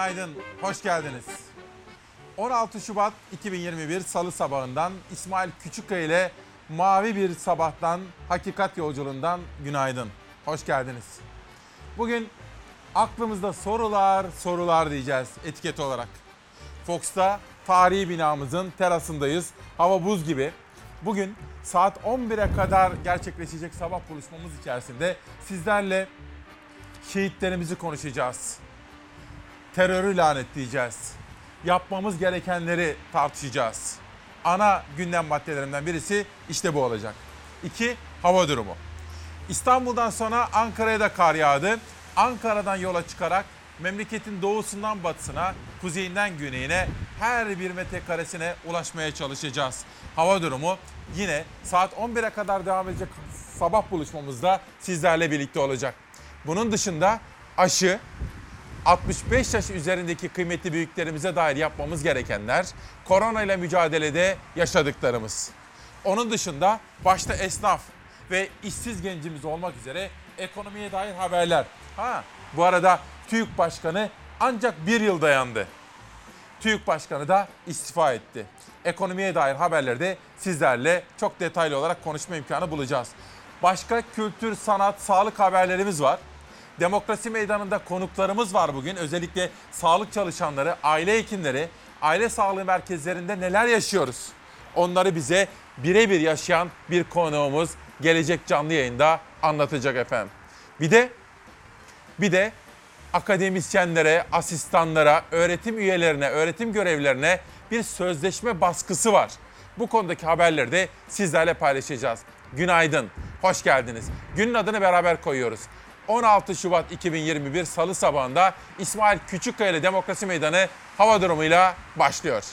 günaydın, hoş geldiniz. 16 Şubat 2021 Salı sabahından İsmail Küçükkaya ile Mavi Bir Sabahtan Hakikat Yolculuğundan günaydın, hoş geldiniz. Bugün aklımızda sorular, sorular diyeceğiz etiket olarak. Fox'ta tarihi binamızın terasındayız. Hava buz gibi. Bugün saat 11'e kadar gerçekleşecek sabah buluşmamız içerisinde sizlerle şehitlerimizi konuşacağız. Terörü lanetleyeceğiz. Yapmamız gerekenleri tartışacağız. Ana gündem maddelerinden birisi işte bu olacak. İki, hava durumu. İstanbul'dan sonra Ankara'ya da kar yağdı. Ankara'dan yola çıkarak memleketin doğusundan batısına, kuzeyinden güneyine her bir metrekaresine ulaşmaya çalışacağız. Hava durumu yine saat 11'e kadar devam edecek sabah buluşmamızda sizlerle birlikte olacak. Bunun dışında aşı, 65 yaş üzerindeki kıymetli büyüklerimize dair yapmamız gerekenler, korona ile mücadelede yaşadıklarımız. Onun dışında başta esnaf ve işsiz gencimiz olmak üzere ekonomiye dair haberler. Ha, bu arada TÜİK Başkanı ancak bir yıl dayandı. TÜİK Başkanı da istifa etti. Ekonomiye dair haberleri de sizlerle çok detaylı olarak konuşma imkanı bulacağız. Başka kültür, sanat, sağlık haberlerimiz var. Demokrasi Meydanı'nda konuklarımız var bugün. Özellikle sağlık çalışanları, aile hekimleri, aile sağlığı merkezlerinde neler yaşıyoruz? Onları bize birebir yaşayan bir konuğumuz gelecek canlı yayında anlatacak efendim. Bir de bir de akademisyenlere, asistanlara, öğretim üyelerine, öğretim görevlilerine bir sözleşme baskısı var. Bu konudaki haberleri de sizlerle paylaşacağız. Günaydın, hoş geldiniz. Günün adını beraber koyuyoruz. 16 Şubat 2021 Salı sabahında İsmail Küçükkaya ile Demokrasi Meydanı hava durumuyla başlıyor.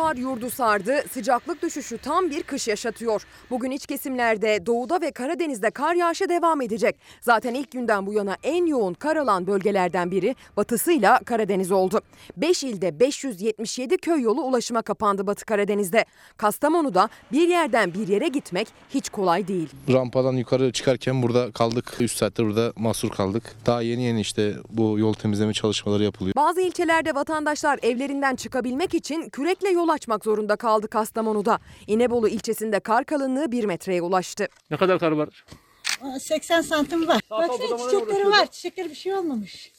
Kar yurdu sardı, sıcaklık düşüşü tam bir kış yaşatıyor. Bugün iç kesimlerde, doğuda ve Karadeniz'de kar yağışı devam edecek. Zaten ilk günden bu yana en yoğun kar alan bölgelerden biri batısıyla Karadeniz oldu. 5 ilde 577 köy yolu ulaşıma kapandı Batı Karadeniz'de. Kastamonu'da bir yerden bir yere gitmek hiç kolay değil. Rampadan yukarı çıkarken burada kaldık. 3 saattir burada mahsur kaldık. Daha yeni yeni işte bu yol temizleme çalışmaları yapılıyor. Bazı ilçelerde vatandaşlar evlerinden çıkabilmek için kürekle yol açmak zorunda kaldı Kastamonu'da. İnebolu ilçesinde kar kalınlığı 1 metreye ulaştı. Ne kadar kar var? 80 santim var. Baksana çiçekleri var. Çiçekleri bir şey olmamış.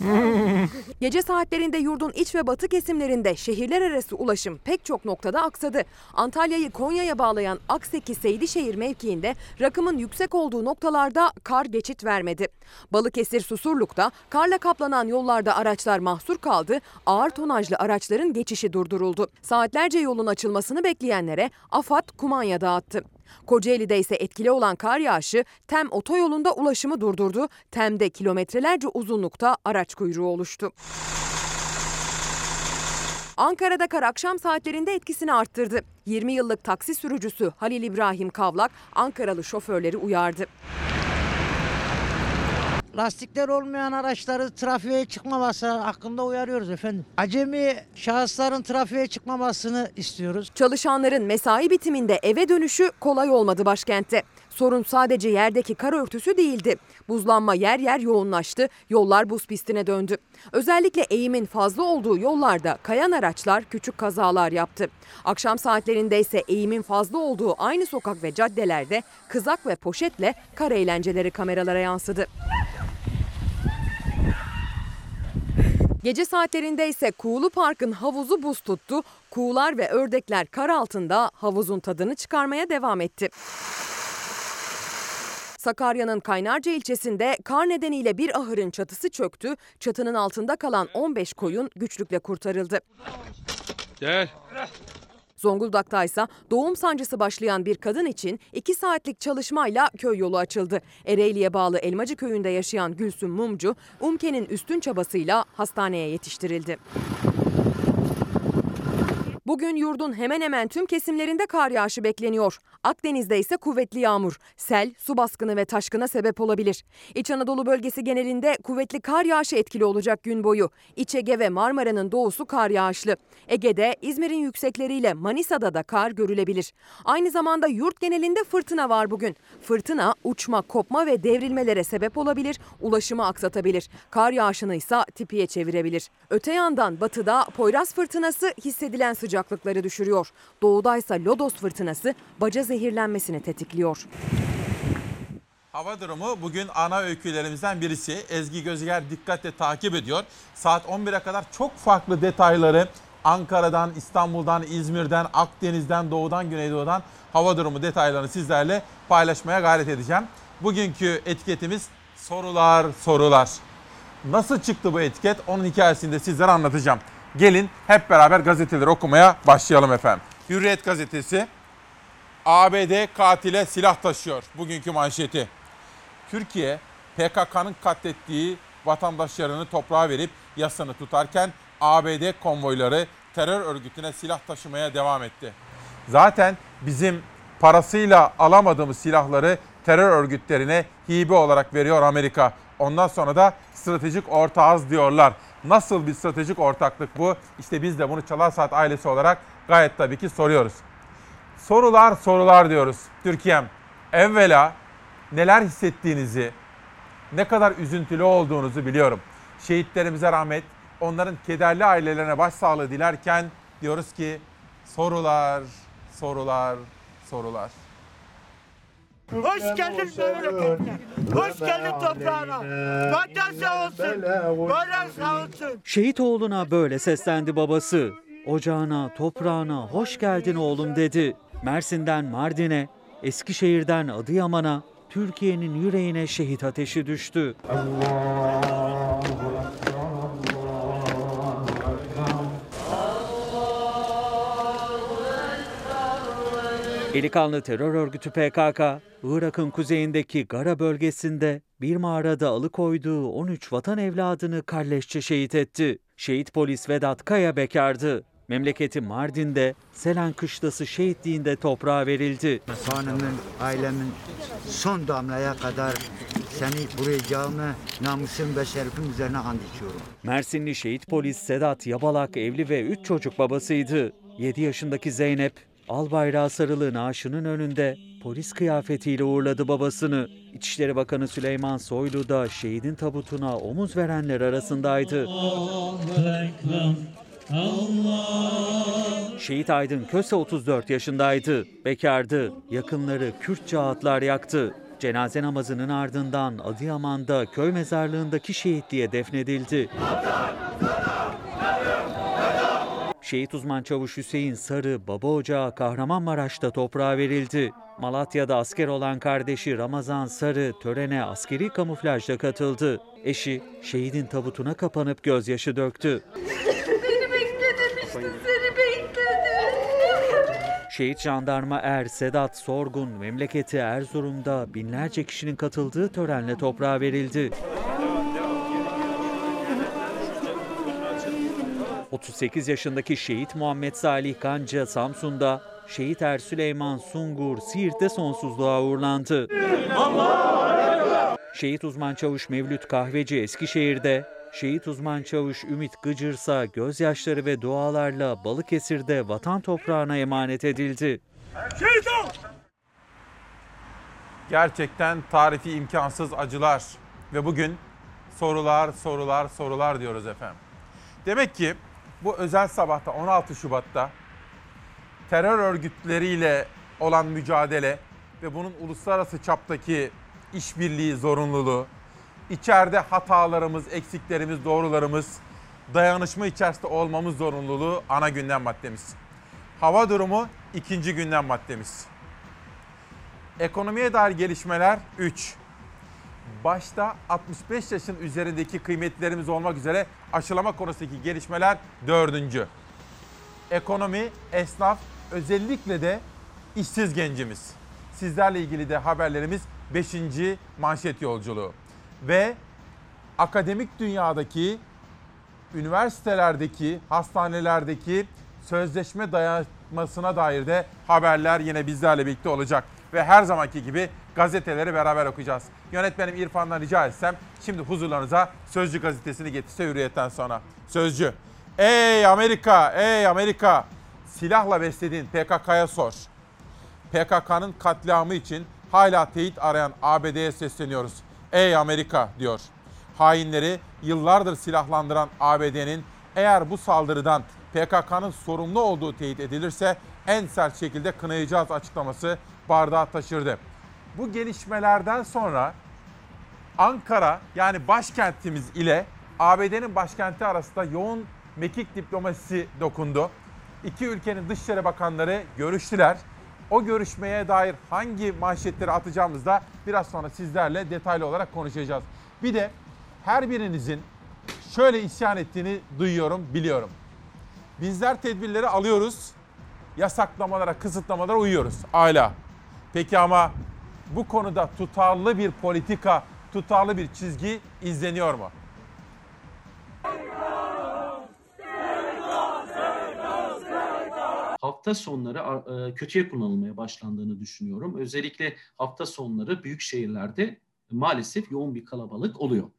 Gece saatlerinde yurdun iç ve batı kesimlerinde şehirler arası ulaşım pek çok noktada aksadı. Antalya'yı Konya'ya bağlayan Akseki Seydişehir mevkiinde rakımın yüksek olduğu noktalarda kar geçit vermedi. Balıkesir Susurluk'ta karla kaplanan yollarda araçlar mahsur kaldı, ağır tonajlı araçların geçişi durduruldu. Saatlerce yolun açılmasını bekleyenlere AFAD kumanya dağıttı. Kocaeli'de ise etkili olan kar yağışı Tem otoyolunda ulaşımı durdurdu. Tem'de kilometrelerce uzunlukta araç kuyruğu oluştu. Ankara'da kar akşam saatlerinde etkisini arttırdı. 20 yıllık taksi sürücüsü Halil İbrahim Kavlak Ankaralı şoförleri uyardı. Lastikler olmayan araçları trafiğe çıkmaması hakkında uyarıyoruz efendim. Acemi şahısların trafiğe çıkmamasını istiyoruz. Çalışanların mesai bitiminde eve dönüşü kolay olmadı başkentte. Sorun sadece yerdeki kar örtüsü değildi. Buzlanma yer yer yoğunlaştı, yollar buz pistine döndü. Özellikle eğimin fazla olduğu yollarda kayan araçlar küçük kazalar yaptı. Akşam saatlerinde ise eğimin fazla olduğu aynı sokak ve caddelerde kızak ve poşetle kar eğlenceleri kameralara yansıdı. Gece saatlerinde ise Kuğulu Park'ın havuzu buz tuttu. Kuğular ve ördekler kar altında havuzun tadını çıkarmaya devam etti. Sakarya'nın Kaynarca ilçesinde kar nedeniyle bir ahırın çatısı çöktü. Çatının altında kalan 15 koyun güçlükle kurtarıldı. Gel. Zonguldak'ta ise doğum sancısı başlayan bir kadın için 2 saatlik çalışmayla köy yolu açıldı. Ereğli'ye bağlı Elmacı köyünde yaşayan Gülsüm Mumcu, UMKE'nin üstün çabasıyla hastaneye yetiştirildi. Bugün yurdun hemen hemen tüm kesimlerinde kar yağışı bekleniyor. Akdeniz'de ise kuvvetli yağmur, sel, su baskını ve taşkına sebep olabilir. İç Anadolu bölgesi genelinde kuvvetli kar yağışı etkili olacak gün boyu. İç Ege ve Marmara'nın doğusu kar yağışlı. Ege'de, İzmir'in yüksekleriyle Manisa'da da kar görülebilir. Aynı zamanda yurt genelinde fırtına var bugün. Fırtına uçma, kopma ve devrilmelere sebep olabilir, ulaşımı aksatabilir. Kar yağışını ise tipiye çevirebilir. Öte yandan batıda Poyraz fırtınası hissedilen sıcaklıkları düşürüyor. Doğudaysa Lodos fırtınası baca zehirlenmesini tetikliyor. Hava durumu bugün ana öykülerimizden birisi. Ezgi Gözger dikkatle takip ediyor. Saat 11'e kadar çok farklı detayları Ankara'dan, İstanbul'dan, İzmir'den, Akdeniz'den, Doğu'dan, Güneydoğu'dan hava durumu detaylarını sizlerle paylaşmaya gayret edeceğim. Bugünkü etiketimiz sorular sorular. Nasıl çıktı bu etiket? Onun hikayesini de sizlere anlatacağım. Gelin hep beraber gazeteleri okumaya başlayalım efendim. Hürriyet gazetesi ABD katile silah taşıyor. Bugünkü manşeti. Türkiye PKK'nın katlettiği vatandaşlarını toprağa verip yasını tutarken ABD konvoyları terör örgütüne silah taşımaya devam etti. Zaten bizim parasıyla alamadığımız silahları terör örgütlerine hibe olarak veriyor Amerika. Ondan sonra da stratejik ortağız diyorlar. Nasıl bir stratejik ortaklık bu? İşte biz de bunu Çalar Saat ailesi olarak gayet tabii ki soruyoruz. Sorular sorular diyoruz. Türkiye'm evvela neler hissettiğinizi, ne kadar üzüntülü olduğunuzu biliyorum. Şehitlerimize rahmet, onların kederli ailelerine başsağlığı dilerken diyoruz ki sorular, sorular, sorular. Hoş geldin memleketine. Hoş geldin toprağına. Vatan sağ olsun. Vatan sağ olsun. Şehit oğluna böyle seslendi babası. Ocağına, toprağına hoş geldin oğlum dedi. Mersin'den Mardin'e, Eskişehir'den Adıyaman'a, Türkiye'nin yüreğine şehit ateşi düştü. Eli kanlı terör örgütü PKK, Irak'ın kuzeyindeki Gara bölgesinde bir mağarada alıkoyduğu 13 vatan evladını kalleşçe şehit etti. Şehit polis Vedat Kaya bekardı. Memleketi Mardin'de Selen Kışlası şehitliğinde toprağa verildi. Hanımın, ailemin son damlaya kadar seni koruyacağımı namusum ve şerefim üzerine and içiyorum. Mersinli şehit polis Sedat Yabalak evli ve 3 çocuk babasıydı. 7 yaşındaki Zeynep, al bayrağı sarılı naaşının önünde polis kıyafetiyle uğurladı babasını. İçişleri Bakanı Süleyman Soylu da şehidin tabutuna omuz verenler arasındaydı. Şehit Aydın Köse 34 yaşındaydı. Bekardı. Yakınları Kürtçe ağıtlar yaktı. Cenaze namazının ardından Adıyaman'da köy mezarlığındaki şehitliğe defnedildi. Şehit uzman çavuş Hüseyin Sarı baba ocağı Kahramanmaraş'ta toprağa verildi. Malatya'da asker olan kardeşi Ramazan Sarı törene askeri kamuflajla katıldı. Eşi şehidin tabutuna kapanıp gözyaşı döktü. Beni beklememiştin, seni bekledim. Şehit jandarma Er Sedat Sorgun memleketi Erzurum'da binlerce kişinin katıldığı törenle toprağa verildi. 38 yaşındaki şehit Muhammed Salih Kanca Samsun'da, şehit Er Süleyman Sungur Siirt'te sonsuzluğa uğurlandı. Şehit uzman çavuş Mevlüt Kahveci Eskişehir'de, şehit uzman çavuş Ümit Gıcırsa gözyaşları ve dualarla Balıkesir'de vatan toprağına emanet edildi. Gerçekten tarifi imkansız acılar ve bugün sorular, sorular, sorular diyoruz efendim. Demek ki bu özel sabahta 16 Şubat'ta terör örgütleriyle olan mücadele ve bunun uluslararası çaptaki işbirliği zorunluluğu, içeride hatalarımız, eksiklerimiz, doğrularımız, dayanışma içerisinde olmamız zorunluluğu ana gündem maddemiz. Hava durumu ikinci gündem maddemiz. Ekonomiye dair gelişmeler 3. Başta 65 yaşın üzerindeki kıymetlerimiz olmak üzere aşılama konusundaki gelişmeler 4. Ekonomi, esnaf, özellikle de işsiz gencimiz. Sizlerle ilgili de haberlerimiz 5. manşet yolculuğu. Ve akademik dünyadaki, üniversitelerdeki, hastanelerdeki sözleşme dayanmasına dair de haberler yine bizlerle birlikte olacak. Ve her zamanki gibi gazeteleri beraber okuyacağız. Yönetmenim İrfan'dan rica etsem şimdi huzurlarınıza Sözcü gazetesini getirse hürriyetten sonra. Sözcü. Ey Amerika, ey Amerika. Silahla beslediğin PKK'ya sor. PKK'nın katliamı için hala teyit arayan ABD'ye sesleniyoruz. Ey Amerika diyor. Hainleri yıllardır silahlandıran ABD'nin eğer bu saldırıdan PKK'nın sorumlu olduğu teyit edilirse en sert şekilde kınayacağız açıklaması bardağı taşırdı. Bu gelişmelerden sonra Ankara yani başkentimiz ile ABD'nin başkenti arasında yoğun mekik diplomasisi dokundu. İki ülkenin dışişleri bakanları görüştüler. O görüşmeye dair hangi manşetleri atacağımızı da biraz sonra sizlerle detaylı olarak konuşacağız. Bir de her birinizin şöyle isyan ettiğini duyuyorum, biliyorum. Bizler tedbirleri alıyoruz, yasaklamalara, kısıtlamalara uyuyoruz. Hala. Peki ama bu konuda tutarlı bir politika, tutarlı bir çizgi izleniyor mu? hafta sonları e, kötüye kullanılmaya başlandığını düşünüyorum. Özellikle hafta sonları büyük şehirlerde maalesef yoğun bir kalabalık oluyor.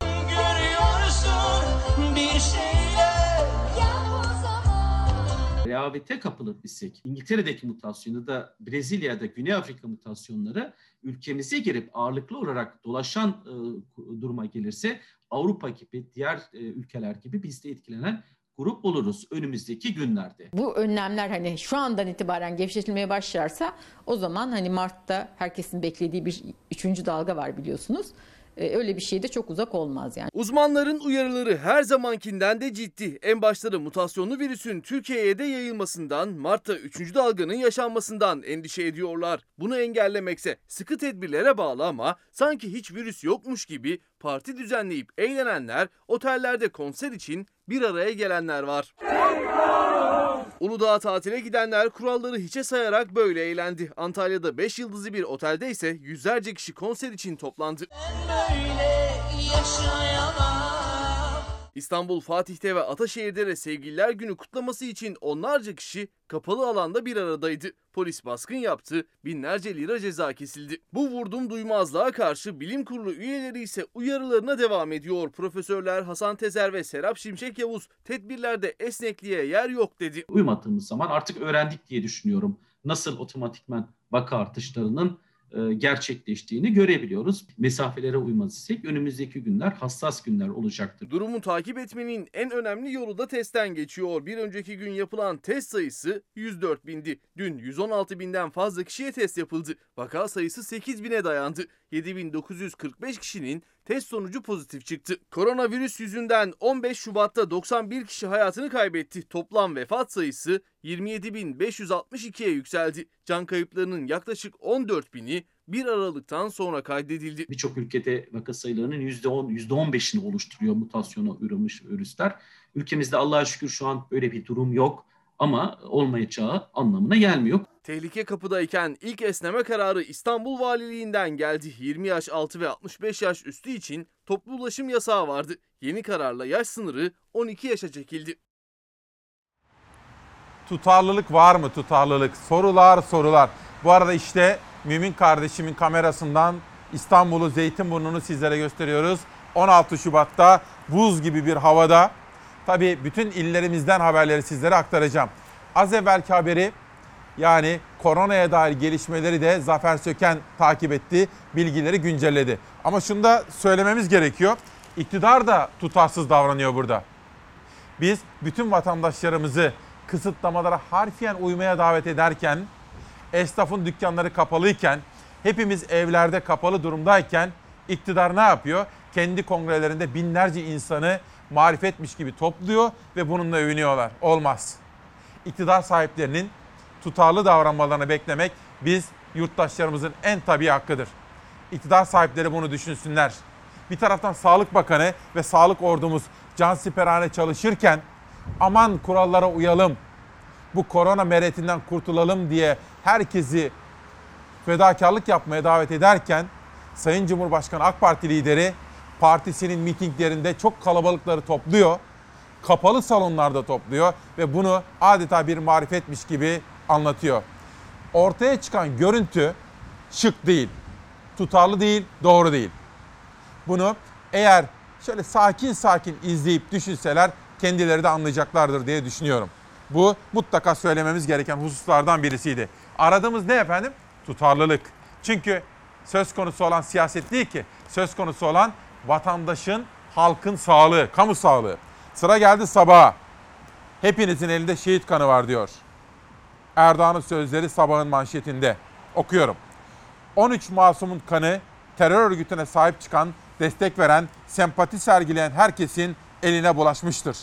Rehavete kapılıp isek, İngiltere'deki mutasyonu da Brezilya'da Güney Afrika mutasyonları ülkemize girip ağırlıklı olarak dolaşan e, duruma gelirse Avrupa gibi diğer e, ülkeler gibi biz de etkilenen grup oluruz önümüzdeki günlerde. Bu önlemler hani şu andan itibaren gevşetilmeye başlarsa o zaman hani Mart'ta herkesin beklediği bir üçüncü dalga var biliyorsunuz. Ee, öyle bir şey de çok uzak olmaz yani. Uzmanların uyarıları her zamankinden de ciddi. En başları mutasyonlu virüsün Türkiye'ye de yayılmasından, Mart'ta 3. dalganın yaşanmasından endişe ediyorlar. Bunu engellemekse sıkı tedbirlere bağlı ama sanki hiç virüs yokmuş gibi parti düzenleyip eğlenenler, otellerde konser için bir araya gelenler var. Uludağ'a tatile gidenler kuralları hiçe sayarak böyle eğlendi. Antalya'da 5 yıldızlı bir otelde ise yüzlerce kişi konser için toplandı. İstanbul Fatih'te ve Ataşehir'de de Sevgililer Günü kutlaması için onlarca kişi kapalı alanda bir aradaydı. Polis baskın yaptı, binlerce lira ceza kesildi. Bu vurdum duymazlığa karşı bilim kurulu üyeleri ise uyarılarına devam ediyor. Profesörler Hasan Tezer ve Serap Şimşek Yavuz tedbirlerde esnekliğe yer yok dedi. Uymadığımız zaman artık öğrendik diye düşünüyorum. Nasıl otomatikman vaka artışlarının gerçekleştiğini görebiliyoruz. Mesafelere uymaz isek önümüzdeki günler hassas günler olacaktır. Durumu takip etmenin en önemli yolu da testten geçiyor. Bir önceki gün yapılan test sayısı 104 bindi. Dün 116 binden fazla kişiye test yapıldı. Vaka sayısı 8 bine dayandı. 7945 kişinin test sonucu pozitif çıktı. Koronavirüs yüzünden 15 Şubat'ta 91 kişi hayatını kaybetti. Toplam vefat sayısı 27.562'ye yükseldi. Can kayıplarının yaklaşık 14 bini 1 Aralık'tan sonra kaydedildi. Birçok ülkede vaka sayılarının %10, %15'ini oluşturuyor mutasyona uğramış virüsler. Ülkemizde Allah'a şükür şu an böyle bir durum yok ama olmayacağı anlamına gelmiyor. Tehlike kapıdayken ilk esneme kararı İstanbul Valiliğinden geldi. 20 yaş altı ve 65 yaş üstü için toplu ulaşım yasağı vardı. Yeni kararla yaş sınırı 12 yaşa çekildi. Tutarlılık var mı tutarlılık? Sorular sorular. Bu arada işte Mümin kardeşimin kamerasından İstanbul'u Zeytinburnu'nu sizlere gösteriyoruz. 16 Şubat'ta buz gibi bir havada. Tabii bütün illerimizden haberleri sizlere aktaracağım. Az evvelki haberi yani koronaya dair gelişmeleri de Zafer Söken takip etti, bilgileri güncelledi. Ama şunu da söylememiz gerekiyor. İktidar da tutarsız davranıyor burada. Biz bütün vatandaşlarımızı kısıtlamalara harfiyen uymaya davet ederken, esnafın dükkanları kapalıyken, hepimiz evlerde kapalı durumdayken iktidar ne yapıyor? Kendi kongrelerinde binlerce insanı marifetmiş gibi topluyor ve bununla övünüyorlar. Olmaz. İktidar sahiplerinin tutarlı davranmalarını beklemek biz yurttaşlarımızın en tabii hakkıdır. İktidar sahipleri bunu düşünsünler. Bir taraftan Sağlık Bakanı ve Sağlık Ordumuz cansiperhane çalışırken aman kurallara uyalım, bu korona meretinden kurtulalım diye herkesi fedakarlık yapmaya davet ederken Sayın Cumhurbaşkanı AK Parti lideri partisinin mitinglerinde çok kalabalıkları topluyor. kapalı salonlarda topluyor ve bunu adeta bir marifetmiş gibi anlatıyor. Ortaya çıkan görüntü şık değil, tutarlı değil, doğru değil. Bunu eğer şöyle sakin sakin izleyip düşünseler kendileri de anlayacaklardır diye düşünüyorum. Bu mutlaka söylememiz gereken hususlardan birisiydi. Aradığımız ne efendim? Tutarlılık. Çünkü söz konusu olan siyaset değil ki. Söz konusu olan vatandaşın, halkın sağlığı, kamu sağlığı. Sıra geldi sabaha. Hepinizin elinde şehit kanı var diyor. Erdoğan'ın sözleri sabahın manşetinde. Okuyorum. 13 masumun kanı terör örgütüne sahip çıkan, destek veren, sempati sergileyen herkesin eline bulaşmıştır.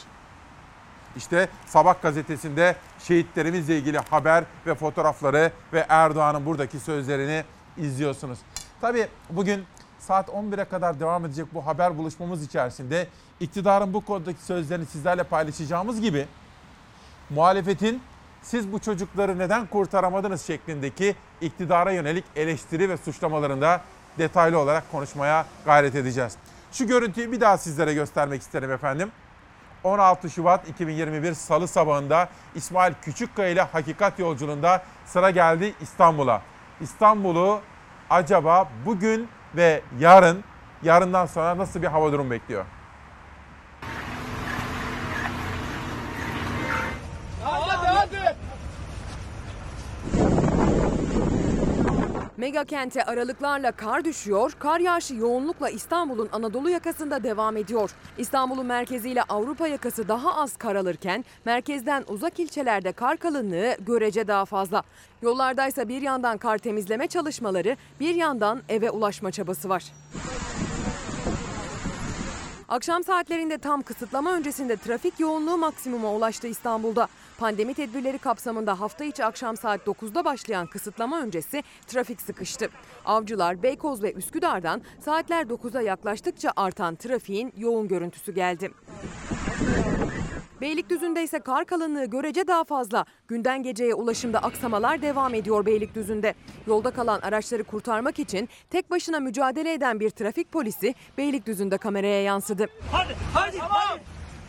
İşte Sabah gazetesinde şehitlerimizle ilgili haber ve fotoğrafları ve Erdoğan'ın buradaki sözlerini izliyorsunuz. Tabii bugün saat 11'e kadar devam edecek bu haber buluşmamız içerisinde iktidarın bu konudaki sözlerini sizlerle paylaşacağımız gibi muhalefetin siz bu çocukları neden kurtaramadınız şeklindeki iktidara yönelik eleştiri ve suçlamalarında detaylı olarak konuşmaya gayret edeceğiz. Şu görüntüyü bir daha sizlere göstermek isterim efendim. 16 Şubat 2021 Salı sabahında İsmail Küçükkaya ile Hakikat Yolculuğunda sıra geldi İstanbul'a. İstanbul'u acaba bugün ve yarın, yarından sonra nasıl bir hava durum bekliyor? Hadi hadi. Mega kente aralıklarla kar düşüyor, kar yağışı yoğunlukla İstanbul'un Anadolu yakasında devam ediyor. İstanbul'un merkeziyle Avrupa yakası daha az kar alırken merkezden uzak ilçelerde kar kalınlığı görece daha fazla. Yollardaysa bir yandan kar temizleme çalışmaları, bir yandan eve ulaşma çabası var. Akşam saatlerinde tam kısıtlama öncesinde trafik yoğunluğu maksimuma ulaştı İstanbul'da. Pandemi tedbirleri kapsamında hafta içi akşam saat 9'da başlayan kısıtlama öncesi trafik sıkıştı. Avcılar, Beykoz ve Üsküdar'dan saatler 9'a yaklaştıkça artan trafiğin yoğun görüntüsü geldi. Beylikdüzü'nde ise kar kalınlığı görece daha fazla. Günden geceye ulaşımda aksamalar devam ediyor Beylikdüzü'nde. Yolda kalan araçları kurtarmak için tek başına mücadele eden bir trafik polisi Beylikdüzü'nde kameraya yansıdı. Hadi hadi hadi.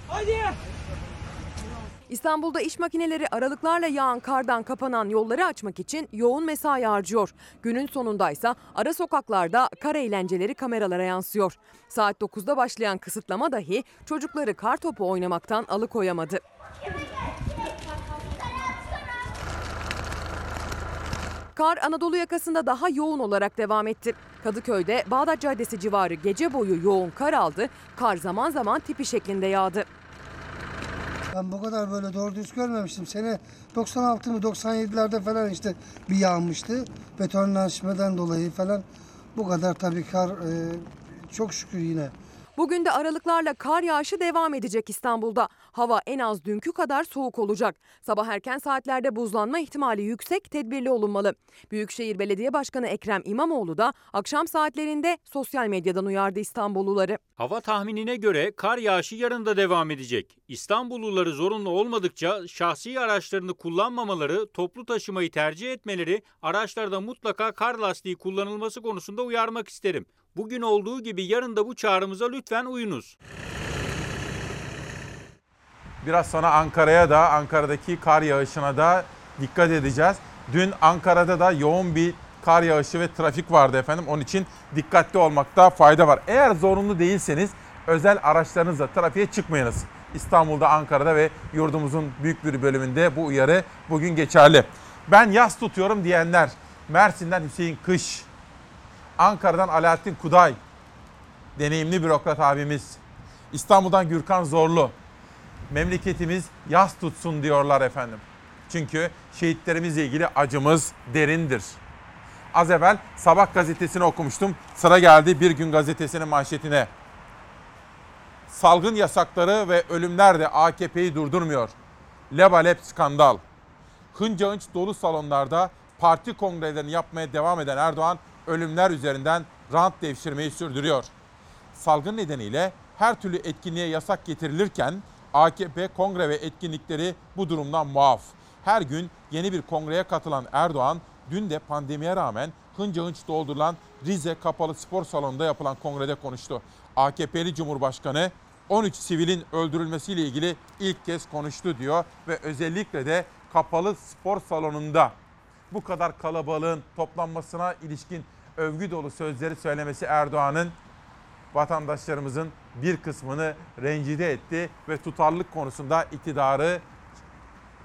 Hadi. İstanbul'da iş makineleri aralıklarla yağan kardan kapanan yolları açmak için yoğun mesai harcıyor. Günün sonundaysa ara sokaklarda kar eğlenceleri kameralara yansıyor. Saat 9'da başlayan kısıtlama dahi çocukları kar topu oynamaktan alıkoyamadı. Kar Anadolu yakasında daha yoğun olarak devam etti. Kadıköy'de Bağdat Caddesi civarı gece boyu yoğun kar aldı. Kar zaman zaman tipi şeklinde yağdı. Ben bu kadar böyle doğru düz görmemiştim. Sene 96 mı 97'lerde falan işte bir yağmıştı. Betonlaşmadan dolayı falan. Bu kadar tabii kar e, çok şükür yine. Bugün de aralıklarla kar yağışı devam edecek İstanbul'da. Hava en az dünkü kadar soğuk olacak. Sabah erken saatlerde buzlanma ihtimali yüksek, tedbirli olunmalı. Büyükşehir Belediye Başkanı Ekrem İmamoğlu da akşam saatlerinde sosyal medyadan uyardı İstanbulluları. Hava tahminine göre kar yağışı yarın da devam edecek. İstanbulluları zorunlu olmadıkça şahsi araçlarını kullanmamaları, toplu taşımayı tercih etmeleri, araçlarda mutlaka kar lastiği kullanılması konusunda uyarmak isterim. Bugün olduğu gibi yarın da bu çağrımıza lütfen uyunuz. Biraz sonra Ankara'ya da Ankara'daki kar yağışına da dikkat edeceğiz. Dün Ankara'da da yoğun bir kar yağışı ve trafik vardı efendim. Onun için dikkatli olmakta fayda var. Eğer zorunlu değilseniz özel araçlarınızla trafiğe çıkmayınız. İstanbul'da, Ankara'da ve yurdumuzun büyük bir bölümünde bu uyarı bugün geçerli. Ben yaz tutuyorum diyenler, Mersin'den Hüseyin Kış, Ankara'dan Alaaddin Kuday, deneyimli bürokrat abimiz, İstanbul'dan Gürkan Zorlu, memleketimiz yaz tutsun diyorlar efendim. Çünkü şehitlerimizle ilgili acımız derindir. Az evvel Sabah gazetesini okumuştum. Sıra geldi Bir Gün gazetesinin manşetine. Salgın yasakları ve ölümler de AKP'yi durdurmuyor. Lebalep skandal. Hınca hınç dolu salonlarda parti kongrelerini yapmaya devam eden Erdoğan ölümler üzerinden rant devşirmeyi sürdürüyor. Salgın nedeniyle her türlü etkinliğe yasak getirilirken AKP kongre ve etkinlikleri bu durumdan muaf. Her gün yeni bir kongreye katılan Erdoğan dün de pandemiye rağmen hınca hınç doldurulan Rize Kapalı Spor Salonu'nda yapılan kongrede konuştu. AKP'li Cumhurbaşkanı 13 sivilin öldürülmesiyle ilgili ilk kez konuştu diyor ve özellikle de kapalı spor salonunda bu kadar kalabalığın toplanmasına ilişkin övgü dolu sözleri söylemesi Erdoğan'ın vatandaşlarımızın bir kısmını rencide etti ve tutarlılık konusunda iktidarı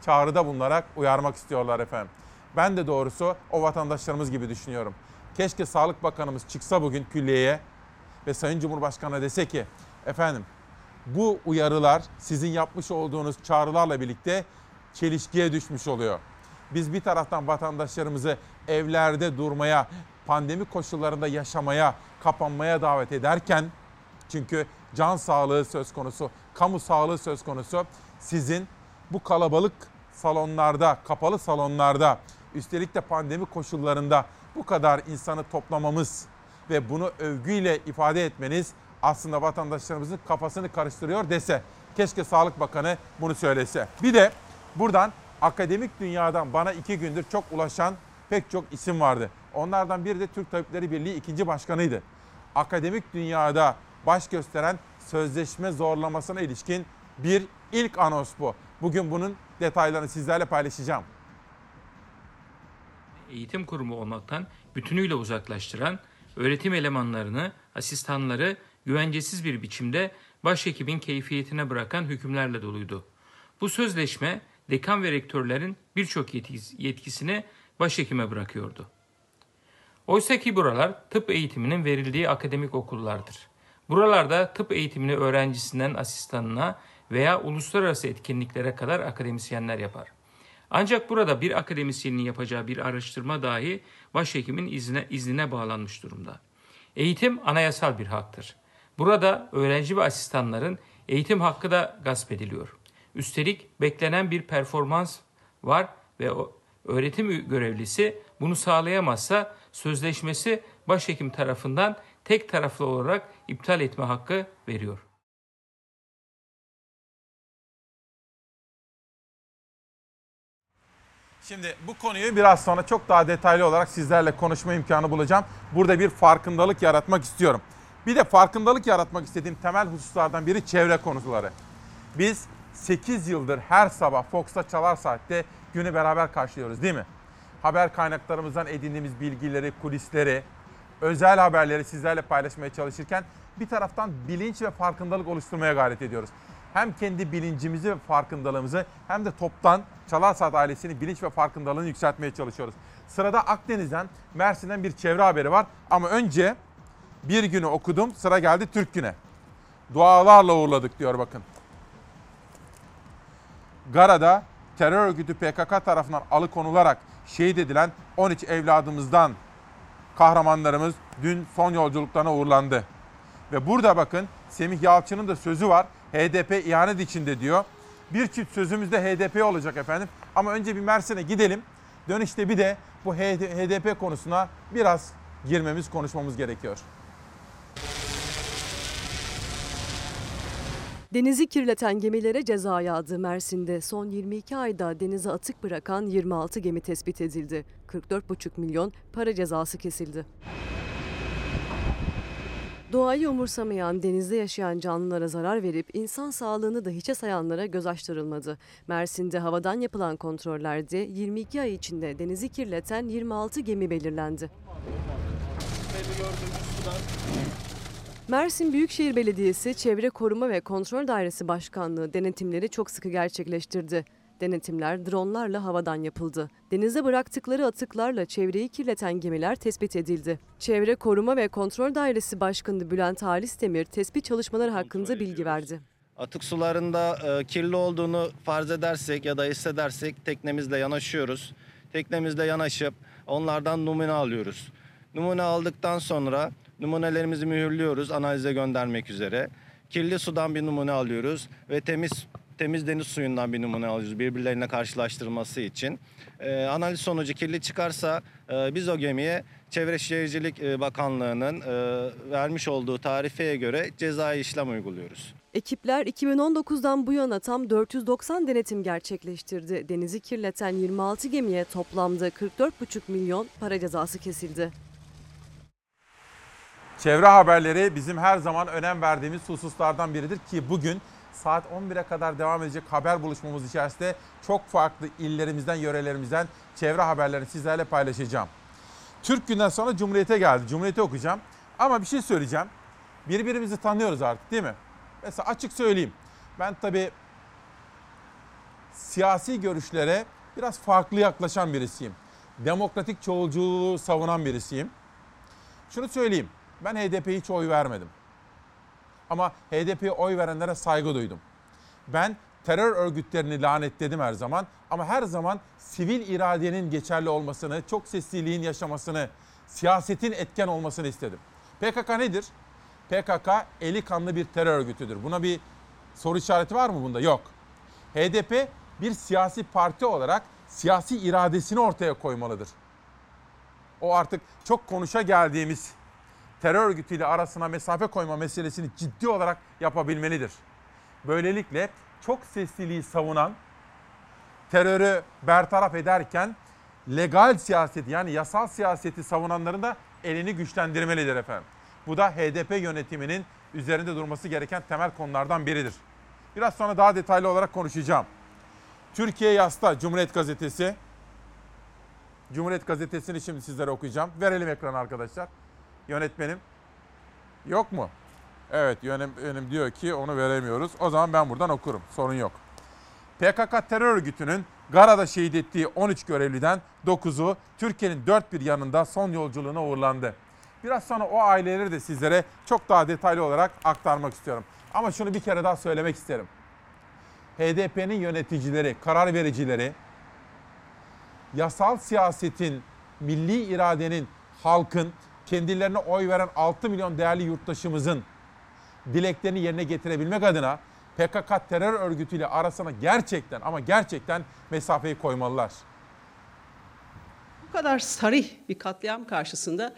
çağrıda bulunarak uyarmak istiyorlar efendim. Ben de doğrusu o vatandaşlarımız gibi düşünüyorum. Keşke Sağlık Bakanımız çıksa bugün külliyeye ve Sayın Cumhurbaşkanı'na dese ki efendim bu uyarılar sizin yapmış olduğunuz çağrılarla birlikte çelişkiye düşmüş oluyor. Biz bir taraftan vatandaşlarımızı evlerde durmaya, pandemi koşullarında yaşamaya, kapanmaya davet ederken çünkü can sağlığı söz konusu, kamu sağlığı söz konusu. Sizin bu kalabalık salonlarda, kapalı salonlarda, üstelik de pandemi koşullarında bu kadar insanı toplamamız ve bunu övgüyle ifade etmeniz aslında vatandaşlarımızın kafasını karıştırıyor dese. Keşke Sağlık Bakanı bunu söylese. Bir de buradan akademik dünyadan bana iki gündür çok ulaşan pek çok isim vardı. Onlardan biri de Türk Tabipleri Birliği ikinci başkanıydı. Akademik dünyada baş gösteren sözleşme zorlamasına ilişkin bir ilk anons bu. Bugün bunun detaylarını sizlerle paylaşacağım. Eğitim kurumu olmaktan bütünüyle uzaklaştıran öğretim elemanlarını, asistanları güvencesiz bir biçimde başhekibin keyfiyetine bırakan hükümlerle doluydu. Bu sözleşme dekan ve rektörlerin birçok yetkisini başhekime bırakıyordu. Oysa ki buralar tıp eğitiminin verildiği akademik okullardır. Buralarda tıp eğitimini öğrencisinden asistanına veya uluslararası etkinliklere kadar akademisyenler yapar. Ancak burada bir akademisyenin yapacağı bir araştırma dahi başhekimin iznine, iznine bağlanmış durumda. Eğitim anayasal bir haktır. Burada öğrenci ve asistanların eğitim hakkı da gasp ediliyor. Üstelik beklenen bir performans var ve öğretim görevlisi bunu sağlayamazsa sözleşmesi başhekim tarafından tek taraflı olarak iptal etme hakkı veriyor. Şimdi bu konuyu biraz sonra çok daha detaylı olarak sizlerle konuşma imkanı bulacağım. Burada bir farkındalık yaratmak istiyorum. Bir de farkındalık yaratmak istediğim temel hususlardan biri çevre konuları. Biz 8 yıldır her sabah Fox'ta çalar saatte günü beraber karşılıyoruz değil mi? Haber kaynaklarımızdan edindiğimiz bilgileri, kulisleri, özel haberleri sizlerle paylaşmaya çalışırken bir taraftan bilinç ve farkındalık oluşturmaya gayret ediyoruz. Hem kendi bilincimizi ve farkındalığımızı hem de toptan Çalar Saat ailesinin bilinç ve farkındalığını yükseltmeye çalışıyoruz. Sırada Akdeniz'den, Mersin'den bir çevre haberi var. Ama önce bir günü okudum, sıra geldi Türk Günü. Dualarla uğurladık diyor bakın. Gara'da terör örgütü PKK tarafından alıkonularak şehit edilen 13 evladımızdan kahramanlarımız dün son yolculuklarına uğurlandı. Ve burada bakın Semih Yalçın'ın da sözü var. HDP ihanet içinde diyor. Bir çift sözümüz de HDP olacak efendim. Ama önce bir Mersin'e gidelim. Dönüşte bir de bu HDP konusuna biraz girmemiz, konuşmamız gerekiyor. Denizi kirleten gemilere ceza yağdı Mersin'de. Son 22 ayda denize atık bırakan 26 gemi tespit edildi. 44,5 milyon para cezası kesildi. Doğayı umursamayan, denizde yaşayan canlılara zarar verip insan sağlığını da hiçe sayanlara göz açtırılmadı. Mersin'de havadan yapılan kontrollerde 22 ay içinde denizi kirleten 26 gemi belirlendi. Mersin Büyükşehir Belediyesi Çevre Koruma ve Kontrol Dairesi Başkanlığı denetimleri çok sıkı gerçekleştirdi. Denetimler dronlarla havadan yapıldı. Denize bıraktıkları atıklarla çevreyi kirleten gemiler tespit edildi. Çevre Koruma ve Kontrol Dairesi Başkanı Bülent Halis Demir tespit çalışmaları hakkında bilgi verdi. Atık sularında e, kirli olduğunu farz edersek ya da hissedersek teknemizle yanaşıyoruz. Teknemizle yanaşıp onlardan numune alıyoruz. Numune aldıktan sonra numunelerimizi mühürlüyoruz analize göndermek üzere. Kirli sudan bir numune alıyoruz ve temiz temiz deniz suyundan bir numune alıyoruz birbirlerine karşılaştırılması için. Ee, analiz sonucu kirli çıkarsa e, biz o gemiye Çevre Şehircilik e, Bakanlığı'nın e, vermiş olduğu tarifeye göre cezai işlem uyguluyoruz. Ekipler 2019'dan bu yana tam 490 denetim gerçekleştirdi. Denizi kirleten 26 gemiye toplamda 44,5 milyon para cezası kesildi. Çevre haberleri bizim her zaman önem verdiğimiz hususlardan biridir ki bugün saat 11'e kadar devam edecek haber buluşmamız içerisinde çok farklı illerimizden, yörelerimizden çevre haberlerini sizlerle paylaşacağım. Türk günden sonra Cumhuriyet'e geldi. Cumhuriyet'i okuyacağım. Ama bir şey söyleyeceğim. Birbirimizi tanıyoruz artık değil mi? Mesela açık söyleyeyim. Ben tabii siyasi görüşlere biraz farklı yaklaşan birisiyim. Demokratik çoğulculuğu savunan birisiyim. Şunu söyleyeyim. Ben HDP'ye hiç oy vermedim. Ama HDP'ye oy verenlere saygı duydum. Ben terör örgütlerini lanetledim her zaman ama her zaman sivil iradenin geçerli olmasını, çok sesliliğin yaşamasını, siyasetin etken olmasını istedim. PKK nedir? PKK eli kanlı bir terör örgütüdür. Buna bir soru işareti var mı bunda? Yok. HDP bir siyasi parti olarak siyasi iradesini ortaya koymalıdır. O artık çok konuşa geldiğimiz terör örgütüyle arasına mesafe koyma meselesini ciddi olarak yapabilmelidir. Böylelikle çok sesliliği savunan, terörü bertaraf ederken legal siyaseti yani yasal siyaseti savunanların da elini güçlendirmelidir efendim. Bu da HDP yönetiminin üzerinde durması gereken temel konulardan biridir. Biraz sonra daha detaylı olarak konuşacağım. Türkiye Yasta Cumhuriyet Gazetesi. Cumhuriyet Gazetesi'ni şimdi sizlere okuyacağım. Verelim ekrana arkadaşlar. Yönetmenim. Yok mu? Evet yönetmenim diyor ki onu veremiyoruz. O zaman ben buradan okurum. Sorun yok. PKK terör örgütünün Gara'da şehit ettiği 13 görevliden 9'u Türkiye'nin dört bir yanında son yolculuğuna uğurlandı. Biraz sonra o aileleri de sizlere çok daha detaylı olarak aktarmak istiyorum. Ama şunu bir kere daha söylemek isterim. HDP'nin yöneticileri, karar vericileri yasal siyasetin, milli iradenin, halkın, kendilerine oy veren 6 milyon değerli yurttaşımızın dileklerini yerine getirebilmek adına PKK terör örgütüyle arasına gerçekten ama gerçekten mesafeyi koymalılar. Bu kadar sarih bir katliam karşısında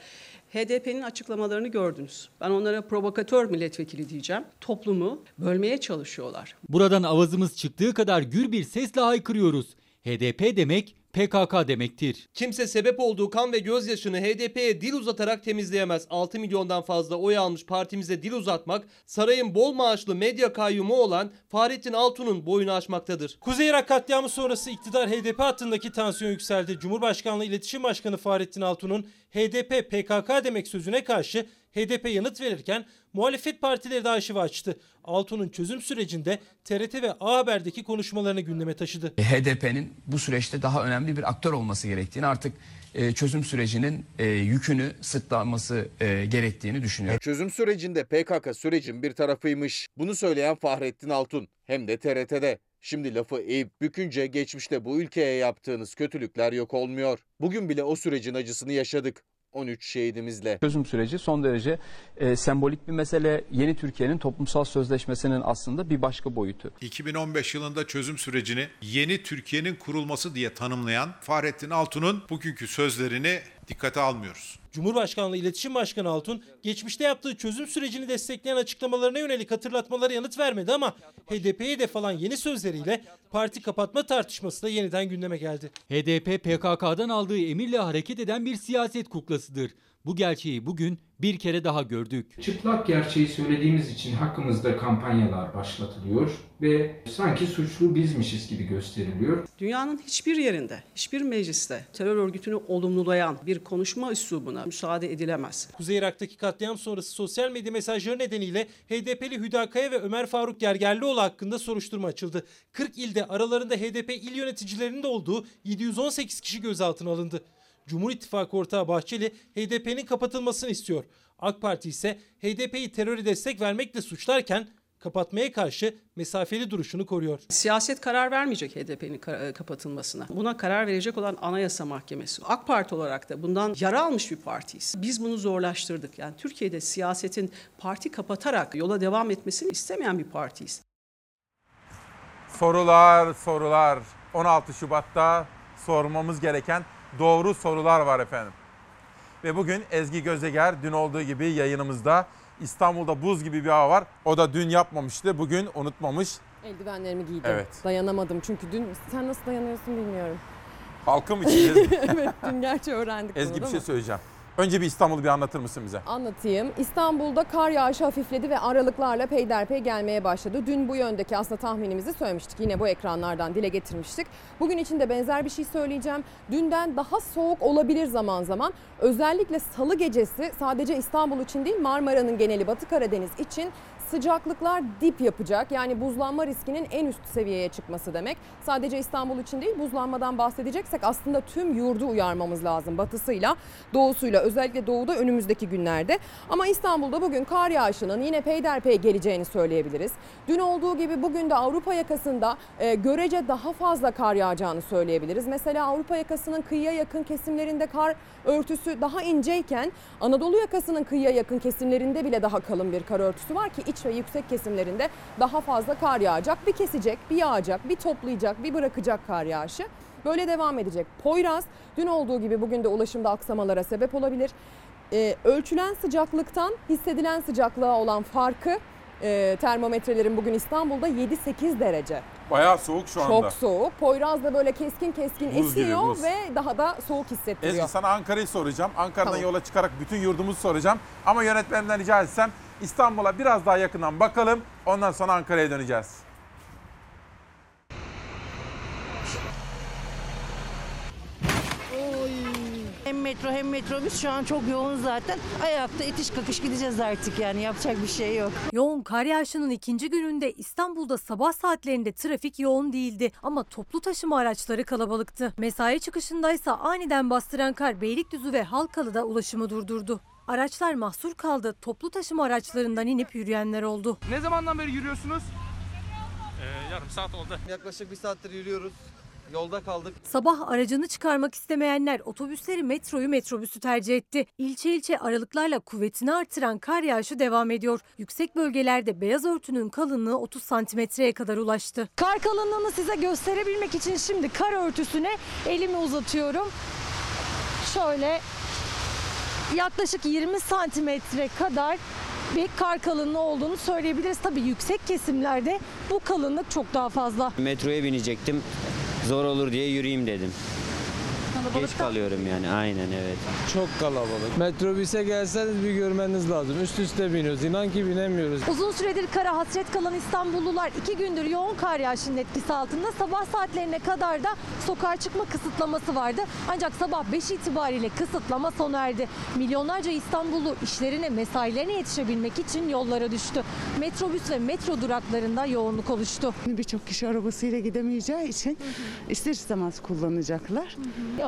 HDP'nin açıklamalarını gördünüz. Ben onlara provokatör milletvekili diyeceğim. Toplumu bölmeye çalışıyorlar. Buradan avazımız çıktığı kadar gür bir sesle haykırıyoruz. HDP demek PKK demektir. Kimse sebep olduğu kan ve gözyaşını HDP'ye dil uzatarak temizleyemez. 6 milyondan fazla oy almış partimize dil uzatmak, sarayın bol maaşlı medya kayyumu olan Fahrettin Altun'un boyunu aşmaktadır. Kuzey Irak katliamı sonrası iktidar HDP hattındaki tansiyon yükseldi. Cumhurbaşkanlığı İletişim Başkanı Fahrettin Altun'un HDP PKK demek sözüne karşı HDP yanıt verirken muhalefet partileri de arşivi açtı. Altun'un çözüm sürecinde TRT ve A Haber'deki konuşmalarını gündeme taşıdı. HDP'nin bu süreçte daha önemli bir aktör olması gerektiğini artık e, çözüm sürecinin e, yükünü sırtlanması e, gerektiğini düşünüyorum. Çözüm sürecinde PKK sürecin bir tarafıymış. Bunu söyleyen Fahrettin Altun hem de TRT'de. Şimdi lafı eğip bükünce geçmişte bu ülkeye yaptığınız kötülükler yok olmuyor. Bugün bile o sürecin acısını yaşadık. 13 şehidimizle. Çözüm süreci son derece e, sembolik bir mesele. Yeni Türkiye'nin toplumsal sözleşmesinin aslında bir başka boyutu. 2015 yılında çözüm sürecini yeni Türkiye'nin kurulması diye tanımlayan Fahrettin Altun'un bugünkü sözlerini dikkate almıyoruz. Cumhurbaşkanlığı İletişim Başkanı Altun, geçmişte yaptığı çözüm sürecini destekleyen açıklamalarına yönelik hatırlatmalara yanıt vermedi ama HDP'ye de falan yeni sözleriyle parti kapatma tartışması da yeniden gündeme geldi. HDP PKK'dan aldığı emirle hareket eden bir siyaset kuklasıdır. Bu gerçeği bugün bir kere daha gördük. Çıplak gerçeği söylediğimiz için hakkımızda kampanyalar başlatılıyor ve sanki suçlu bizmişiz gibi gösteriliyor. Dünyanın hiçbir yerinde, hiçbir mecliste terör örgütünü olumlulayan bir konuşma üslubuna müsaade edilemez. Kuzey Irak'taki katliam sonrası sosyal medya mesajları nedeniyle HDP'li Hüdakaya ve Ömer Faruk Gergerlioğlu hakkında soruşturma açıldı. 40 ilde aralarında HDP il yöneticilerinin de olduğu 718 kişi gözaltına alındı. Cumhur İttifakı ortağı Bahçeli HDP'nin kapatılmasını istiyor. AK Parti ise HDP'yi teröre destek vermekle suçlarken kapatmaya karşı mesafeli duruşunu koruyor. Siyaset karar vermeyecek HDP'nin kapatılmasına. Buna karar verecek olan Anayasa Mahkemesi. AK Parti olarak da bundan yara almış bir partiyiz. Biz bunu zorlaştırdık. Yani Türkiye'de siyasetin parti kapatarak yola devam etmesini istemeyen bir partiyiz. Sorular, sorular. 16 Şubat'ta sormamız gereken doğru sorular var efendim. Ve bugün Ezgi Gözeger dün olduğu gibi yayınımızda İstanbul'da buz gibi bir hava var. O da dün yapmamıştı. Bugün unutmamış. Eldivenlerimi giydim. Evet. Dayanamadım çünkü dün sen nasıl dayanıyorsun bilmiyorum. Halkım için evet dün gerçi öğrendik Ezgi bunu bir şey söyleyeceğim. Önce bir İstanbul'u bir anlatır mısın bize? Anlatayım. İstanbul'da kar yağışı hafifledi ve aralıklarla peyderpey gelmeye başladı. Dün bu yöndeki aslında tahminimizi söylemiştik. Yine bu ekranlardan dile getirmiştik. Bugün için de benzer bir şey söyleyeceğim. Dünden daha soğuk olabilir zaman zaman. Özellikle salı gecesi sadece İstanbul için değil Marmara'nın geneli Batı Karadeniz için sıcaklıklar dip yapacak. Yani buzlanma riskinin en üst seviyeye çıkması demek. Sadece İstanbul için değil buzlanmadan bahsedeceksek aslında tüm yurdu uyarmamız lazım. Batısıyla, doğusuyla özellikle doğuda önümüzdeki günlerde. Ama İstanbul'da bugün kar yağışının yine peyderpey geleceğini söyleyebiliriz. Dün olduğu gibi bugün de Avrupa yakasında e, görece daha fazla kar yağacağını söyleyebiliriz. Mesela Avrupa yakasının kıyıya yakın kesimlerinde kar örtüsü daha inceyken Anadolu yakasının kıyıya yakın kesimlerinde bile daha kalın bir kar örtüsü var ki iç ve yüksek kesimlerinde daha fazla kar yağacak. Bir kesecek, bir yağacak, bir toplayacak, bir bırakacak kar yağışı. Böyle devam edecek. Poyraz dün olduğu gibi bugün de ulaşımda aksamalara sebep olabilir. Ee, ölçülen sıcaklıktan hissedilen sıcaklığa olan farkı e, termometrelerin bugün İstanbul'da 7-8 derece. Bayağı soğuk şu anda. Çok soğuk. Poyraz da böyle keskin keskin Buz gibi, esiyor buz. ve daha da soğuk hissettiriyor. Ezgi sana Ankara'yı soracağım. Ankara'dan Tamam. yola çıkarak bütün yurdumuzu soracağım. Ama yönetmenimden rica etsem İstanbul'a biraz daha yakından bakalım. Ondan sonra Ankara'ya döneceğiz. Hem metro hem metrobüs şu an çok yoğun zaten. Ayakta itiş kakış gideceğiz artık yani yapacak bir şey yok. Yoğun kar yağışının ikinci gününde İstanbul'da sabah saatlerinde trafik yoğun değildi ama toplu taşıma araçları kalabalıktı. Mesai çıkışındaysa aniden bastıran kar Beylikdüzü ve Halkalı'da ulaşımı durdurdu. Araçlar mahsur kaldı. Toplu taşıma araçlarından inip yürüyenler oldu. Ne zamandan beri yürüyorsunuz? yarım saat oldu. Yaklaşık bir saattir yürüyoruz. Yolda kaldık. Sabah aracını çıkarmak istemeyenler otobüsleri metroyu metrobüsü tercih etti. İlçe ilçe aralıklarla kuvvetini artıran kar yağışı devam ediyor. Yüksek bölgelerde beyaz örtünün kalınlığı 30 santimetreye kadar ulaştı. Kar kalınlığını size gösterebilmek için şimdi kar örtüsüne elimi uzatıyorum. Şöyle yaklaşık 20 santimetre kadar bir kar kalınlığı olduğunu söyleyebiliriz. Tabii yüksek kesimlerde bu kalınlık çok daha fazla. Metroya binecektim. Zor olur diye yürüyeyim dedim. Geç kalıyorum yani aynen evet. Çok kalabalık. Metrobüse gelseniz bir görmeniz lazım. Üst üste biniyoruz. İnan ki binemiyoruz. Uzun süredir kara hasret kalan İstanbullular iki gündür yoğun kar yağışının etkisi altında sabah saatlerine kadar da sokağa çıkma kısıtlaması vardı. Ancak sabah 5 itibariyle kısıtlama sona erdi. Milyonlarca İstanbullu işlerine mesailerine yetişebilmek için yollara düştü. Metrobüs ve metro duraklarında yoğunluk oluştu. Birçok kişi arabasıyla gidemeyeceği için ister istemez kullanacaklar.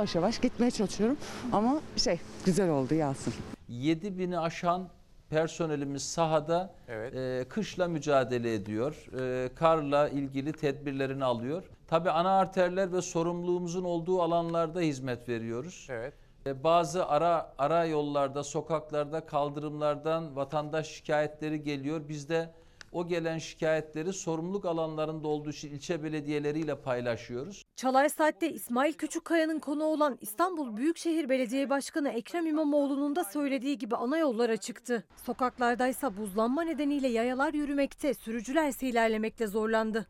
Yavaş yavaş gitmeye çalışıyorum ama şey güzel oldu Yasin. 7000'i aşan personelimiz sahada e, kışla mücadele ediyor. E, karla ilgili tedbirlerini alıyor. Tabii ana arterler ve sorumluluğumuzun olduğu alanlarda hizmet veriyoruz. Evet. E, bazı ara ara yollarda, sokaklarda, kaldırımlardan vatandaş şikayetleri geliyor. Biz de o gelen şikayetleri sorumluluk alanlarında olduğu için ilçe belediyeleriyle paylaşıyoruz. Çalar Saat'te İsmail Küçükkaya'nın konu olan İstanbul Büyükşehir Belediye Başkanı Ekrem İmamoğlu'nun da söylediği gibi ana yollara çıktı. Sokaklardaysa buzlanma nedeniyle yayalar yürümekte, sürücülerse ilerlemekte zorlandı.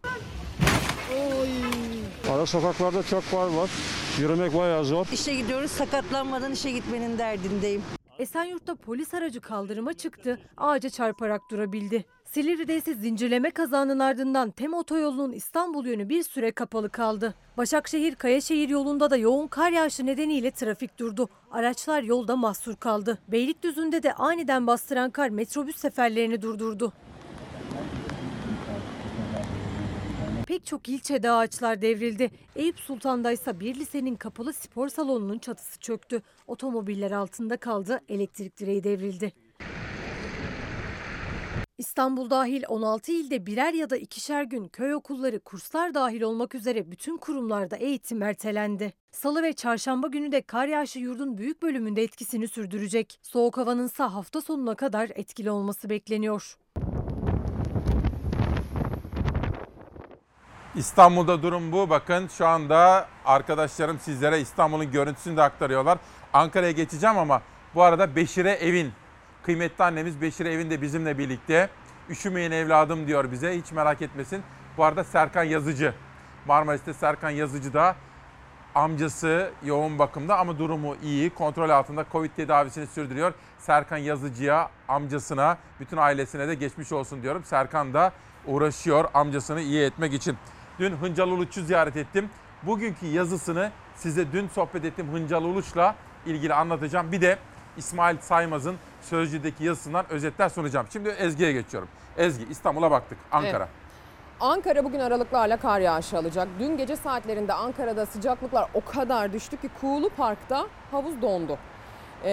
Ara sokaklarda çok var var. Yürümek bayağı zor. İşe gidiyoruz sakatlanmadan işe gitmenin derdindeyim. Esenyurt'ta polis aracı kaldırıma çıktı, ağaca çarparak durabildi. Silivri'de zincirleme kazanın ardından Tem Otoyolu'nun İstanbul yönü bir süre kapalı kaldı. Başakşehir Kayaşehir yolunda da yoğun kar yağışı nedeniyle trafik durdu. Araçlar yolda mahsur kaldı. Beylikdüzü'nde de aniden bastıran kar metrobüs seferlerini durdurdu. Pek çok ilçede ağaçlar devrildi. Eyüp Sultan'da ise bir lisenin kapalı spor salonunun çatısı çöktü. Otomobiller altında kaldı, elektrik direği devrildi. İstanbul dahil 16 ilde birer ya da ikişer gün köy okulları, kurslar dahil olmak üzere bütün kurumlarda eğitim ertelendi. Salı ve çarşamba günü de kar yağışı yurdun büyük bölümünde etkisini sürdürecek. Soğuk havanın ise hafta sonuna kadar etkili olması bekleniyor. İstanbul'da durum bu. Bakın şu anda arkadaşlarım sizlere İstanbul'un görüntüsünü de aktarıyorlar. Ankara'ya geçeceğim ama bu arada Beşire Evin, kıymetli annemiz Beşire Evin de bizimle birlikte. Üşümeyin evladım diyor bize, hiç merak etmesin. Bu arada Serkan Yazıcı, Marmaris'te Serkan Yazıcı da Amcası yoğun bakımda ama durumu iyi. Kontrol altında Covid tedavisini sürdürüyor. Serkan Yazıcı'ya, amcasına, bütün ailesine de geçmiş olsun diyorum. Serkan da uğraşıyor amcasını iyi etmek için. Dün Hıncal Uluç'u ziyaret ettim. Bugünkü yazısını size dün sohbet ettiğim Hıncal Uluç'la ilgili anlatacağım. Bir de İsmail Saymaz'ın Sözcü'deki yazısından özetler sunacağım. Şimdi Ezgi'ye geçiyorum. Ezgi İstanbul'a baktık. Ankara. Evet. Ankara bugün aralıklarla kar yağışı alacak. Dün gece saatlerinde Ankara'da sıcaklıklar o kadar düştü ki Kuğulu Park'ta havuz dondu. Ee,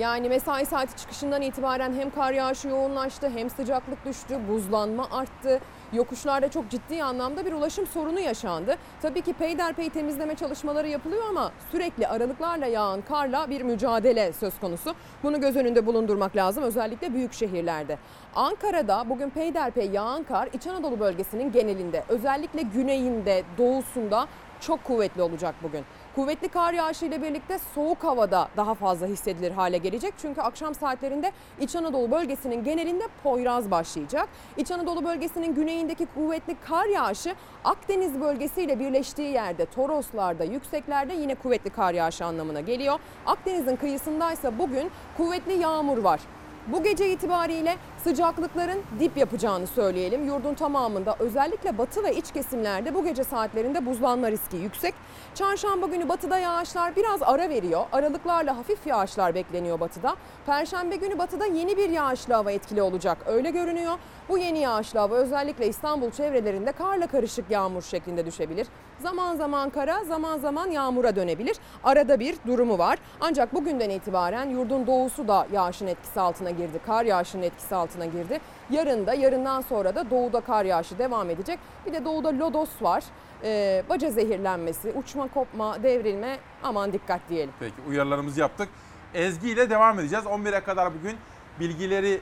yani mesai saati çıkışından itibaren hem kar yağışı yoğunlaştı hem sıcaklık düştü, buzlanma arttı. Yokuşlarda çok ciddi anlamda bir ulaşım sorunu yaşandı. Tabii ki peyderpey temizleme çalışmaları yapılıyor ama sürekli aralıklarla yağan karla bir mücadele söz konusu. Bunu göz önünde bulundurmak lazım özellikle büyük şehirlerde. Ankara'da bugün peyderpey yağan kar İç Anadolu bölgesinin genelinde özellikle güneyinde, doğusunda çok kuvvetli olacak bugün. Kuvvetli kar yağışı ile birlikte soğuk havada daha fazla hissedilir hale gelecek. Çünkü akşam saatlerinde İç Anadolu bölgesinin genelinde Poyraz başlayacak. İç Anadolu bölgesinin güneyindeki kuvvetli kar yağışı Akdeniz bölgesiyle birleştiği yerde Toroslarda, yükseklerde yine kuvvetli kar yağışı anlamına geliyor. Akdeniz'in kıyısındaysa bugün kuvvetli yağmur var. Bu gece itibariyle sıcaklıkların dip yapacağını söyleyelim. Yurdun tamamında özellikle batı ve iç kesimlerde bu gece saatlerinde buzlanma riski yüksek. Çarşamba günü batıda yağışlar biraz ara veriyor. Aralıklarla hafif yağışlar bekleniyor batıda. Perşembe günü batıda yeni bir yağışlı hava etkili olacak. Öyle görünüyor. Bu yeni yağışlı hava özellikle İstanbul çevrelerinde karla karışık yağmur şeklinde düşebilir. Zaman zaman kara, zaman zaman yağmura dönebilir. Arada bir durumu var. Ancak bugünden itibaren yurdun doğusu da yağışın etkisi altına girdi. Kar yağışının etkisi altına girdi. Yarın da, yarından sonra da doğuda kar yağışı devam edecek. Bir de doğuda lodos var. Ee, baca zehirlenmesi, uçma, kopma, devrilme aman dikkat diyelim. Peki uyarılarımızı yaptık. Ezgi ile devam edeceğiz. 11'e kadar bugün bilgileri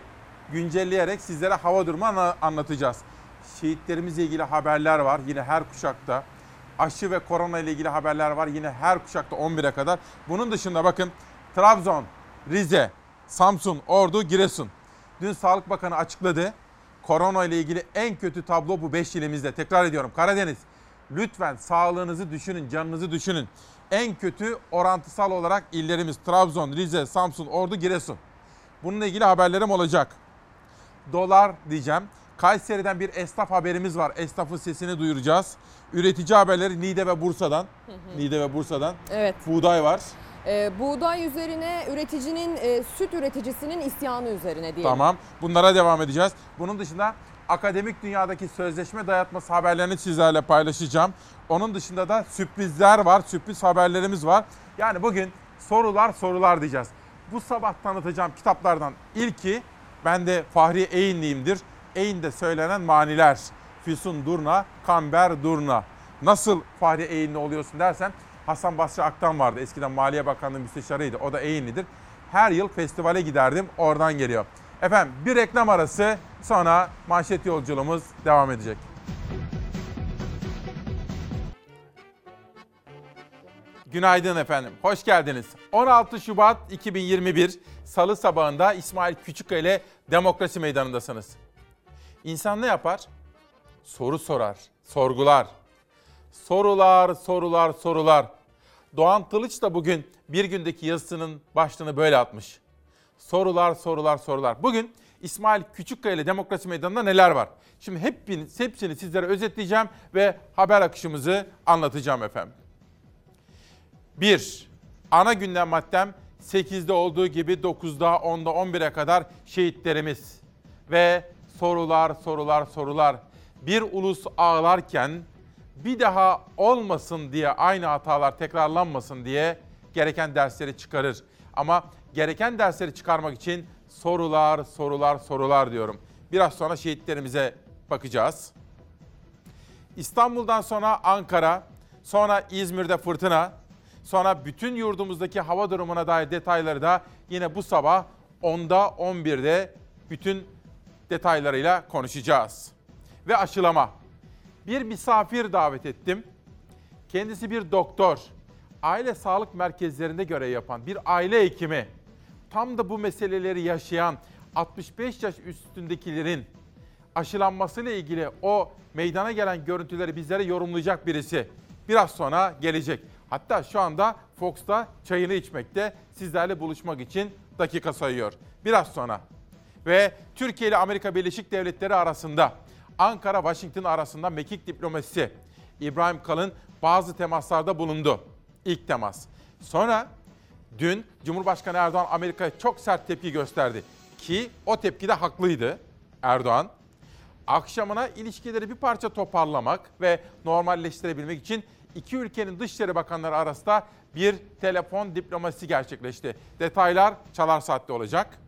güncelleyerek sizlere hava durumu anlatacağız. Şehitlerimizle ilgili haberler var yine her kuşakta. Aşı ve korona ile ilgili haberler var yine her kuşakta 11'e kadar. Bunun dışında bakın Trabzon, Rize, Samsun, Ordu, Giresun. Dün Sağlık Bakanı açıkladı. Korona ile ilgili en kötü tablo bu 5 ilimizde. Tekrar ediyorum Karadeniz. Lütfen sağlığınızı düşünün, canınızı düşünün. En kötü orantısal olarak illerimiz Trabzon, Rize, Samsun, Ordu, Giresun. Bununla ilgili haberlerim olacak. Dolar diyeceğim. Kayseri'den bir esnaf haberimiz var. Esnafın sesini duyuracağız. Üretici haberleri Niğde ve Bursa'dan. Niğde ve Bursa'dan. Evet. Buğday var. Ee, buğday üzerine üreticinin, e, süt üreticisinin isyanı üzerine diyelim. Tamam. Bunlara devam edeceğiz. Bunun dışında akademik dünyadaki sözleşme dayatması haberlerini sizlerle paylaşacağım. Onun dışında da sürprizler var, sürpriz haberlerimiz var. Yani bugün sorular sorular diyeceğiz. Bu sabah tanıtacağım kitaplardan ilki ben de Fahri Eğinliyimdir. Eğin'de söylenen maniler. Füsun Durna, Kamber Durna. Nasıl Fahri Eğinli oluyorsun dersen Hasan Basri Aktan vardı. Eskiden Maliye Bakanlığı müsteşarıydı. O da Eğinlidir. Her yıl festivale giderdim. Oradan geliyor. Efendim bir reklam arası sonra manşet yolculuğumuz devam edecek. Günaydın efendim. Hoş geldiniz. 16 Şubat 2021 Salı sabahında İsmail Küçükkaya ile Demokrasi Meydanı'ndasınız. İnsan ne yapar? Soru sorar, sorgular. Sorular, sorular, sorular. Doğan Tılıç da bugün bir gündeki yazısının başlığını böyle atmış. Sorular, sorular, sorular. Bugün İsmail Küçükkaya ile Demokrasi Meydanı'nda neler var? Şimdi hepiniz, hepsini sizlere özetleyeceğim ve haber akışımızı anlatacağım efendim. 1. Ana gündem maddem 8'de olduğu gibi 9'da, 10'da, 11'e kadar şehitlerimiz. Ve sorular, sorular, sorular. Bir ulus ağlarken bir daha olmasın diye aynı hatalar tekrarlanmasın diye gereken dersleri çıkarır. Ama gereken dersleri çıkarmak için sorular, sorular, sorular diyorum. Biraz sonra şehitlerimize bakacağız. İstanbul'dan sonra Ankara, sonra İzmir'de fırtına, sonra bütün yurdumuzdaki hava durumuna dair detayları da yine bu sabah 10'da 11'de bütün detaylarıyla konuşacağız. Ve aşılama. Bir misafir davet ettim. Kendisi bir doktor. Aile sağlık merkezlerinde görev yapan bir aile hekimi. Tam da bu meseleleri yaşayan 65 yaş üstündekilerin aşılanmasıyla ilgili o meydana gelen görüntüleri bizlere yorumlayacak birisi. Biraz sonra gelecek. Hatta şu anda Fox'ta çayını içmekte. Sizlerle buluşmak için dakika sayıyor. Biraz sonra. Ve Türkiye ile Amerika Birleşik Devletleri arasında Ankara-Washington arasında mekik diplomasisi. İbrahim Kalın bazı temaslarda bulundu. İlk temas. Sonra dün Cumhurbaşkanı Erdoğan Amerika'ya çok sert tepki gösterdi. Ki o tepki de haklıydı Erdoğan. Akşamına ilişkileri bir parça toparlamak ve normalleştirebilmek için iki ülkenin dışişleri bakanları arasında bir telefon diplomasisi gerçekleşti. Detaylar Çalar Saat'te olacak.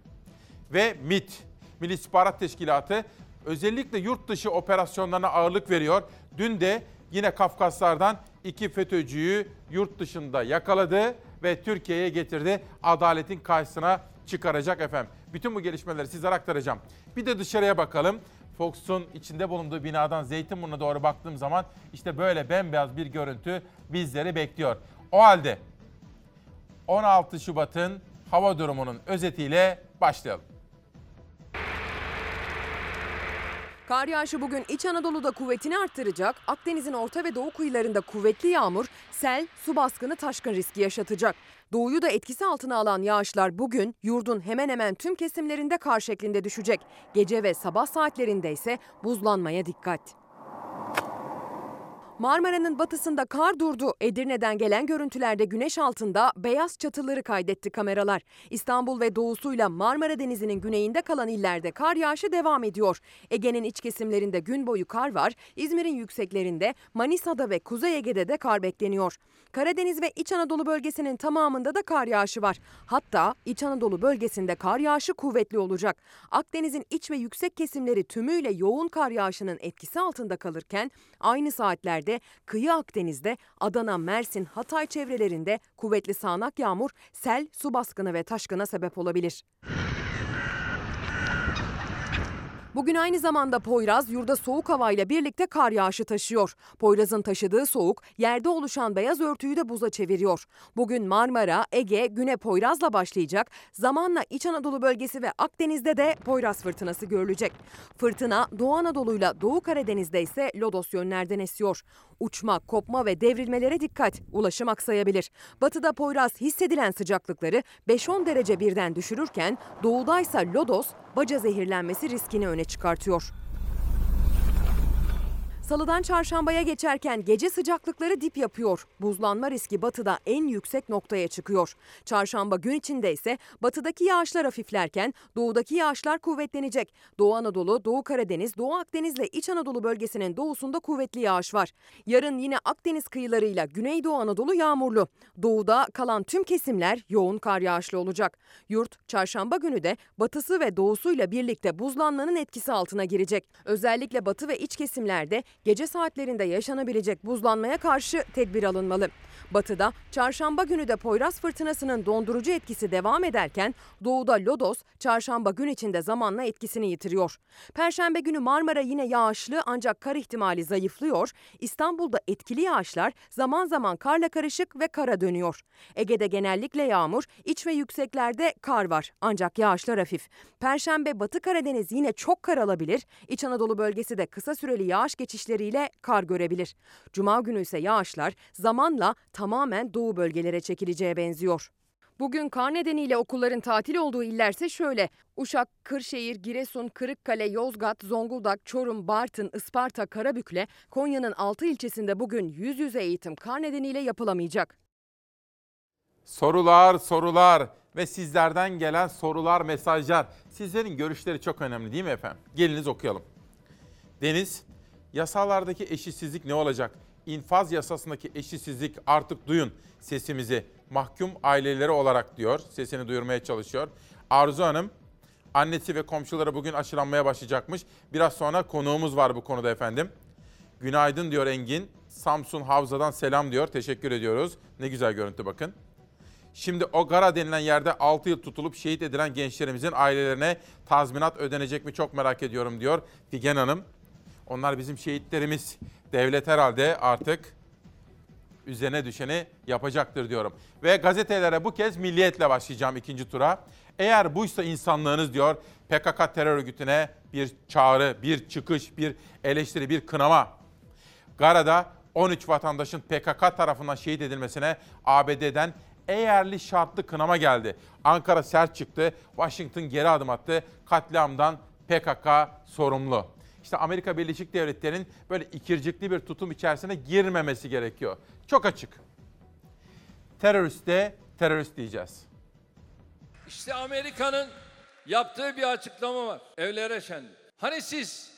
Ve MIT, Milli İstihbarat Teşkilatı özellikle yurt dışı operasyonlarına ağırlık veriyor. Dün de yine Kafkaslardan iki FETÖ'cüyü yurt dışında yakaladı ve Türkiye'ye getirdi. Adaletin karşısına çıkaracak efendim. Bütün bu gelişmeleri sizlere aktaracağım. Bir de dışarıya bakalım. Fox'un içinde bulunduğu binadan Zeytinburnu'na doğru baktığım zaman işte böyle bembeyaz bir görüntü bizleri bekliyor. O halde 16 Şubat'ın hava durumunun özetiyle başlayalım. Kar yağışı bugün İç Anadolu'da kuvvetini arttıracak, Akdeniz'in orta ve doğu kıyılarında kuvvetli yağmur, sel, su baskını, taşkın riski yaşatacak. Doğuyu da etkisi altına alan yağışlar bugün yurdun hemen hemen tüm kesimlerinde kar şeklinde düşecek. Gece ve sabah saatlerinde ise buzlanmaya dikkat. Marmara'nın batısında kar durdu. Edirne'den gelen görüntülerde güneş altında beyaz çatıları kaydetti kameralar. İstanbul ve doğusuyla Marmara Denizi'nin güneyinde kalan illerde kar yağışı devam ediyor. Ege'nin iç kesimlerinde gün boyu kar var. İzmir'in yükseklerinde, Manisa'da ve Kuzey Ege'de de kar bekleniyor. Karadeniz ve İç Anadolu bölgesinin tamamında da kar yağışı var. Hatta İç Anadolu bölgesinde kar yağışı kuvvetli olacak. Akdeniz'in iç ve yüksek kesimleri tümüyle yoğun kar yağışının etkisi altında kalırken aynı saatlerde kıyı Akdeniz'de Adana, Mersin, Hatay çevrelerinde kuvvetli sağanak yağmur, sel, su baskını ve taşkına sebep olabilir. Bugün aynı zamanda Poyraz yurda soğuk havayla birlikte kar yağışı taşıyor. Poyraz'ın taşıdığı soğuk yerde oluşan beyaz örtüyü de buza çeviriyor. Bugün Marmara, Ege, Güne Poyraz'la başlayacak. Zamanla İç Anadolu bölgesi ve Akdeniz'de de Poyraz fırtınası görülecek. Fırtına Doğu Anadolu'yla Doğu Karadeniz'de ise lodos yönlerden esiyor. Uçma, kopma ve devrilmelere dikkat. Ulaşım aksayabilir. Batıda Poyraz hissedilen sıcaklıkları 5-10 derece birden düşürürken doğudaysa lodos baca zehirlenmesi riskini öne çıkartıyor. Salıdan çarşambaya geçerken gece sıcaklıkları dip yapıyor. Buzlanma riski batıda en yüksek noktaya çıkıyor. Çarşamba gün içinde ise batıdaki yağışlar hafiflerken doğudaki yağışlar kuvvetlenecek. Doğu Anadolu, Doğu Karadeniz, Doğu Akdeniz ile İç Anadolu bölgesinin doğusunda kuvvetli yağış var. Yarın yine Akdeniz kıyılarıyla Güneydoğu Anadolu yağmurlu. Doğuda kalan tüm kesimler yoğun kar yağışlı olacak. Yurt çarşamba günü de batısı ve doğusuyla birlikte buzlanmanın etkisi altına girecek. Özellikle batı ve iç kesimlerde gece saatlerinde yaşanabilecek buzlanmaya karşı tedbir alınmalı. Batıda çarşamba günü de Poyraz fırtınasının dondurucu etkisi devam ederken doğuda lodos çarşamba gün içinde zamanla etkisini yitiriyor. Perşembe günü Marmara yine yağışlı ancak kar ihtimali zayıflıyor. İstanbul'da etkili yağışlar zaman zaman karla karışık ve kara dönüyor. Ege'de genellikle yağmur, iç ve yükseklerde kar var ancak yağışlar hafif. Perşembe Batı Karadeniz yine çok kar alabilir. İç Anadolu bölgesi de kısa süreli yağış geçişleriyle kar görebilir. Cuma günü ise yağışlar zamanla tamamen doğu bölgelere çekileceğe benziyor. Bugün kar nedeniyle okulların tatil olduğu illerse şöyle. Uşak, Kırşehir, Giresun, Kırıkkale, Yozgat, Zonguldak, Çorum, Bartın, Isparta, Karabük'le Konya'nın 6 ilçesinde bugün yüz yüze eğitim kar nedeniyle yapılamayacak. Sorular, sorular ve sizlerden gelen sorular, mesajlar. Sizlerin görüşleri çok önemli değil mi efendim? Geliniz okuyalım. Deniz, yasalardaki eşitsizlik ne olacak? İnfaz yasasındaki eşitsizlik artık duyun sesimizi mahkum aileleri olarak diyor. Sesini duyurmaya çalışıyor. Arzu Hanım, annesi ve komşuları bugün aşılanmaya başlayacakmış. Biraz sonra konuğumuz var bu konuda efendim. Günaydın diyor Engin. Samsun Havza'dan selam diyor. Teşekkür ediyoruz. Ne güzel görüntü bakın. Şimdi o Gara denilen yerde 6 yıl tutulup şehit edilen gençlerimizin ailelerine tazminat ödenecek mi çok merak ediyorum diyor Figen Hanım. Onlar bizim şehitlerimiz. Devlet herhalde artık üzerine düşeni yapacaktır diyorum. Ve gazetelere bu kez milliyetle başlayacağım ikinci tura. Eğer buysa insanlığınız diyor PKK terör örgütüne bir çağrı, bir çıkış, bir eleştiri, bir kınama. Gara'da 13 vatandaşın PKK tarafından şehit edilmesine ABD'den eğerli şartlı kınama geldi. Ankara sert çıktı, Washington geri adım attı. Katliamdan PKK sorumlu. İşte Amerika Birleşik Devletleri'nin böyle ikircikli bir tutum içerisine girmemesi gerekiyor. Çok açık. Teröriste terörist diyeceğiz. İşte Amerika'nın yaptığı bir açıklama var. Evlere şenlik. Hani siz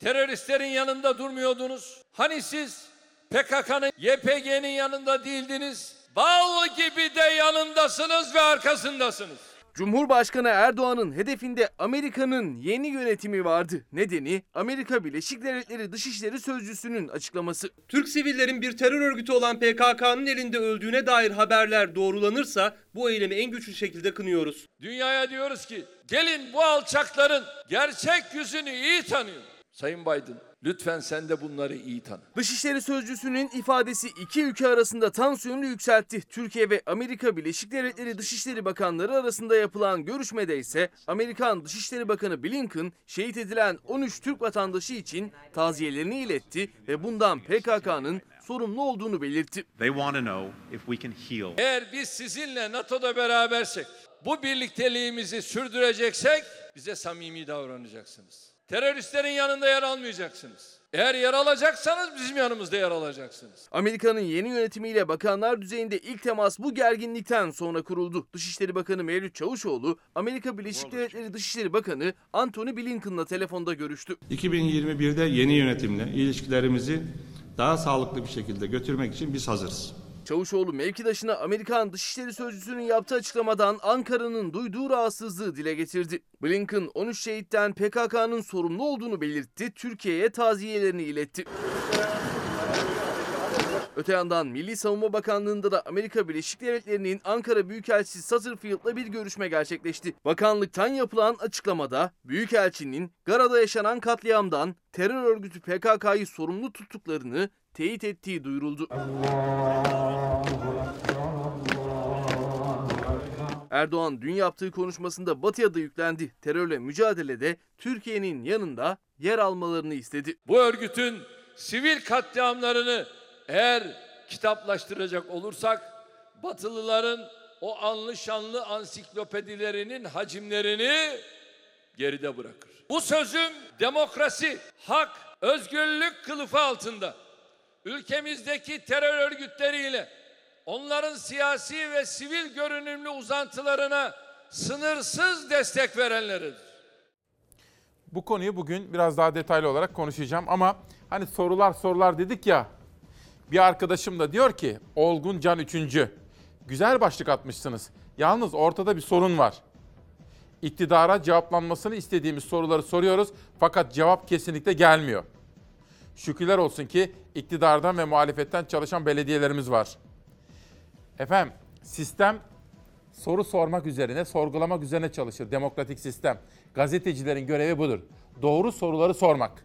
teröristlerin yanında durmuyordunuz? Hani siz PKK'nın, YPG'nin yanında değildiniz? Bal gibi de yanındasınız ve arkasındasınız. Cumhurbaşkanı Erdoğan'ın hedefinde Amerika'nın yeni yönetimi vardı. Nedeni Amerika Birleşik Devletleri Dışişleri Sözcüsü'nün açıklaması. Türk sivillerin bir terör örgütü olan PKK'nın elinde öldüğüne dair haberler doğrulanırsa bu eylemi en güçlü şekilde kınıyoruz. Dünyaya diyoruz ki gelin bu alçakların gerçek yüzünü iyi tanıyın. Sayın Biden lütfen sen de bunları iyi tanı. Dışişleri Sözcüsü'nün ifadesi iki ülke arasında tansiyonu yükseltti. Türkiye ve Amerika Birleşik Devletleri Dışişleri Bakanları arasında yapılan görüşmede ise Amerikan Dışişleri Bakanı Blinken şehit edilen 13 Türk vatandaşı için taziyelerini iletti ve bundan PKK'nın sorumlu olduğunu belirtti. They want to know if we can heal. Eğer biz sizinle NATO'da berabersek, bu birlikteliğimizi sürdüreceksek bize samimi davranacaksınız. Teröristlerin yanında yer almayacaksınız. Eğer yer alacaksanız bizim yanımızda yer alacaksınız. Amerika'nın yeni yönetimiyle bakanlar düzeyinde ilk temas bu gerginlikten sonra kuruldu. Dışişleri Bakanı Mevlüt Çavuşoğlu, Amerika Birleşik Devletleri Dışişleri Bakanı Antony Blinken'la telefonda görüştü. 2021'de yeni yönetimle ilişkilerimizi daha sağlıklı bir şekilde götürmek için biz hazırız. Çavuşoğlu mevkidaşına Amerikan Dışişleri Sözcüsü'nün yaptığı açıklamadan Ankara'nın duyduğu rahatsızlığı dile getirdi. Blinken 13 şehitten PKK'nın sorumlu olduğunu belirtti, Türkiye'ye taziyelerini iletti. Öte yandan Milli Savunma Bakanlığı'nda da Amerika Birleşik Devletleri'nin Ankara Büyükelçisi Sutherfield'la bir görüşme gerçekleşti. Bakanlıktan yapılan açıklamada Büyükelçinin Gara'da yaşanan katliamdan terör örgütü PKK'yı sorumlu tuttuklarını teyit ettiği duyuruldu. Erdoğan dün yaptığı konuşmasında Batı'ya da yüklendi. Terörle mücadelede Türkiye'nin yanında yer almalarını istedi. Bu örgütün sivil katliamlarını eğer kitaplaştıracak olursak Batılıların o anlı şanlı ansiklopedilerinin hacimlerini geride bırakır. Bu sözüm demokrasi, hak, özgürlük kılıfı altında ülkemizdeki terör örgütleriyle onların siyasi ve sivil görünümlü uzantılarına sınırsız destek verenleridir. Bu konuyu bugün biraz daha detaylı olarak konuşacağım ama hani sorular sorular dedik ya. Bir arkadaşım da diyor ki Olgun Can Üçüncü. Güzel başlık atmışsınız. Yalnız ortada bir sorun var. İktidara cevaplanmasını istediğimiz soruları soruyoruz fakat cevap kesinlikle gelmiyor. Şükürler olsun ki iktidardan ve muhalefetten çalışan belediyelerimiz var. Efendim sistem soru sormak üzerine, sorgulamak üzerine çalışır. Demokratik sistem. Gazetecilerin görevi budur. Doğru soruları sormak.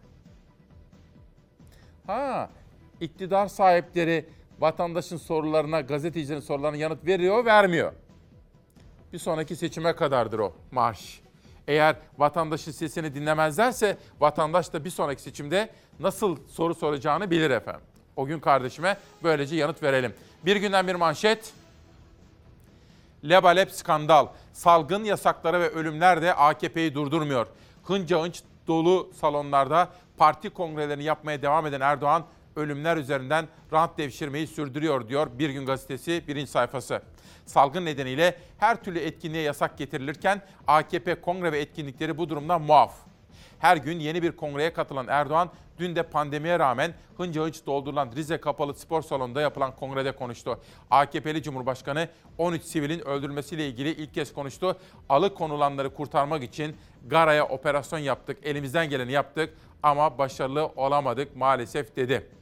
Ha, iktidar sahipleri vatandaşın sorularına, gazetecilerin sorularına yanıt veriyor, vermiyor. Bir sonraki seçime kadardır o marş. Eğer vatandaşın sesini dinlemezlerse vatandaş da bir sonraki seçimde nasıl soru soracağını bilir efendim. O gün kardeşime böylece yanıt verelim. Bir günden bir manşet. Lebalep skandal. Salgın yasakları ve ölümler de AKP'yi durdurmuyor. Hınca hınç dolu salonlarda parti kongrelerini yapmaya devam eden Erdoğan ölümler üzerinden rant devşirmeyi sürdürüyor diyor Bir Gün Gazetesi birinci sayfası. Salgın nedeniyle her türlü etkinliğe yasak getirilirken AKP kongre ve etkinlikleri bu durumdan muaf. Her gün yeni bir kongreye katılan Erdoğan dün de pandemiye rağmen hınca hınç doldurulan Rize Kapalı Spor Salonu'nda yapılan kongrede konuştu. AKP'li Cumhurbaşkanı 13 sivilin öldürülmesiyle ilgili ilk kez konuştu. Alıkonulanları kurtarmak için Gara'ya operasyon yaptık, elimizden geleni yaptık ama başarılı olamadık maalesef dedi.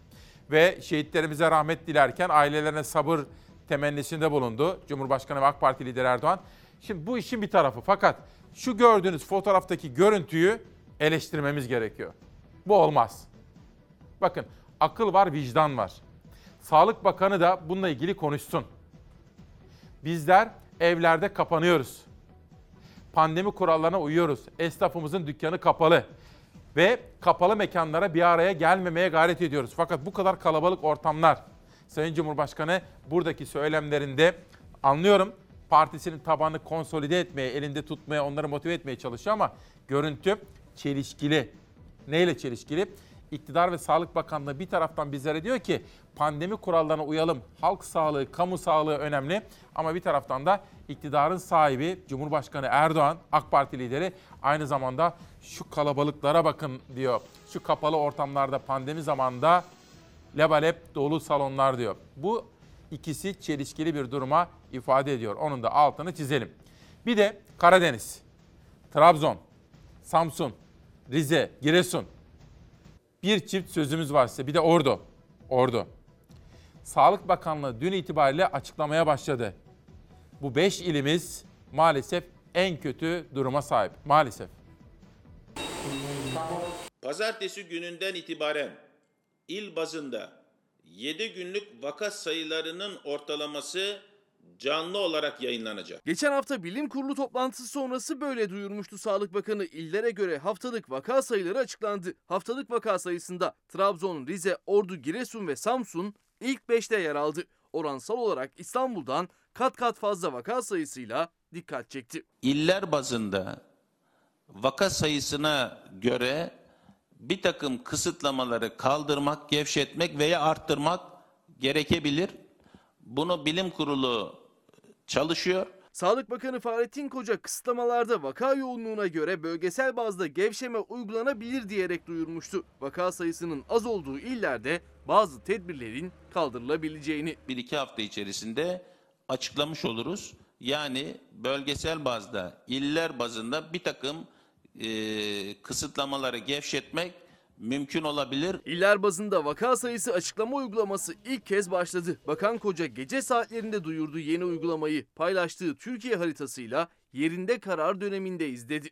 Ve şehitlerimize rahmet dilerken ailelerine sabır temennisinde bulundu Cumhurbaşkanı ve AK Parti lideri Erdoğan. Şimdi bu işin bir tarafı fakat şu gördüğünüz fotoğraftaki görüntüyü eleştirmemiz gerekiyor. Bu olmaz. Bakın akıl var, vicdan var. Sağlık Bakanı da bununla ilgili konuşsun. Bizler evlerde kapanıyoruz. Pandemi kurallarına uyuyoruz. Esnafımızın dükkanı kapalı. Ve kapalı mekanlara bir araya gelmemeye gayret ediyoruz. Fakat bu kadar kalabalık ortamlar Sayın Cumhurbaşkanı buradaki söylemlerinde anlıyorum partisinin tabanını konsolide etmeye, elinde tutmaya, onları motive etmeye çalışıyor ama görüntü çelişkili. Neyle çelişkili? İktidar ve Sağlık Bakanlığı bir taraftan bizlere diyor ki pandemi kurallarına uyalım. Halk sağlığı, kamu sağlığı önemli. Ama bir taraftan da iktidarın sahibi Cumhurbaşkanı Erdoğan, AK Parti lideri aynı zamanda şu kalabalıklara bakın diyor. Şu kapalı ortamlarda pandemi zamanında lebalep dolu salonlar diyor. Bu ikisi çelişkili bir duruma ifade ediyor. Onun da altını çizelim. Bir de Karadeniz, Trabzon, Samsun, Rize, Giresun. Bir çift sözümüz var size. Bir de Ordu. Ordu. Sağlık Bakanlığı dün itibariyle açıklamaya başladı. Bu 5 ilimiz maalesef en kötü duruma sahip. Maalesef. Pazartesi gününden itibaren il bazında 7 günlük vaka sayılarının ortalaması canlı olarak yayınlanacak. Geçen hafta bilim kurulu toplantısı sonrası böyle duyurmuştu Sağlık Bakanı. İllere göre haftalık vaka sayıları açıklandı. Haftalık vaka sayısında Trabzon, Rize, Ordu, Giresun ve Samsun ilk 5'te yer aldı. Oransal olarak İstanbul'dan kat kat fazla vaka sayısıyla dikkat çekti. İller bazında vaka sayısına göre bir takım kısıtlamaları kaldırmak, gevşetmek veya arttırmak gerekebilir. Bunu bilim kurulu çalışıyor. Sağlık Bakanı Fahrettin Koca kısıtlamalarda vaka yoğunluğuna göre bölgesel bazda gevşeme uygulanabilir diyerek duyurmuştu. Vaka sayısının az olduğu illerde bazı tedbirlerin kaldırılabileceğini. Bir iki hafta içerisinde açıklamış oluruz. Yani bölgesel bazda, iller bazında bir takım e, kısıtlamaları gevşetmek mümkün olabilir. İller bazında vaka sayısı açıklama uygulaması ilk kez başladı. Bakan Koca gece saatlerinde duyurdu yeni uygulamayı. Paylaştığı Türkiye haritasıyla yerinde karar dönemindeyiz dedi.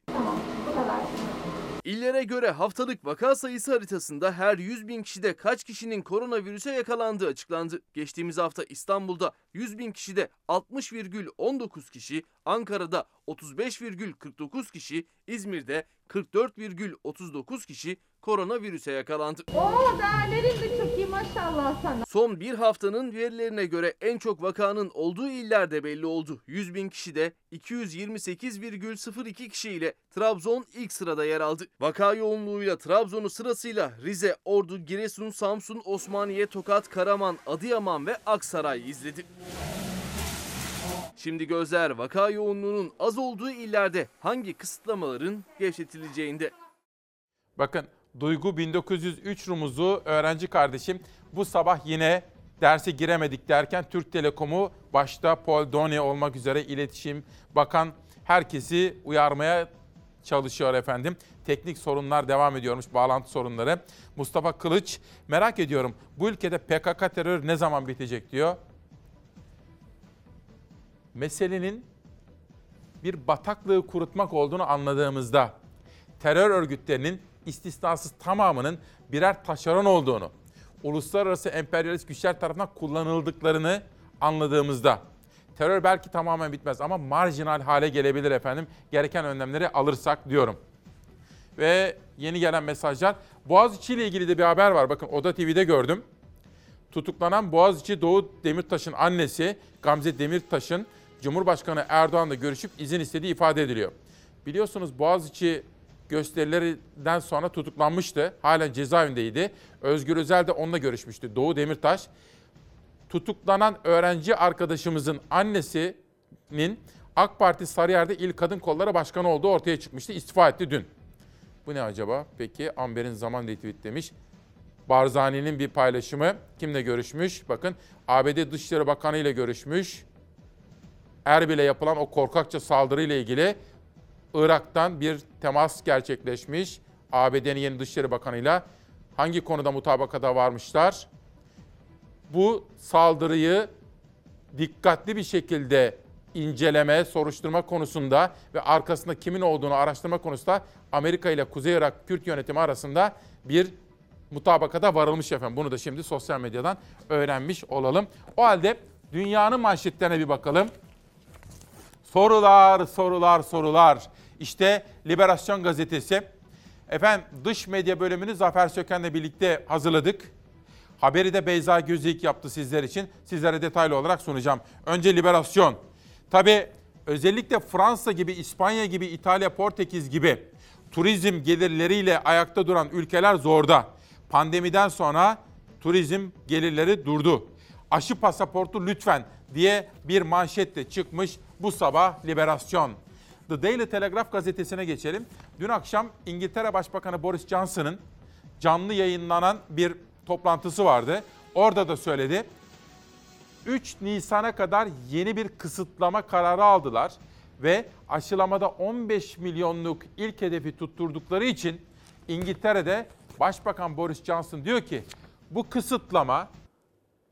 İllere göre haftalık vaka sayısı haritasında her 100 bin kişide kaç kişinin koronavirüse yakalandığı açıklandı. Geçtiğimiz hafta İstanbul'da 100 bin kişide 60,19 kişi, Ankara'da 35,49 kişi, İzmir'de 44,39 kişi koronavirüse yakalandı. Oo değerlerin de çok iyi maşallah sana. Son bir haftanın verilerine göre en çok vakanın olduğu iller de belli oldu. 100 bin kişide 228,02 kişiyle Trabzon ilk sırada yer aldı. Vaka yoğunluğuyla Trabzon'u sırasıyla Rize, Ordu, Giresun, Samsun, Osmaniye, Tokat, Karaman, Adıyaman ve Aksaray izledi. Şimdi gözler vaka yoğunluğunun az olduğu illerde hangi kısıtlamaların gevşetileceğinde. Bakın Duygu 1903 rumuzu öğrenci kardeşim bu sabah yine derse giremedik derken Türk Telekom'u başta Paul Doni olmak üzere iletişim bakan herkesi uyarmaya çalışıyor efendim. Teknik sorunlar devam ediyormuş, bağlantı sorunları. Mustafa Kılıç merak ediyorum bu ülkede PKK terör ne zaman bitecek diyor. Meselenin bir bataklığı kurutmak olduğunu anladığımızda terör örgütlerinin istisnasız tamamının birer taşeron olduğunu, uluslararası emperyalist güçler tarafından kullanıldıklarını anladığımızda terör belki tamamen bitmez ama marjinal hale gelebilir efendim. Gereken önlemleri alırsak diyorum. Ve yeni gelen mesajlar. Boğaziçi ile ilgili de bir haber var. Bakın Oda TV'de gördüm. Tutuklanan Boğaziçi Doğu Demirtaş'ın annesi Gamze Demirtaş'ın Cumhurbaşkanı Erdoğan'la görüşüp izin istediği ifade ediliyor. Biliyorsunuz Boğaziçi gösterilerinden sonra tutuklanmıştı. Halen cezaevindeydi. Özgür Özel de onunla görüşmüştü. Doğu Demirtaş. Tutuklanan öğrenci arkadaşımızın annesinin AK Parti Sarıyer'de İl Kadın Kolları Başkanı olduğu ortaya çıkmıştı. İstifa etti dün. Bu ne acaba? Peki Amber'in zaman retweet demiş. Barzani'nin bir paylaşımı. Kimle görüşmüş? Bakın ABD Dışişleri Bakanı ile görüşmüş. Erbil'e yapılan o korkakça saldırıyla ilgili Irak'tan bir temas gerçekleşmiş. ABD'nin yeni Dışişleri Bakanı'yla hangi konuda mutabakata varmışlar? Bu saldırıyı dikkatli bir şekilde inceleme, soruşturma konusunda ve arkasında kimin olduğunu araştırma konusunda Amerika ile Kuzey Irak Kürt yönetimi arasında bir mutabakata varılmış efendim. Bunu da şimdi sosyal medyadan öğrenmiş olalım. O halde dünyanın manşetlerine bir bakalım. Sorular, sorular, sorular. İşte Liberasyon gazetesi Efendim dış medya bölümünü Zafer Söken'le birlikte hazırladık. Haberi de Beyza Gözeyik yaptı sizler için. Sizlere detaylı olarak sunacağım. Önce liberasyon. Tabii özellikle Fransa gibi, İspanya gibi, İtalya, Portekiz gibi turizm gelirleriyle ayakta duran ülkeler zorda. Pandemiden sonra turizm gelirleri durdu. Aşı pasaportu lütfen diye bir manşetle çıkmış bu sabah liberasyon. The Daily Telegraph gazetesine geçelim. Dün akşam İngiltere Başbakanı Boris Johnson'ın canlı yayınlanan bir toplantısı vardı. Orada da söyledi. 3 Nisan'a kadar yeni bir kısıtlama kararı aldılar ve aşılamada 15 milyonluk ilk hedefi tutturdukları için İngiltere'de Başbakan Boris Johnson diyor ki bu kısıtlama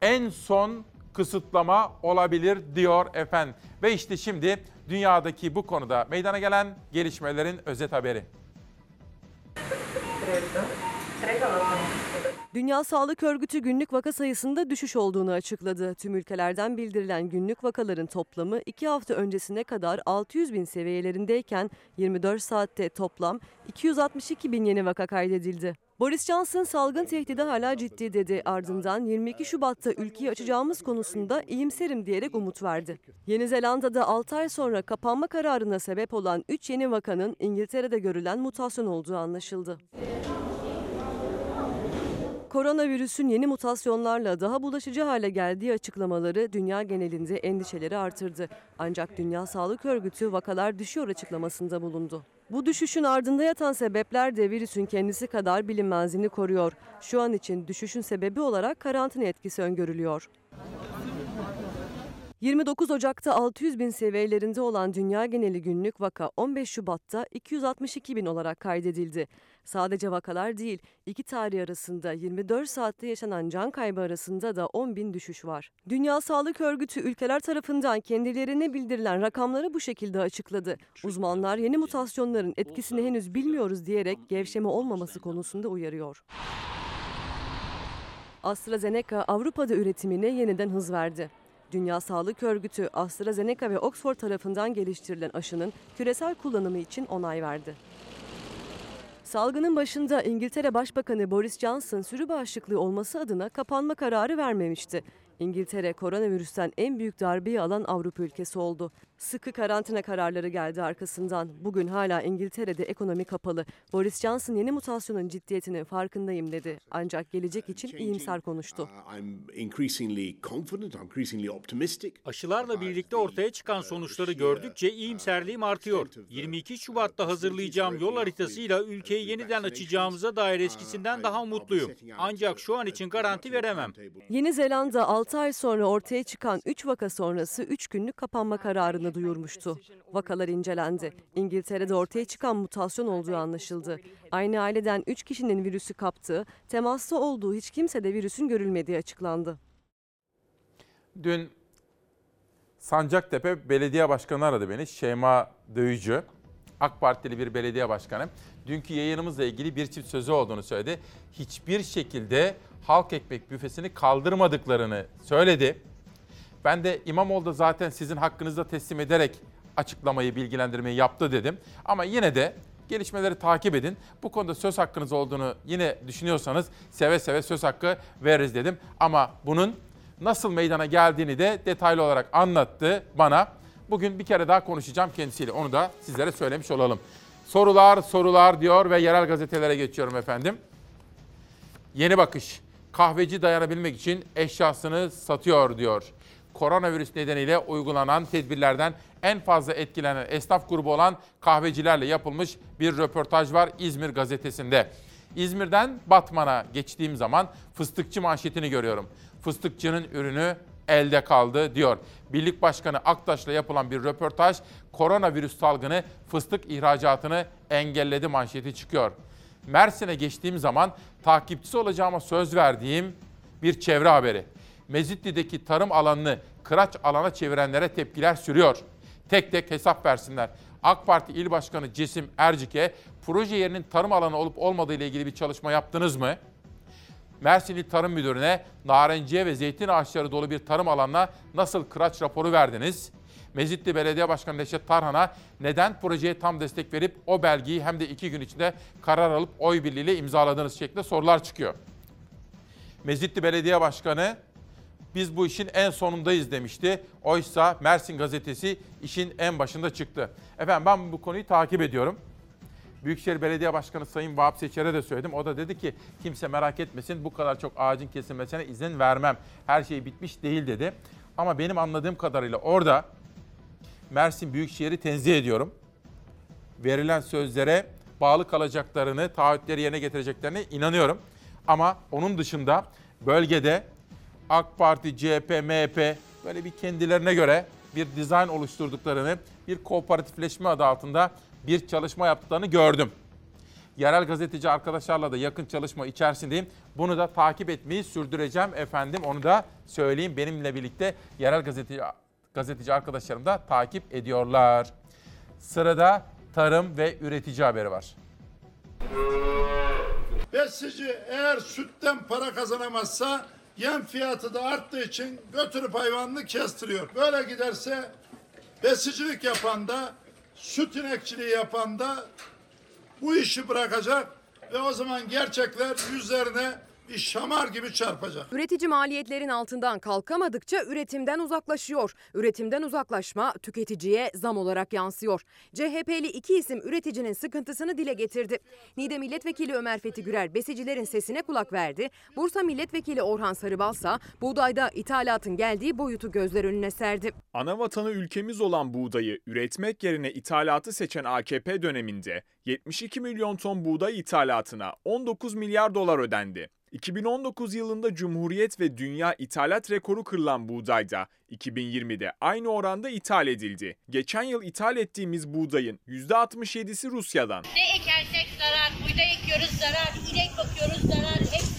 en son kısıtlama olabilir diyor efendim. Ve işte şimdi dünyadaki bu konuda meydana gelen gelişmelerin özet haberi. Dünya Sağlık Örgütü günlük vaka sayısında düşüş olduğunu açıkladı. Tüm ülkelerden bildirilen günlük vakaların toplamı 2 hafta öncesine kadar 600 bin seviyelerindeyken 24 saatte toplam 262 bin yeni vaka kaydedildi. Boris Johnson salgın tehdidi hala ciddi dedi. Ardından 22 Şubat'ta ülkeyi açacağımız konusunda iyimserim diyerek umut verdi. Yeni Zelanda'da 6 ay sonra kapanma kararına sebep olan 3 yeni vakanın İngiltere'de görülen mutasyon olduğu anlaşıldı. Koronavirüsün yeni mutasyonlarla daha bulaşıcı hale geldiği açıklamaları dünya genelinde endişeleri artırdı. Ancak Dünya Sağlık Örgütü vakalar düşüyor açıklamasında bulundu. Bu düşüşün ardında yatan sebepler de virüsün kendisi kadar bilinmezliğini koruyor. Şu an için düşüşün sebebi olarak karantina etkisi öngörülüyor. 29 Ocak'ta 600 bin seviyelerinde olan dünya geneli günlük vaka 15 Şubat'ta 262 bin olarak kaydedildi. Sadece vakalar değil, iki tarih arasında 24 saatte yaşanan can kaybı arasında da 10 bin düşüş var. Dünya Sağlık Örgütü ülkeler tarafından kendilerine bildirilen rakamları bu şekilde açıkladı. Uzmanlar yeni mutasyonların etkisini henüz bilmiyoruz diyerek gevşeme olmaması konusunda uyarıyor. AstraZeneca Avrupa'da üretimine yeniden hız verdi. Dünya Sağlık Örgütü AstraZeneca ve Oxford tarafından geliştirilen aşının küresel kullanımı için onay verdi. Salgının başında İngiltere Başbakanı Boris Johnson sürü bağışıklığı olması adına kapanma kararı vermemişti. İngiltere koronavirüsten en büyük darbeyi alan Avrupa ülkesi oldu. Sıkı karantina kararları geldi arkasından. Bugün hala İngiltere'de ekonomi kapalı. Boris Johnson yeni mutasyonun ciddiyetinin farkındayım dedi. Ancak gelecek için iyimser konuştu. Aşılarla birlikte ortaya çıkan sonuçları gördükçe iyimserliğim artıyor. 22 Şubat'ta hazırlayacağım yol haritasıyla ülkeyi yeniden açacağımıza dair eskisinden daha umutluyum. Ancak şu an için garanti veremem. Yeni Zelanda 6 ay sonra ortaya çıkan 3 vaka sonrası 3 günlük kapanma kararını duyurmuştu. Vakalar incelendi. İngiltere'de ortaya çıkan mutasyon olduğu anlaşıldı. Aynı aileden 3 kişinin virüsü kaptığı, temasta olduğu hiç kimsede virüsün görülmediği açıklandı. Dün Sancaktepe Belediye Başkanı aradı beni. Şeyma Döyücü. AK Partili bir belediye başkanı. Dünkü yayınımızla ilgili bir çift sözü olduğunu söyledi. Hiçbir şekilde halk ekmek büfesini kaldırmadıklarını söyledi. Ben de İmamoğlu da zaten sizin hakkınızda teslim ederek açıklamayı, bilgilendirmeyi yaptı dedim. Ama yine de gelişmeleri takip edin. Bu konuda söz hakkınız olduğunu yine düşünüyorsanız seve seve söz hakkı veririz dedim. Ama bunun nasıl meydana geldiğini de detaylı olarak anlattı bana. Bugün bir kere daha konuşacağım kendisiyle. Onu da sizlere söylemiş olalım. Sorular, sorular diyor ve yerel gazetelere geçiyorum efendim. Yeni bakış. Kahveci dayanabilmek için eşyasını satıyor diyor. Koronavirüs nedeniyle uygulanan tedbirlerden en fazla etkilenen esnaf grubu olan kahvecilerle yapılmış bir röportaj var İzmir gazetesinde. İzmir'den Batman'a geçtiğim zaman fıstıkçı manşetini görüyorum. Fıstıkçının ürünü elde kaldı diyor. Birlik Başkanı Aktaş'la yapılan bir röportaj koronavirüs salgını fıstık ihracatını engelledi manşeti çıkıyor. Mersin'e geçtiğim zaman takipçisi olacağıma söz verdiğim bir çevre haberi. Mezitli'deki tarım alanını kıraç alana çevirenlere tepkiler sürüyor. Tek tek hesap versinler. AK Parti İl Başkanı Cesim Ercik'e proje yerinin tarım alanı olup olmadığı ile ilgili bir çalışma yaptınız mı? Mersin İl Tarım Müdürü'ne narenciye ve zeytin ağaçları dolu bir tarım alanına nasıl kıraç raporu verdiniz? Mezitli Belediye Başkanı Neşet Tarhan'a neden projeye tam destek verip o belgeyi hem de iki gün içinde karar alıp oy birliğiyle imzaladığınız şeklinde sorular çıkıyor. Mezitli Belediye Başkanı biz bu işin en sonundayız demişti. Oysa Mersin gazetesi işin en başında çıktı. Efendim ben bu konuyu takip ediyorum. Büyükşehir Belediye Başkanı Sayın Vahap Seçer'e de söyledim. O da dedi ki kimse merak etmesin bu kadar çok ağacın kesilmesine izin vermem. Her şey bitmiş değil dedi. Ama benim anladığım kadarıyla orada Mersin Büyükşehir'i tenzih ediyorum. Verilen sözlere bağlı kalacaklarını, taahhütleri yerine getireceklerine inanıyorum. Ama onun dışında bölgede AK Parti, CHP, MHP böyle bir kendilerine göre bir dizayn oluşturduklarını, bir kooperatifleşme adı altında bir çalışma yaptıklarını gördüm. Yerel gazeteci arkadaşlarla da yakın çalışma içerisindeyim. Bunu da takip etmeyi sürdüreceğim efendim. Onu da söyleyeyim. Benimle birlikte yerel gazeteci, gazeteci arkadaşlarım da takip ediyorlar. Sırada tarım ve üretici haberi var. Besici eğer sütten para kazanamazsa yem fiyatı da arttığı için götürüp hayvanını kestiriyor. Böyle giderse besicilik yapan da süt inekçiliği yapan da bu işi bırakacak ve o zaman gerçekler yüzlerine şamar gibi çarpacak. Üretici maliyetlerin altından kalkamadıkça üretimden uzaklaşıyor. Üretimden uzaklaşma tüketiciye zam olarak yansıyor. CHP'li iki isim üreticinin sıkıntısını dile getirdi. Niğde Milletvekili Ömer Fethi Gürer besicilerin sesine kulak verdi. Bursa Milletvekili Orhan Sarıbalsa buğdayda ithalatın geldiği boyutu gözler önüne serdi. Ana vatanı ülkemiz olan buğdayı üretmek yerine ithalatı seçen AKP döneminde 72 milyon ton buğday ithalatına 19 milyar dolar ödendi. 2019 yılında Cumhuriyet ve dünya ithalat rekoru kırılan buğdayda 2020'de aynı oranda ithal edildi. Geçen yıl ithal ettiğimiz buğdayın %67'si Rusya'dan. Ne ekersek zarar, buğday ekiyoruz zarar, inek bakıyoruz zarar, hepsi.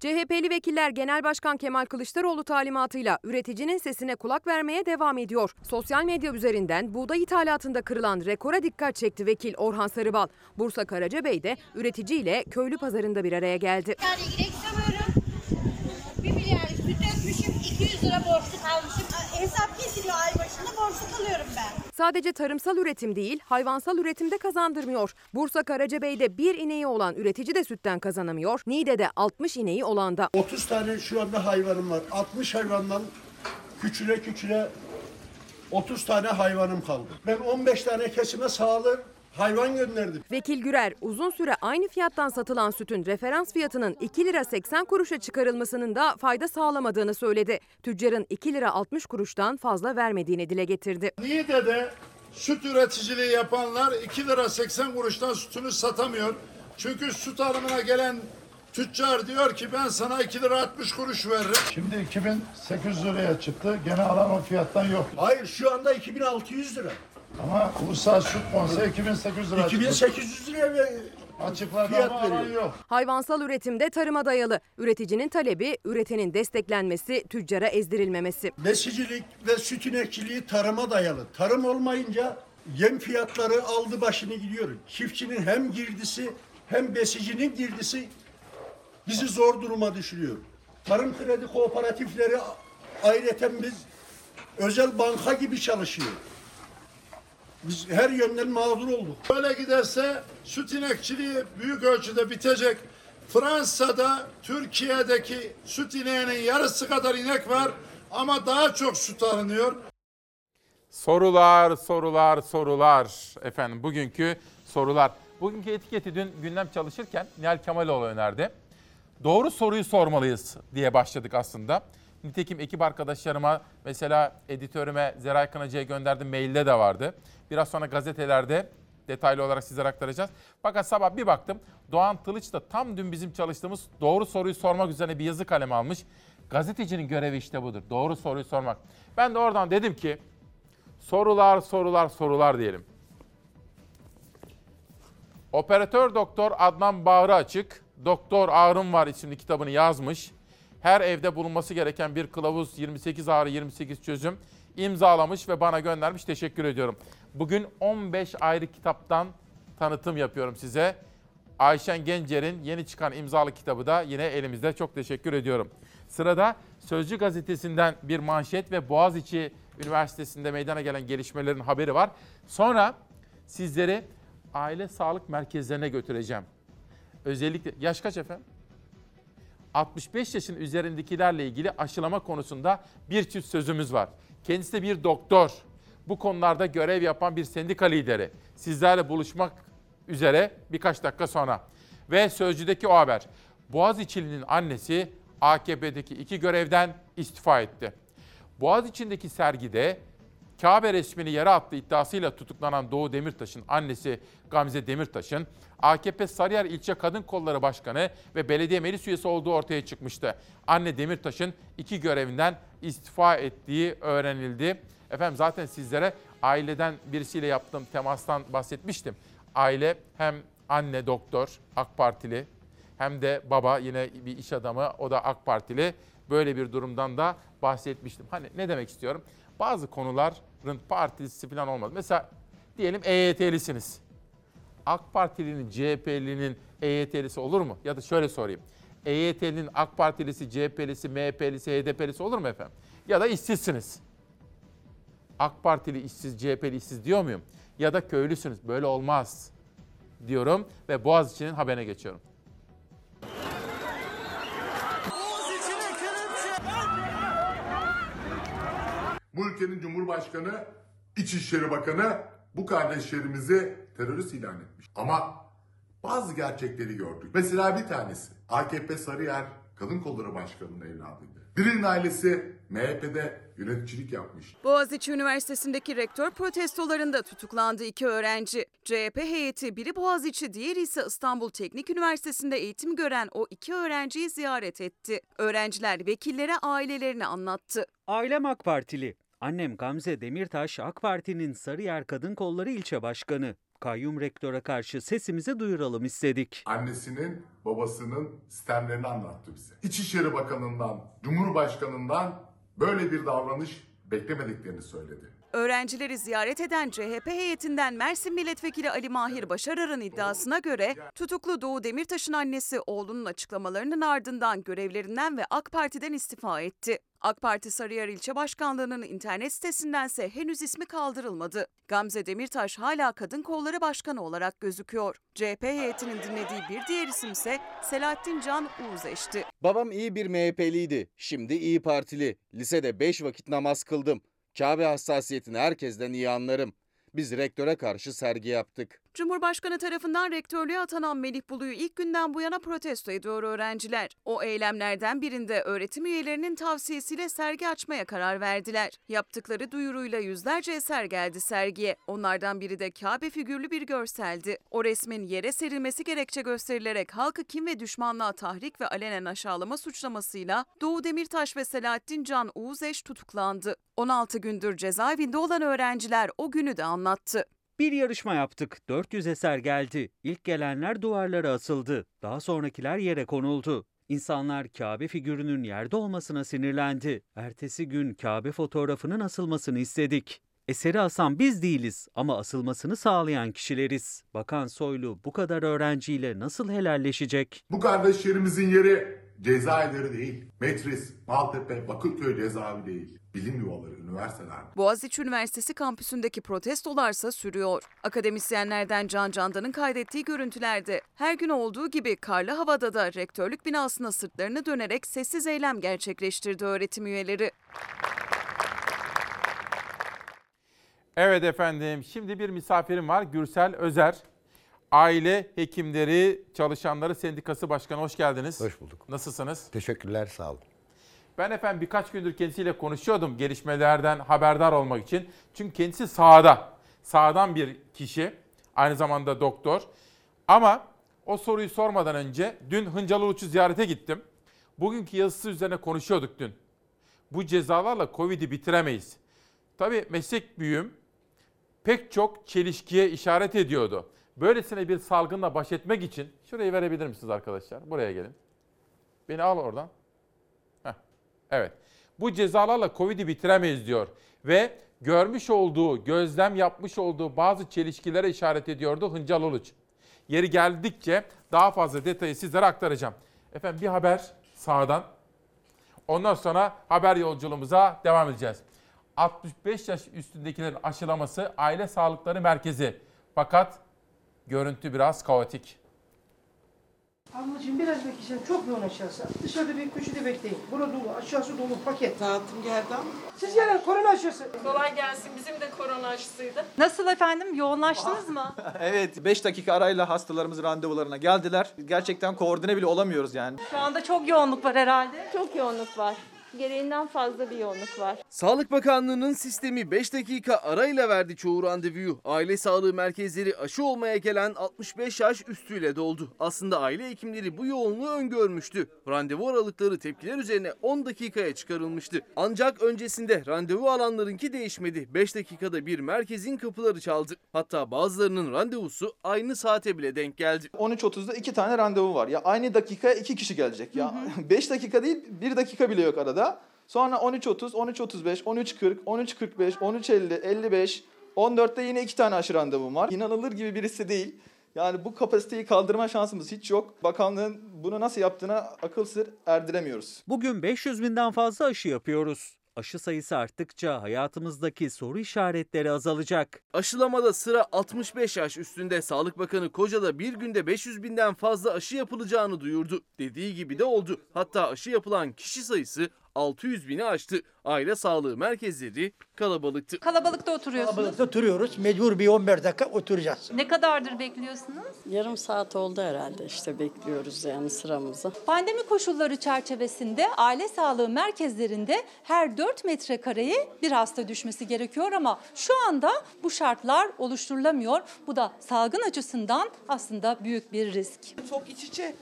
CHP'li vekiller Genel Başkan Kemal Kılıçdaroğlu talimatıyla üreticinin sesine kulak vermeye devam ediyor. Sosyal medya üzerinden buğday ithalatında kırılan rekora dikkat çekti vekil Orhan Sarıbal. Bursa Karacabey'de üreticiyle köylü pazarında bir araya geldi. Yani savuyorum, 1 milyar süt dökmüşüm, 200 lira borçlu kalmışım. Hesap kesiliyor borçlu kalıyorum ben. Sadece tarımsal üretim değil, hayvansal üretimde kazandırmıyor. Bursa Karacabey'de bir ineği olan üretici de sütten kazanamıyor. Niğde'de 60 ineği olan da. 30 tane şu anda hayvanım var. 60 hayvandan küçüle küçüle 30 tane hayvanım kaldı. Ben 15 tane kesime sağlar hayvan gönderdim. Vekil Gürer uzun süre aynı fiyattan satılan sütün referans fiyatının 2 lira 80 kuruşa çıkarılmasının da fayda sağlamadığını söyledi. Tüccarın 2 lira 60 kuruştan fazla vermediğini dile getirdi. Niğde'de süt üreticiliği yapanlar 2 lira 80 kuruştan sütünü satamıyor. Çünkü süt alımına gelen tüccar diyor ki ben sana 2 lira 60 kuruş veririm. Şimdi 2800 liraya çıktı. Gene alan o fiyattan yok. Hayır şu anda 2600 lira. Ama ulusal süt konsa 2800 lira. 2800 lira ve Açıkladı fiyat veriyor. yok. Hayvansal üretimde tarıma dayalı. Üreticinin talebi üretenin desteklenmesi, tüccara ezdirilmemesi. Besicilik ve süt inekçiliği tarıma dayalı. Tarım olmayınca yem fiyatları aldı başını gidiyor. Çiftçinin hem girdisi hem besicinin girdisi bizi zor duruma düşürüyor. Tarım kredi kooperatifleri ayrıca biz özel banka gibi çalışıyor. Biz her yönden mağdur olduk. Böyle giderse süt inekçiliği büyük ölçüde bitecek. Fransa'da Türkiye'deki süt ineğinin yarısı kadar inek var ama daha çok süt alınıyor. Sorular, sorular, sorular. Efendim bugünkü sorular. Bugünkü etiketi dün gündem çalışırken Nihal Kemaloğlu önerdi. Doğru soruyu sormalıyız diye başladık aslında. Nitekim ekip arkadaşlarıma mesela editörüme Zeray Kınacı'ya gönderdim mailde de vardı. Biraz sonra gazetelerde detaylı olarak sizlere aktaracağız. Fakat sabah bir baktım Doğan Tılıç da tam dün bizim çalıştığımız doğru soruyu sormak üzerine bir yazı kalemi almış. Gazetecinin görevi işte budur. Doğru soruyu sormak. Ben de oradan dedim ki sorular sorular sorular diyelim. Operatör doktor Adnan Bağrı Açık, Doktor Ağrım Var isimli kitabını yazmış. Her evde bulunması gereken bir kılavuz 28 ağrı 28 çözüm imzalamış ve bana göndermiş. Teşekkür ediyorum. Bugün 15 ayrı kitaptan tanıtım yapıyorum size. Ayşen Gencer'in yeni çıkan imzalı kitabı da yine elimizde. Çok teşekkür ediyorum. Sırada Sözcü gazetesinden bir manşet ve Boğaziçi Üniversitesi'nde meydana gelen gelişmelerin haberi var. Sonra sizleri aile sağlık merkezlerine götüreceğim. Özellikle yaş kaç efendim? 65 yaşın üzerindekilerle ilgili aşılama konusunda bir çift sözümüz var. Kendisi de bir doktor. Bu konularda görev yapan bir sendika lideri. Sizlerle buluşmak üzere birkaç dakika sonra. Ve Sözcü'deki o haber. Boğaziçi'linin annesi AKP'deki iki görevden istifa etti. Boğaziçi'ndeki sergide Kabe resmini yere attığı iddiasıyla tutuklanan Doğu Demirtaş'ın annesi Gamze Demirtaş'ın AKP Sarıyer İlçe Kadın Kolları Başkanı ve belediye meclis üyesi olduğu ortaya çıkmıştı. Anne Demirtaş'ın iki görevinden istifa ettiği öğrenildi. Efendim zaten sizlere aileden birisiyle yaptığım temastan bahsetmiştim. Aile hem anne doktor AK Partili hem de baba yine bir iş adamı o da AK Partili. Böyle bir durumdan da bahsetmiştim. Hani ne demek istiyorum? Bazı konuların partisi falan olmaz. Mesela diyelim EYT'lisiniz. AK Partilinin, CHP'linin EYT'lisi olur mu? Ya da şöyle sorayım. EYT'linin AK Partilisi, CHP'lisi, MHP'lisi, HDP'lisi olur mu efendim? Ya da işsizsiniz. AK Partili işsiz, CHP'li işsiz diyor muyum? Ya da köylüsünüz. Böyle olmaz diyorum ve Boğaziçi'nin haberine geçiyorum. Bu ülkenin Cumhurbaşkanı, İçişleri Bakanı bu kardeşlerimizi terörist ilan etmiş. Ama bazı gerçekleri gördük. Mesela bir tanesi AKP Sarıyer Kadın Kolları Başkanı'nın evladıydı. Birinin ailesi MHP'de yöneticilik yapmış. Boğaziçi Üniversitesi'ndeki rektör protestolarında tutuklandı iki öğrenci. CHP heyeti biri Boğaziçi, diğeri ise İstanbul Teknik Üniversitesi'nde eğitim gören o iki öğrenciyi ziyaret etti. Öğrenciler vekillere ailelerini anlattı. Ailem AK Partili. Annem Gamze Demirtaş AK Parti'nin Sarıyer Kadın Kolları ilçe başkanı. Kayyum rektöre karşı sesimizi duyuralım istedik. Annesinin, babasının sistemlerini anlattı bize. İçişleri Bakanı'ndan, Cumhurbaşkanı'ndan böyle bir davranış beklemediklerini söyledi. Öğrencileri ziyaret eden CHP heyetinden Mersin Milletvekili Ali Mahir Başarar'ın iddiasına göre tutuklu Doğu Demirtaş'ın annesi oğlunun açıklamalarının ardından görevlerinden ve AK Parti'den istifa etti. AK Parti Sarıyer İlçe Başkanlığı'nın internet sitesindense henüz ismi kaldırılmadı. Gamze Demirtaş hala Kadın Kolları Başkanı olarak gözüküyor. CHP heyetinin dinlediği bir diğer isim ise Selahattin Can Uğuzeş'ti. Babam iyi bir MHP'liydi. Şimdi iyi Partili. Lisede 5 vakit namaz kıldım. Kabe hassasiyetini herkesten iyi anlarım. Biz rektöre karşı sergi yaptık. Cumhurbaşkanı tarafından rektörlüğe atanan Melih Bulu'yu ilk günden bu yana protesto ediyor öğrenciler. O eylemlerden birinde öğretim üyelerinin tavsiyesiyle sergi açmaya karar verdiler. Yaptıkları duyuruyla yüzlerce eser geldi sergiye. Onlardan biri de Kabe figürlü bir görseldi. O resmin yere serilmesi gerekçe gösterilerek halkı kim ve düşmanlığa tahrik ve alenen aşağılama suçlamasıyla Doğu Demirtaş ve Selahattin Can Uğuzeş tutuklandı. 16 gündür cezaevinde olan öğrenciler o günü de anlattı. Bir yarışma yaptık. 400 eser geldi. İlk gelenler duvarlara asıldı. Daha sonrakiler yere konuldu. İnsanlar Kabe figürünün yerde olmasına sinirlendi. Ertesi gün Kabe fotoğrafının asılmasını istedik. Eseri asan biz değiliz ama asılmasını sağlayan kişileriz. Bakan Soylu bu kadar öğrenciyle nasıl helalleşecek? Bu kardeşlerimizin yeri cezaevleri değil. Metris, Maltepe, Bakırköy cezaevi değil. Bilim yuvaları, üniversiteler. Boğaziçi Üniversitesi kampüsündeki protestolarsa sürüyor. Akademisyenlerden Can Candan'ın kaydettiği görüntülerde her gün olduğu gibi karlı havada da rektörlük binasına sırtlarını dönerek sessiz eylem gerçekleştirdi öğretim üyeleri. Evet efendim şimdi bir misafirim var Gürsel Özer. Aile Hekimleri Çalışanları Sendikası Başkanı hoş geldiniz. Hoş bulduk. Nasılsınız? Teşekkürler, sağ olun. Ben efendim birkaç gündür kendisiyle konuşuyordum gelişmelerden haberdar olmak için. Çünkü kendisi sahada, sahadan bir kişi, aynı zamanda doktor. Ama o soruyu sormadan önce dün Hıncalı Uç'u ziyarete gittim. Bugünkü yazısı üzerine konuşuyorduk dün. Bu cezalarla Covid'i bitiremeyiz. Tabii meslek büyüğüm pek çok çelişkiye işaret ediyordu. Böylesine bir salgınla baş etmek için, şurayı verebilir misiniz arkadaşlar? Buraya gelin. Beni al oradan. Evet. Bu cezalarla Covid'i bitiremeyiz diyor. Ve görmüş olduğu, gözlem yapmış olduğu bazı çelişkilere işaret ediyordu Hıncal Uluç. Yeri geldikçe daha fazla detayı sizlere aktaracağım. Efendim bir haber sağdan. Ondan sonra haber yolculuğumuza devam edeceğiz. 65 yaş üstündekilerin aşılaması Aile Sağlıkları Merkezi. Fakat görüntü biraz kaotik. Ablacığım biraz bekleyeceğim. Çok yoğun aşağısı. Dışarıda bir köşede bekleyin. Bura dolu, aşağısı dolu paket. Saatim geldi ama. Siz gelin korona aşısı. Kolay gelsin. Bizim de korona aşısıydı. Nasıl efendim? Yoğunlaştınız mı? Evet 5 dakika arayla hastalarımız randevularına geldiler. Gerçekten koordine bile olamıyoruz yani. Şu anda çok yoğunluk var herhalde. Çok yoğunluk var. Gereğinden fazla bir yoğunluk var. Sağlık Bakanlığı'nın sistemi 5 dakika arayla verdi çoğu randevuyu. Aile sağlığı merkezleri aşı olmaya gelen 65 yaş üstüyle doldu. Aslında aile hekimleri bu yoğunluğu öngörmüştü. Randevu aralıkları tepkiler üzerine 10 dakikaya çıkarılmıştı. Ancak öncesinde randevu alanlarınki değişmedi. 5 dakikada bir merkezin kapıları çaldı. Hatta bazılarının randevusu aynı saate bile denk geldi. 13.30'da 2 tane randevu var. Ya aynı dakikaya 2 kişi gelecek. Ya 5 dakika değil 1 dakika bile yok arada. Sonra 13.30, 13.35, 13.40, 13.45, 13.50, 55, 14'te yine 2 tane aşı randevum var. İnanılır gibi birisi değil. Yani bu kapasiteyi kaldırma şansımız hiç yok. Bakanlığın bunu nasıl yaptığına akıl sır erdiremiyoruz. Bugün 500 binden fazla aşı yapıyoruz. Aşı sayısı arttıkça hayatımızdaki soru işaretleri azalacak. Aşılamada sıra 65 yaş üstünde. Sağlık Bakanı Koca'da bir günde 500 binden fazla aşı yapılacağını duyurdu. Dediği gibi de oldu. Hatta aşı yapılan kişi sayısı 600 bini aştı. Aile sağlığı merkezleri kalabalıktı. Kalabalıkta oturuyorsunuz. Kalabalıkta oturuyoruz. Mecbur bir 15 dakika oturacağız. Ne kadardır bekliyorsunuz? Yarım saat oldu herhalde işte bekliyoruz yani sıramızı. Pandemi koşulları çerçevesinde aile sağlığı merkezlerinde her 4 metrekareye bir hasta düşmesi gerekiyor ama şu anda bu şartlar oluşturulamıyor. Bu da salgın açısından aslında büyük bir risk. Çok iç içe.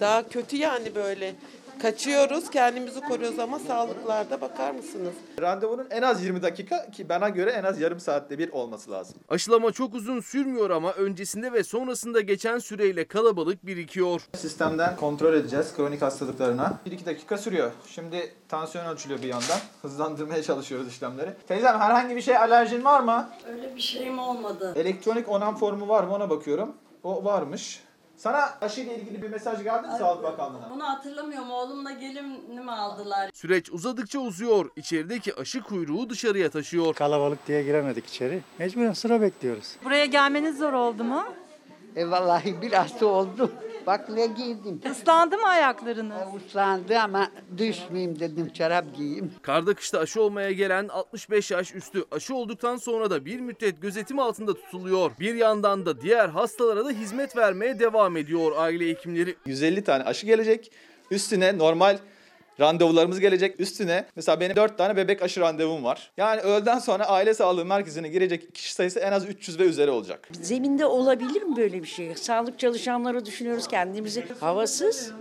Daha kötü yani böyle. Kaçıyoruz, kendimizi koruyoruz ama sağlıklarda bakar mısınız? Randevunun en az 20 dakika ki bana göre en az yarım saatte bir olması lazım. Aşılama çok uzun sürmüyor ama öncesinde ve sonrasında geçen süreyle kalabalık birikiyor. Sistemden kontrol edeceğiz kronik hastalıklarına. 1-2 dakika sürüyor. Şimdi tansiyon ölçülüyor bir yandan. Hızlandırmaya çalışıyoruz işlemleri. Teyzem herhangi bir şey alerjin var mı? Öyle bir şeyim olmadı. Elektronik onam formu var mı ona bakıyorum. O varmış. Sana aşıyla ilgili bir mesaj geldi mi Sağlık Bakanlığı'na? Bunu hatırlamıyorum. Oğlumla gelinimi aldılar. Süreç uzadıkça uzuyor. İçerideki aşı kuyruğu dışarıya taşıyor. Kalabalık diye giremedik içeri. Mecburen sıra bekliyoruz. Buraya gelmeniz zor oldu mu? E vallahi biraz da oldu. Bak ne giydim. Islandı mı ayaklarınız? Islandı ama düşmeyeyim dedim çorap giyeyim. Karda kışta aşı olmaya gelen 65 yaş üstü aşı olduktan sonra da bir müddet gözetim altında tutuluyor. Bir yandan da diğer hastalara da hizmet vermeye devam ediyor aile hekimleri. 150 tane aşı gelecek. Üstüne normal randevularımız gelecek. Üstüne mesela benim 4 tane bebek aşı randevum var. Yani öğleden sonra aile sağlığı merkezine girecek kişi sayısı en az 300 ve üzeri olacak. Zeminde olabilir mi böyle bir şey? Sağlık çalışanları düşünüyoruz kendimizi. Havasız.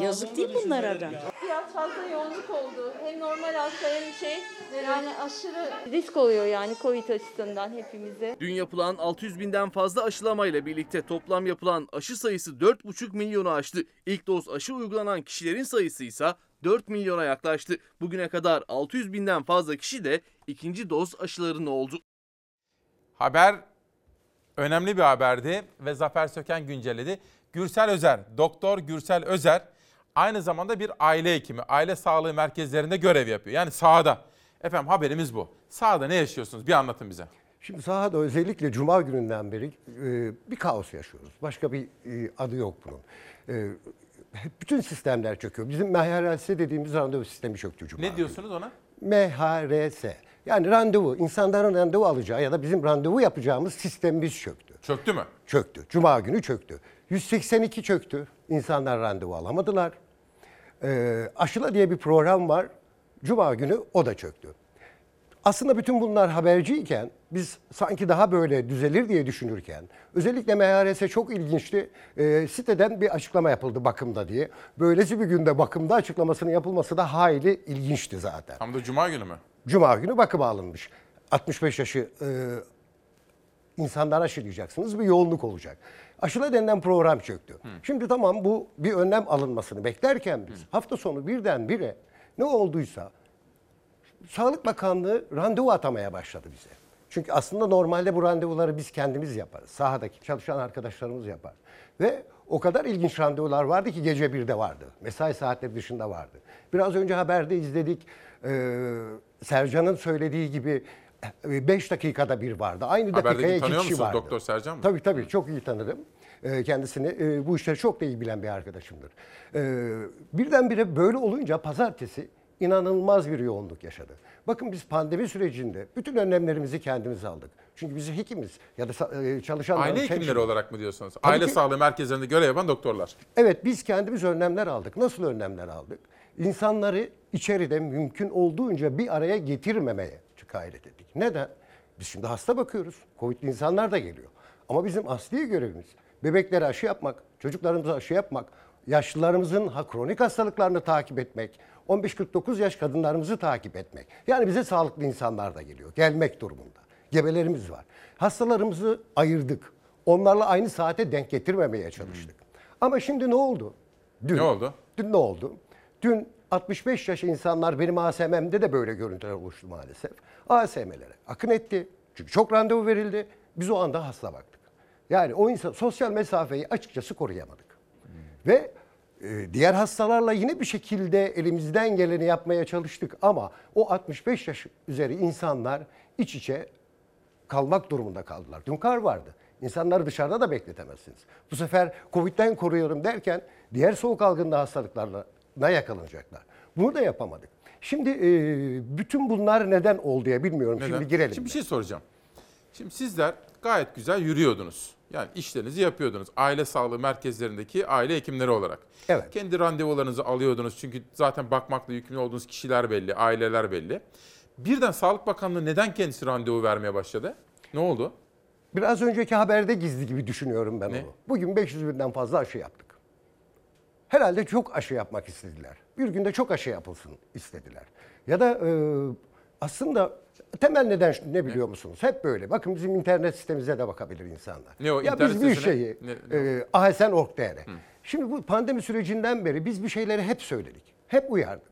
Yazık değil bunlara da. Biraz fazla yoğunluk oldu. Hem normal hasta hem şey yani aşırı risk oluyor yani Covid açısından hepimize. Dün yapılan 600 binden fazla aşılamayla birlikte toplam yapılan aşı sayısı 4,5 milyonu aştı. İlk doz aşı uygulanan kişilerin sayısı ise 4 milyona yaklaştı. Bugüne kadar 600 binden fazla kişi de ikinci doz aşılarını oldu. Haber önemli bir haberdi ve Zafer Söken güncelledi. Gürsel Özer, Doktor Gürsel Özer aynı zamanda bir aile hekimi, aile sağlığı merkezlerinde görev yapıyor. Yani sahada. Efendim haberimiz bu. Sahada ne yaşıyorsunuz? Bir anlatın bize. Şimdi sahada özellikle cuma gününden beri e, bir kaos yaşıyoruz. Başka bir e, adı yok bunun. E, bütün sistemler çöküyor. Bizim MHRS dediğimiz randevu sistemi çöktü cuma. Ne diyorsunuz ona? MHRS. Yani randevu, insanların randevu alacağı ya da bizim randevu yapacağımız sistemimiz çöktü. Çöktü mü? Çöktü. Cuma günü çöktü. 182 çöktü. İnsanlar randevu alamadılar. Ee, aşıla diye bir program var. Cuma günü o da çöktü. Aslında bütün bunlar haberciyken biz sanki daha böyle düzelir diye düşünürken özellikle MHRS çok ilginçti. Ee, siteden bir açıklama yapıldı bakımda diye. Böylesi bir günde bakımda açıklamasının yapılması da hayli ilginçti zaten. Tam da cuma günü mü? Cuma günü bakıma alınmış. 65 yaşı e, insanlara aşılayacaksınız bir yoğunluk olacak. Aşıla denilen program çöktü. Şimdi tamam bu bir önlem alınmasını beklerken biz hafta sonu birdenbire ne olduysa Sağlık Bakanlığı randevu atamaya başladı bize. Çünkü aslında normalde bu randevuları biz kendimiz yaparız. Sahadaki çalışan arkadaşlarımız yapar. Ve o kadar ilginç randevular vardı ki gece birde vardı. Mesai saatleri dışında vardı. Biraz önce haberde izledik. Ee, Sercan'ın söylediği gibi 5 dakikada bir vardı. Aynı Haberdeki dakikaya iki tanıyor kişi musunuz vardı. Doktor Sercan mı? Tabii tabii çok iyi tanırım Ee, kendisini. Ee, bu işleri çok da iyi bilen bir arkadaşımdır. Ee, birdenbire böyle olunca pazartesi inanılmaz bir yoğunluk yaşadı. Bakın biz pandemi sürecinde bütün önlemlerimizi kendimiz aldık. Çünkü biz hekimiz ya da e, çalışanlar. Aile hekimleri olarak mı diyorsunuz? Tabii Aile ki- sağlığı merkezlerinde görev yapan doktorlar. Evet biz kendimiz önlemler aldık. Nasıl önlemler aldık? İnsanları içeride mümkün olduğunca bir araya getirmemeye gayret ettik. Neden? Biz şimdi hasta bakıyoruz. Covid'li insanlar da geliyor. Ama bizim asli görevimiz bebeklere aşı yapmak, çocuklarımıza aşı yapmak, yaşlılarımızın ha, kronik hastalıklarını takip etmek, 15-49 yaş kadınlarımızı takip etmek. Yani bize sağlıklı insanlar da geliyor. Gelmek durumunda. Gebelerimiz var. Hastalarımızı ayırdık. Onlarla aynı saate denk getirmemeye çalıştık. Ama şimdi ne oldu? Dün, Ne oldu? Dün ne oldu? Dün 65 yaş insanlar benim ASM'mde de böyle görüntüler oluştu maalesef. ASM'lere akın etti. Çünkü çok randevu verildi. Biz o anda hasta baktık. Yani o insan sosyal mesafeyi açıkçası koruyamadık. Ve e, diğer hastalarla yine bir şekilde elimizden geleni yapmaya çalıştık ama o 65 yaş üzeri insanlar iç içe kalmak durumunda kaldılar. Dün kar vardı. İnsanları dışarıda da bekletemezsiniz. Bu sefer Covid'den koruyorum derken diğer soğuk algınlı hastalıklarla yakalanacaklar. Bunu da yapamadık. Şimdi e, bütün bunlar neden oldu ya bilmiyorum. Neden? Şimdi girelim. Şimdi bir şey soracağım. Şimdi sizler gayet güzel yürüyordunuz. Yani işlerinizi yapıyordunuz. Aile sağlığı merkezlerindeki aile hekimleri olarak. Evet. Kendi randevularınızı alıyordunuz. Çünkü zaten bakmakla yükümlü olduğunuz kişiler belli, aileler belli. Birden Sağlık Bakanlığı neden kendisi randevu vermeye başladı? Ne oldu? Biraz önceki haberde gizli gibi düşünüyorum ben onu. Bugün 500 binden fazla aşı yaptık. Herhalde çok aşı yapmak istediler. Bir günde çok aşı yapılsın istediler. Ya da e, aslında temel neden ne biliyor musunuz? Hep böyle. Bakın bizim internet sitemize de bakabilir insanlar. Ne o, Ya internet biz bir sitesine? şeyi, Ne- e, ahsen.org.tr. Şimdi bu pandemi sürecinden beri biz bir şeyleri hep söyledik. Hep uyardık.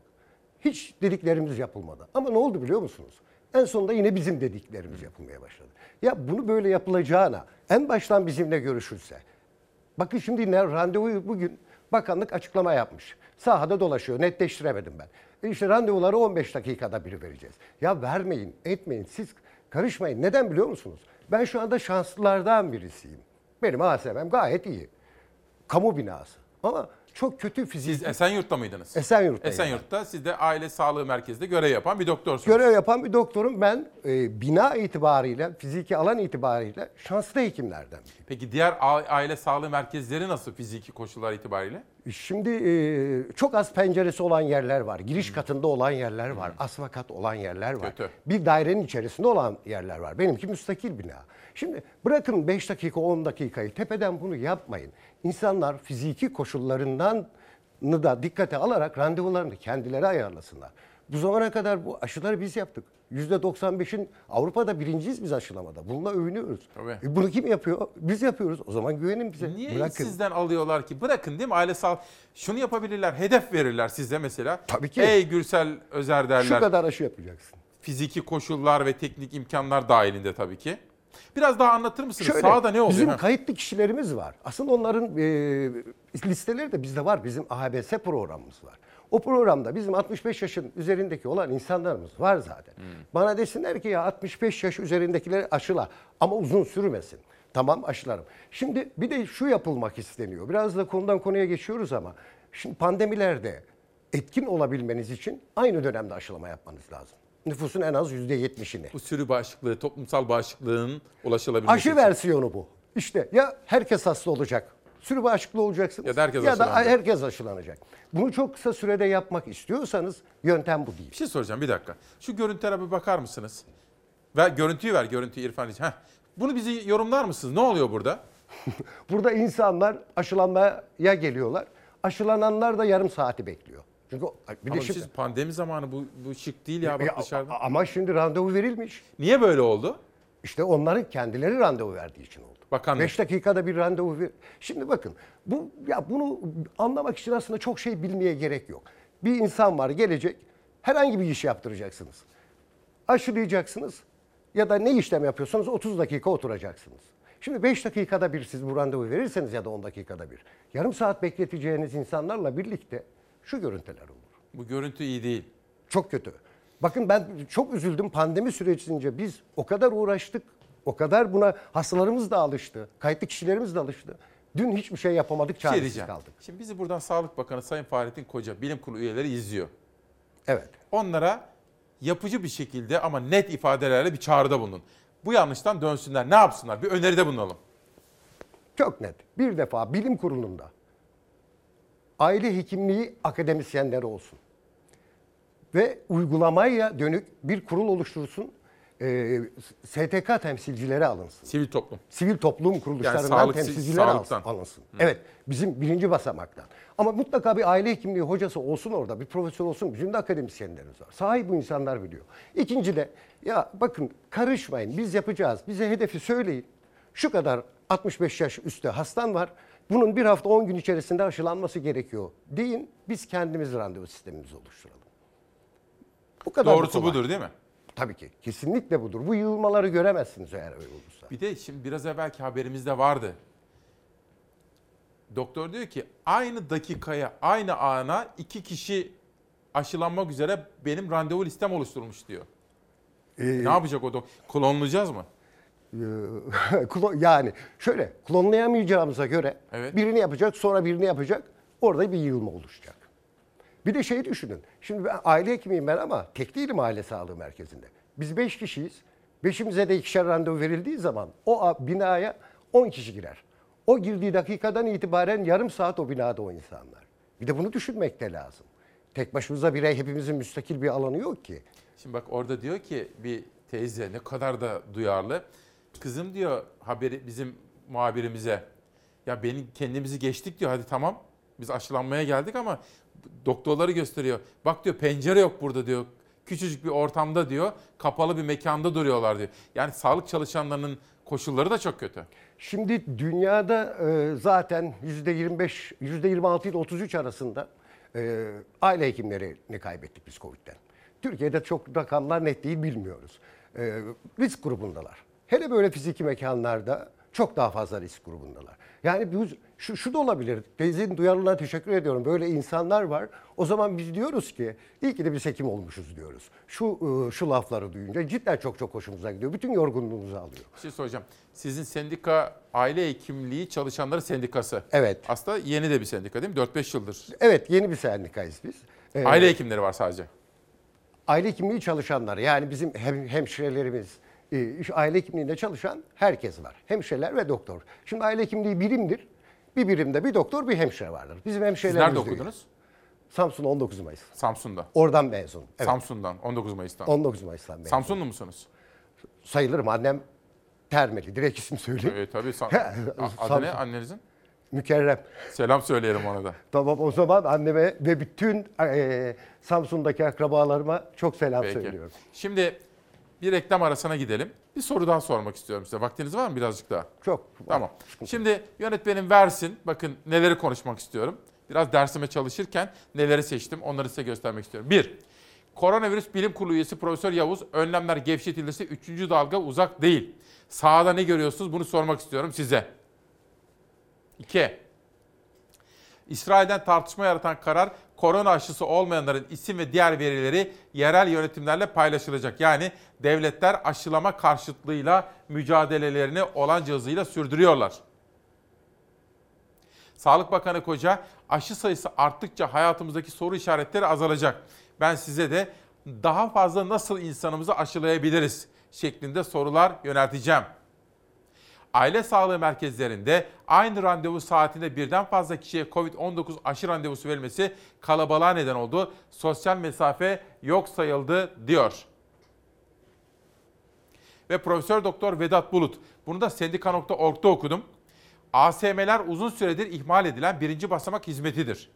Hiç dediklerimiz yapılmadı. Ama ne oldu biliyor musunuz? En sonunda yine bizim dediklerimiz yapılmaya başladı. Ya bunu böyle yapılacağına en baştan bizimle görüşülse. Bakın şimdi ne randevuyu bugün bakanlık açıklama yapmış. Sahada dolaşıyor. Netleştiremedim ben. İşte randevuları 15 dakikada bir vereceğiz. Ya vermeyin, etmeyin. Siz karışmayın. Neden biliyor musunuz? Ben şu anda şanslılardan birisiyim. Benim ASM'm gayet iyi. Kamu binası. Ama çok kötü fizik. Siz Esenyurt'ta mıydınız? Esenyurt'tayım ben. Esenyurt'ta siz de aile sağlığı merkezinde görev yapan bir doktorsunuz. Görev yapan bir doktorum. Ben e, bina itibariyle, fiziki alan itibariyle şanslı hekimlerden. Peki diğer aile sağlığı merkezleri nasıl fiziki koşullar itibariyle? Şimdi e, çok az penceresi olan yerler var. Giriş katında olan yerler var. Asma kat olan yerler var. Kötü. Bir dairenin içerisinde olan yerler var. Benimki müstakil bina. Şimdi bırakın 5 dakika 10 dakikayı tepeden bunu yapmayın. İnsanlar fiziki koşullarından da dikkate alarak randevularını kendileri ayarlasınlar. Bu zamana kadar bu aşıları biz yaptık. %95'in Avrupa'da birinciyiz biz aşılamada. Bununla övünüyoruz. Tabii. E bunu kim yapıyor? Biz yapıyoruz. O zaman güvenin bize. Niye Bırakın. sizden alıyorlar ki? Bırakın değil mi? Aile sağlığı. Şunu yapabilirler. Hedef verirler size mesela. Tabii ki. Ey Gürsel Özer derler. Şu kadar aşı yapacaksın. Fiziki koşullar ve teknik imkanlar dahilinde tabii ki. Biraz daha anlatır mısınız? Şöyle, Sahada ne oluyor? Bizim Ha. kayıtlı kişilerimiz var. Aslında onların e, listeleri de bizde var. Bizim AHBS programımız var. O programda bizim 65 yaşın üzerindeki olan insanlarımız var zaten. Hmm. Bana desinler ki ya 65 yaş üzerindekileri aşıla ama uzun sürmesin. Tamam aşılarım. Şimdi bir de şu yapılmak isteniyor. Biraz da konudan konuya geçiyoruz ama şimdi pandemilerde etkin olabilmeniz için aynı dönemde aşılama yapmanız lazım. Nüfusun en az %70'ini. Bu sürü bağışıklığı, toplumsal bağışıklığın ulaşılabilmesi Aşı için. versiyonu bu. İşte ya herkes hasta olacak, sürü bağışıklı olacaksınız Ya da herkes da aşılanacak. herkes aşılanacak. Bunu çok kısa sürede yapmak istiyorsanız yöntem bu değil. Bir şey soracağım bir dakika. Şu görüntülere bir bakar mısınız? Ver görüntüyü ver, görüntüyü İrfan için. Heh. Bunu bizi yorumlar mısınız? Ne oluyor burada? Burada insanlar aşılanmaya geliyorlar. Aşılananlar da yarım saati bekliyor. Çünkü bir Ama de siz pandemi zamanı bu, bu şık değil ya bak Ya, dışarıda. ama şimdi randevu verilmiş. Niye böyle oldu? İşte onların kendileri randevu verdiği için oldu. Bakanlık. 5 dakikada bir randevu ver. Şimdi bakın bu ya bunu anlamak için aslında çok şey bilmeye gerek yok. Bir insan var gelecek herhangi bir iş yaptıracaksınız. Aşılayacaksınız ya da ne işlem yapıyorsanız 30 dakika oturacaksınız. Şimdi 5 dakikada bir siz bu randevu verirseniz ya da 10 dakikada bir yarım saat bekleteceğiniz insanlarla birlikte şu görüntüler olur. Bu görüntü iyi değil. Çok kötü. Bakın ben çok üzüldüm pandemi sürecince biz o kadar uğraştık. O kadar buna hastalarımız da alıştı. Kayıtlı kişilerimiz de alıştı. Dün hiçbir şey yapamadık, şey çaresiz diyeceğim. kaldık. Şimdi bizi buradan Sağlık Bakanı Sayın Fahrettin Koca bilim kurulu üyeleri izliyor. Evet. Onlara yapıcı bir şekilde ama net ifadelerle bir çağrıda bulunun. Bu yanlıştan dönsünler. Ne yapsınlar? Bir öneride bulunalım. Çok net. Bir defa bilim kurulunda aile hekimliği akademisyenleri olsun. Ve uygulamaya dönük bir kurul oluşturulsun. Ee, STK temsilcileri alınsın. Sivil toplum. Sivil toplum kuruluşlarından sağlık- temsilciler sağlıktan. alınsın. alınsın. Evet bizim birinci basamaktan. Ama mutlaka bir aile hekimliği hocası olsun orada, bir profesör olsun. Bizim de akademisyenlerimiz var. Sahi bu insanlar biliyor. İkinci de ya bakın karışmayın biz yapacağız. Bize hedefi söyleyin. Şu kadar 65 yaş üstü hastan var. Bunun bir hafta 10 gün içerisinde aşılanması gerekiyor deyin. Biz kendimiz randevu sistemimizi oluşturalım. Bu kadar da Doğrusu kolay. budur değil mi? Tabii ki. Kesinlikle budur. Bu yığılmaları göremezsiniz eğer öyle olursa. Bir de şimdi biraz evvelki haberimizde vardı. Doktor diyor ki aynı dakikaya, aynı ana iki kişi aşılanmak üzere benim randevu listem oluşturmuş diyor. Ee, ne yapacak o doktor? Klonlayacağız mı? Ee, yani şöyle klonlayamayacağımıza göre Evet. birini yapacak sonra birini yapacak orada bir yığılma oluşacak. Bir de şey düşünün. Şimdi ben aile hekimiyim ben ama tek değilim aile sağlığı merkezinde. Biz beş kişiyiz. Beşimize de ikişer randevu verildiği zaman o binaya 10 kişi girer. O girdiği dakikadan itibaren yarım saat o binada o insanlar. Bir de bunu düşünmek de lazım. Tek başımıza birey hepimizin müstakil bir alanı yok ki. Şimdi bak orada diyor ki bir teyze ne kadar da duyarlı. Kızım diyor haberi bizim muhabirimize. Ya benim kendimizi geçtik diyor hadi tamam. Biz aşılanmaya geldik ama doktorları gösteriyor. Bak diyor pencere yok burada diyor. Küçücük bir ortamda diyor. Kapalı bir mekanda duruyorlar diyor. Yani sağlık çalışanlarının koşulları da çok kötü. Şimdi dünyada e, zaten %25, %26 ile 33 arasında e, aile hekimlerini kaybettik biz Covid'den. Türkiye'de çok rakamlar net değil bilmiyoruz. E, risk grubundalar. Hele böyle fiziki mekanlarda çok daha fazla risk grubundalar. Yani bu, şu, şu da olabilir. Teyzenin duyarlılığına teşekkür ediyorum. Böyle insanlar var. O zaman biz diyoruz ki iyi ki de biz hekim olmuşuz diyoruz. Şu e, şu lafları duyunca cidden çok çok hoşumuza gidiyor. Bütün yorgunluğumuzu alıyor. Bir şey soracağım. Sizin sendika aile hekimliği çalışanları sendikası. Evet. Aslında yeni de bir sendika değil mi? 4-5 yıldır. Evet yeni bir sendikayız biz. Ee, Aile hekimleri var sadece. aile hekimliği çalışanlar yani bizim hem, hemşirelerimiz, e, aile hekimliğinde çalışan herkes var. Hemşireler ve doktor. Şimdi aile hekimliği birimdir. Bir birimde bir doktor bir hemşire vardır. Bizim Siz hemşirelerimiz nerede de öyle. okudunuz? Samsun 19 Mayıs. Samsun'da. Oradan mezun. Evet. Samsun'dan 19 Mayıs'tan. 19 Mayıs'tan mezun. Samsunlu musunuz? Sayılırım annem Termeli. Direkt isim söyleyeyim. Evet tabii. Sam- A- Adı ne annenizin? Mükerrem. Selam söyleyelim ona da. Tamam o zaman anneme ve bütün e, Samsun'daki akrabalarıma çok selam Peki. söylüyorum. Şimdi bir reklam arasına gidelim. Bir soru daha sormak istiyorum size. Vaktiniz var mı birazcık daha? Çok. Tamam. Şimdi yönetmenim versin. Bakın neleri konuşmak istiyorum. Biraz dersime çalışırken neleri seçtim onları size göstermek istiyorum. Bir, koronavirüs bilim kurulu üyesi Profesör Yavuz önlemler gevşetilirse 3. dalga uzak değil. Sahada ne görüyorsunuz bunu sormak istiyorum size. İki, İsrail'den tartışma yaratan karar korona aşısı olmayanların isim ve diğer verileri yerel yönetimlerle paylaşılacak. Yani devletler aşılama karşıtlığıyla mücadelelerini olanca hızıyla sürdürüyorlar. Sağlık Bakanı Koca aşı sayısı arttıkça hayatımızdaki soru işaretleri azalacak. Ben size de daha fazla nasıl insanımızı aşılayabiliriz şeklinde sorular yönelteceğim. Aile sağlığı merkezlerinde aynı randevu saatinde birden fazla kişiye COVID-19 aşı randevusu verilmesi kalabalığa neden oldu. Sosyal mesafe yok sayıldı diyor. Ve Profesör Doktor Vedat Bulut. Bunu da sendika.org'da okudum. ASM'ler uzun süredir ihmal edilen birinci basamak hizmetidir.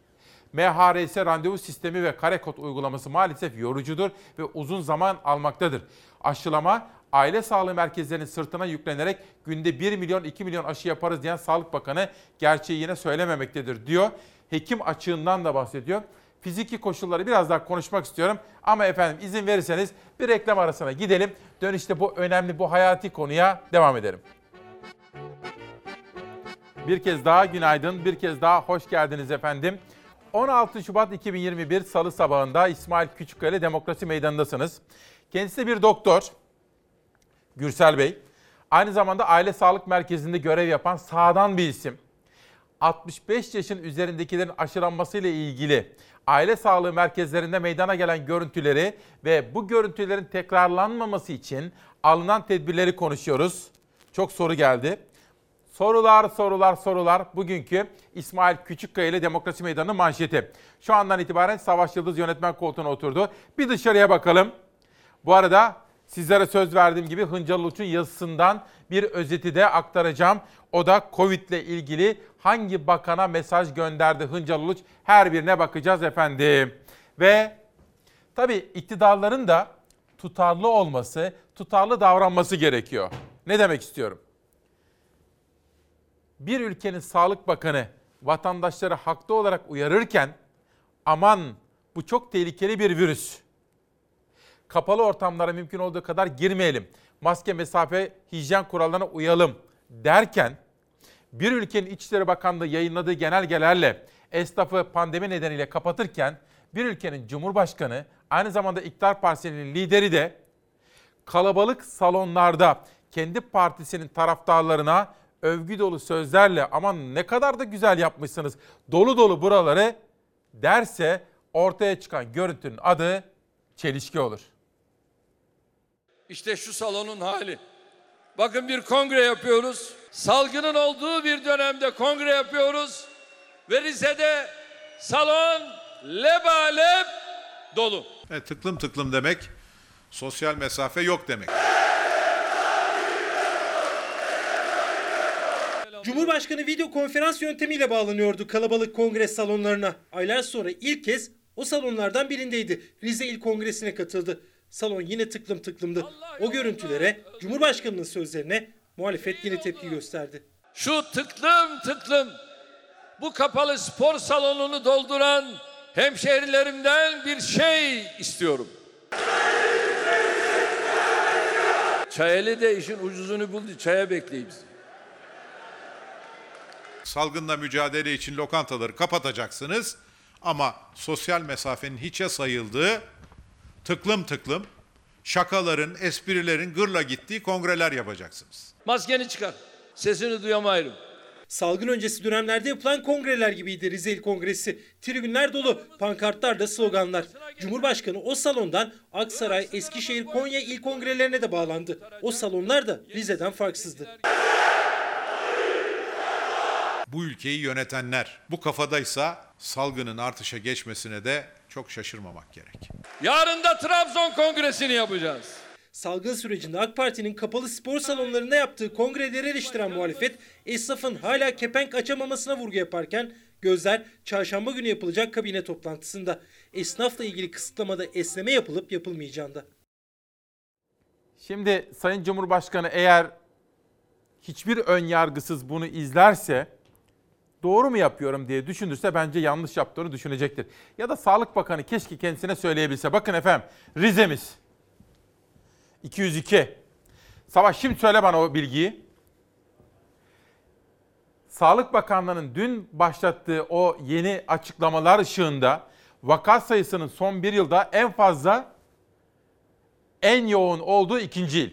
MHRS randevu sistemi ve kare kod uygulaması maalesef yorucudur ve uzun zaman almaktadır. Aşılama aile sağlığı merkezlerinin sırtına yüklenerek günde 1 milyon 2 milyon aşı yaparız diyen Sağlık Bakanı gerçeği yine söylememektedir diyor. Hekim açığından da bahsediyor. Fiziki koşulları biraz daha konuşmak istiyorum. Ama efendim izin verirseniz bir reklam arasına gidelim. Dönüşte bu önemli bu hayati konuya devam edelim. Bir kez daha günaydın, bir kez daha hoş geldiniz efendim. 16 Şubat 2021 Salı sabahında İsmail Küçükkaya ile Demokrasi Meydanı'ndasınız. Kendisi bir doktor, Gürsel Bey. Aynı zamanda Aile Sağlık Merkezi'nde görev yapan sağdan bir isim. 65 yaşın üzerindekilerin aşılanması ile ilgili aile sağlığı merkezlerinde meydana gelen görüntüleri ve bu görüntülerin tekrarlanmaması için alınan tedbirleri konuşuyoruz. Çok soru geldi. Sorular, sorular, sorular. Bugünkü İsmail Küçükkaya ile Demokrasi Meydanı manşeti. Şu andan itibaren Savaş Yıldız yönetmen koltuğuna oturdu. Bir dışarıya bakalım. Bu arada sizlere söz verdiğim gibi Hıncal Uluç'un yazısından bir özeti de aktaracağım. O da Covid ile ilgili hangi bakana mesaj gönderdi Hıncal Uluç her birine bakacağız efendim. Ve tabii iktidarların da tutarlı olması, tutarlı davranması gerekiyor. Ne demek istiyorum? Bir ülkenin Sağlık Bakanı vatandaşları haklı olarak uyarırken aman bu çok tehlikeli bir virüs. Kapalı ortamlara mümkün olduğu kadar girmeyelim. Maske, mesafe, hijyen kurallarına uyalım derken bir ülkenin İçişleri Bakanlığı yayınladığı genelgelerle esnafı pandemi nedeniyle kapatırken bir ülkenin Cumhurbaşkanı aynı zamanda iktidar partisinin lideri de kalabalık salonlarda kendi partisinin taraftarlarına övgü dolu sözlerle aman ne kadar da güzel yapmışsınız dolu dolu buraları derse ortaya çıkan görüntünün adı çelişki olur. İşte şu salonun hali. Bakın bir kongre yapıyoruz. Salgının olduğu bir dönemde kongre yapıyoruz. Ve Rize'de salon lebalep dolu. E, tıklım tıklım demek sosyal mesafe yok demek. Cumhurbaşkanı video konferans yöntemiyle bağlanıyordu kalabalık kongre salonlarına. Aylar sonra ilk kez o salonlardan birindeydi. Rize İl Kongresi'ne katıldı. Salon yine tıklım tıklımdı. O görüntülere, Cumhurbaşkanı'nın sözlerine muhalefet yine tepki gösterdi. Şu tıklım tıklım bu kapalı spor salonunu dolduran hemşehrilerimden bir şey istiyorum. Çayeli de işin ucuzunu buldu. Çaya bekleyeyim sizi. Salgınla mücadele için lokantaları kapatacaksınız ama sosyal mesafenin hiçe sayıldığı tıklım tıklım şakaların, esprilerin gırla gittiği kongreler yapacaksınız. Maskeni çıkar. Sesini duyamayırım. Salgın öncesi dönemlerde yapılan kongreler gibiydi Rize İl Kongresi. Tribünler dolu, pankartlarda sloganlar. Cumhurbaşkanı o salondan Aksaray, Eskişehir, Konya il kongrelerine de bağlandı. O salonlar da Rize'den farksızdı. Bu ülkeyi yönetenler bu kafadaysa salgının artışa geçmesine de çok şaşırmamak gerek. Yarın da Trabzon Kongresi'ni yapacağız. Salgın sürecinde AK Parti'nin kapalı spor salonlarında yaptığı kongreleri eleştiren muhalefet, esnafın hala kepenk açamamasına vurgu yaparken gözler çarşamba günü yapılacak kabine toplantısında. Esnafla ilgili kısıtlamada esneme yapılıp yapılmayacağında. Şimdi Sayın Cumhurbaşkanı eğer hiçbir ön yargısız bunu izlerse doğru mu yapıyorum diye düşünürse bence yanlış yaptığını düşünecektir. Ya da Sağlık Bakanı keşke kendisine söyleyebilse. Bakın efendim Rize'miz 202. Savaş şimdi söyle bana o bilgiyi. Sağlık Bakanlığı'nın dün başlattığı o yeni açıklamalar ışığında vaka sayısının son bir yılda en fazla en yoğun olduğu ikinci il.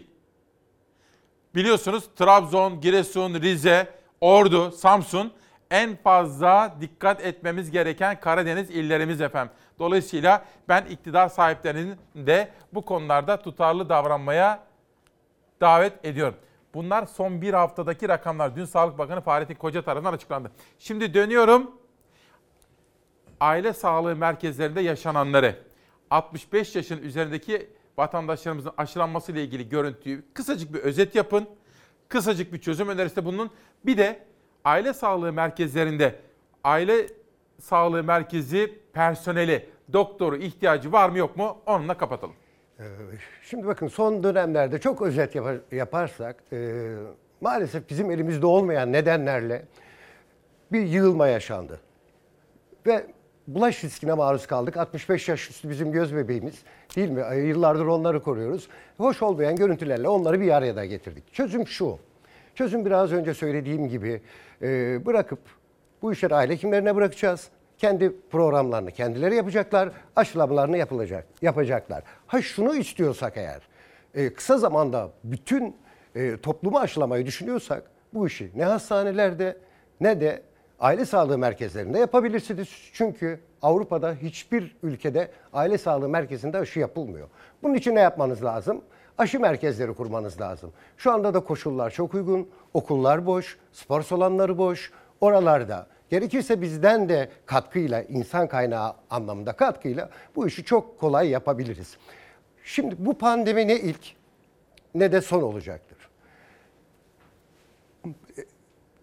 Biliyorsunuz Trabzon, Giresun, Rize, Ordu, Samsun en fazla dikkat etmemiz gereken Karadeniz illerimiz efendim. Dolayısıyla ben iktidar sahiplerinin de bu konularda tutarlı davranmaya davet ediyorum. Bunlar son bir haftadaki rakamlar. Dün Sağlık Bakanı Fahrettin Koca tarafından açıklandı. Şimdi dönüyorum. Aile sağlığı merkezlerinde yaşananları. 65 yaşın üzerindeki vatandaşlarımızın aşılanması ile ilgili görüntüyü kısacık bir özet yapın. Kısacık bir çözüm önerisi de bunun. Bir de aile sağlığı merkezlerinde aile sağlığı merkezi personeli, doktoru ihtiyacı var mı yok mu onunla kapatalım. Ee, Şimdi bakın son dönemlerde çok özet yapar- yaparsak e, maalesef bizim elimizde olmayan nedenlerle bir yığılma yaşandı. Ve bulaş riskine maruz kaldık. 65 yaş üstü bizim göz bebeğimiz değil mi? Yıllardır onları koruyoruz. Hoş olmayan görüntülerle onları bir araya da getirdik. Çözüm şu. Çözüm biraz önce söylediğim gibi e, bırakıp bu işleri aile hekimlerine bırakacağız. kendi programlarını kendileri yapacaklar, aşılamalarını yapılacak, yapacaklar. Ha şunu istiyorsak eğer, e, kısa zamanda bütün e, toplumu aşılamayı düşünüyorsak bu işi ne hastanelerde ne de aile sağlığı merkezlerinde yapabilirsiniz. Çünkü Avrupa'da hiçbir ülkede aile sağlığı merkezinde aşı yapılmıyor. Bunun için ne yapmanız lazım? Aşı merkezleri kurmanız lazım. Şu anda da koşullar çok uygun. Okullar boş, spor salonları boş. Oralarda gerekirse bizden de katkıyla, insan kaynağı anlamında katkıyla bu işi çok kolay yapabiliriz. Şimdi bu pandemi ne ilk ne de son olacaktır.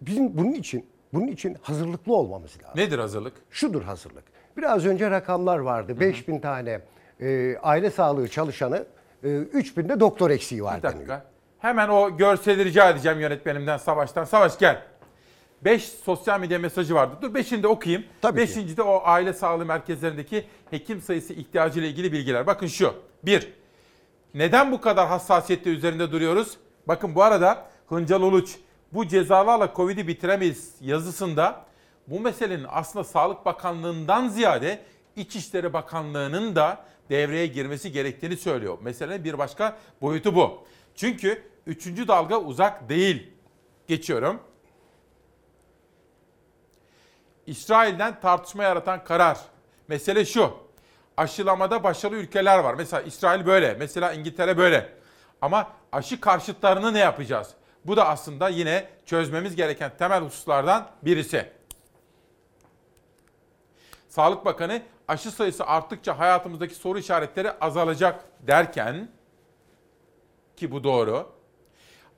Bizim bunun için bunun için hazırlıklı olmamız lazım. Nedir hazırlık? Şudur hazırlık. Biraz önce rakamlar vardı. 5000 tane e, aile sağlığı çalışanı, 3000 de doktor eksiği var Bir dakika. Hemen o görseli rica edeceğim yönetmenimden Savaş'tan. Savaş gel. 5 sosyal medya mesajı vardı. Dur 5'ini de okuyayım. Tabii 5. de o aile sağlığı merkezlerindeki hekim sayısı ihtiyacı ile ilgili bilgiler. Bakın şu. 1. Neden bu kadar hassasiyette üzerinde duruyoruz? Bakın bu arada Hıncal Uluç bu cezalarla Covid'i bitiremeyiz yazısında bu meselenin aslında Sağlık Bakanlığı'ndan ziyade İçişleri Bakanlığı'nın da devreye girmesi gerektiğini söylüyor. Meselenin bir başka boyutu bu. Çünkü 3. dalga uzak değil. Geçiyorum. İsrail'den tartışma yaratan karar. Mesele şu. Aşılamada başarılı ülkeler var. Mesela İsrail böyle, mesela İngiltere böyle. Ama aşı karşıtlarını ne yapacağız? Bu da aslında yine çözmemiz gereken temel hususlardan birisi. Sağlık Bakanı aşı sayısı arttıkça hayatımızdaki soru işaretleri azalacak derken ki bu doğru.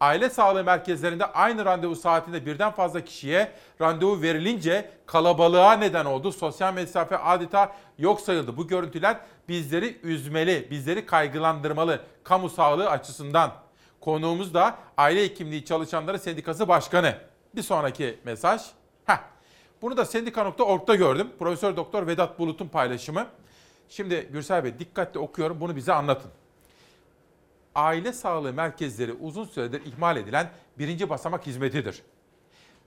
Aile sağlığı merkezlerinde aynı randevu saatinde birden fazla kişiye randevu verilince kalabalığa neden oldu. Sosyal mesafe adeta yok sayıldı. Bu görüntüler bizleri üzmeli, bizleri kaygılandırmalı kamu sağlığı açısından. Konuğumuz da aile hekimliği çalışanları sendikası başkanı. Bir sonraki mesaj. Bunu da sendika.org'da gördüm. Profesör Doktor Vedat Bulut'un paylaşımı. Şimdi Gürsel Bey dikkatli okuyorum bunu bize anlatın aile sağlığı merkezleri uzun süredir ihmal edilen birinci basamak hizmetidir.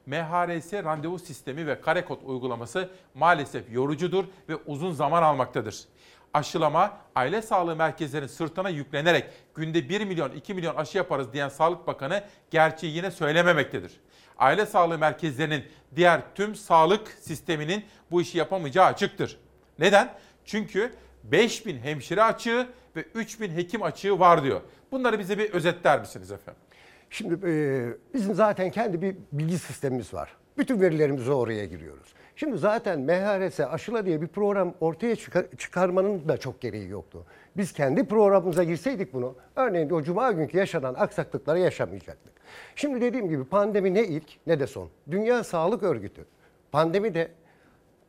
MHRS randevu sistemi ve karekod uygulaması maalesef yorucudur ve uzun zaman almaktadır. Aşılama aile sağlığı merkezlerinin sırtına yüklenerek günde 1 milyon 2 milyon aşı yaparız diyen Sağlık Bakanı gerçeği yine söylememektedir. Aile sağlığı merkezlerinin diğer tüm sağlık sisteminin bu işi yapamayacağı açıktır. Neden? Çünkü 5000 hemşire açığı ve 3000 hekim açığı var diyor. Bunları bize bir özetler misiniz efendim? Şimdi e, bizim zaten kendi bir bilgi sistemimiz var. Bütün verilerimizi oraya giriyoruz. Şimdi zaten MHRS aşıla diye bir program ortaya çıkar, çıkarmanın da çok gereği yoktu. Biz kendi programımıza girseydik bunu, örneğin o cuma günkü yaşanan aksaklıkları yaşamayacaktık. Şimdi dediğim gibi pandemi ne ilk ne de son. Dünya Sağlık Örgütü pandemi de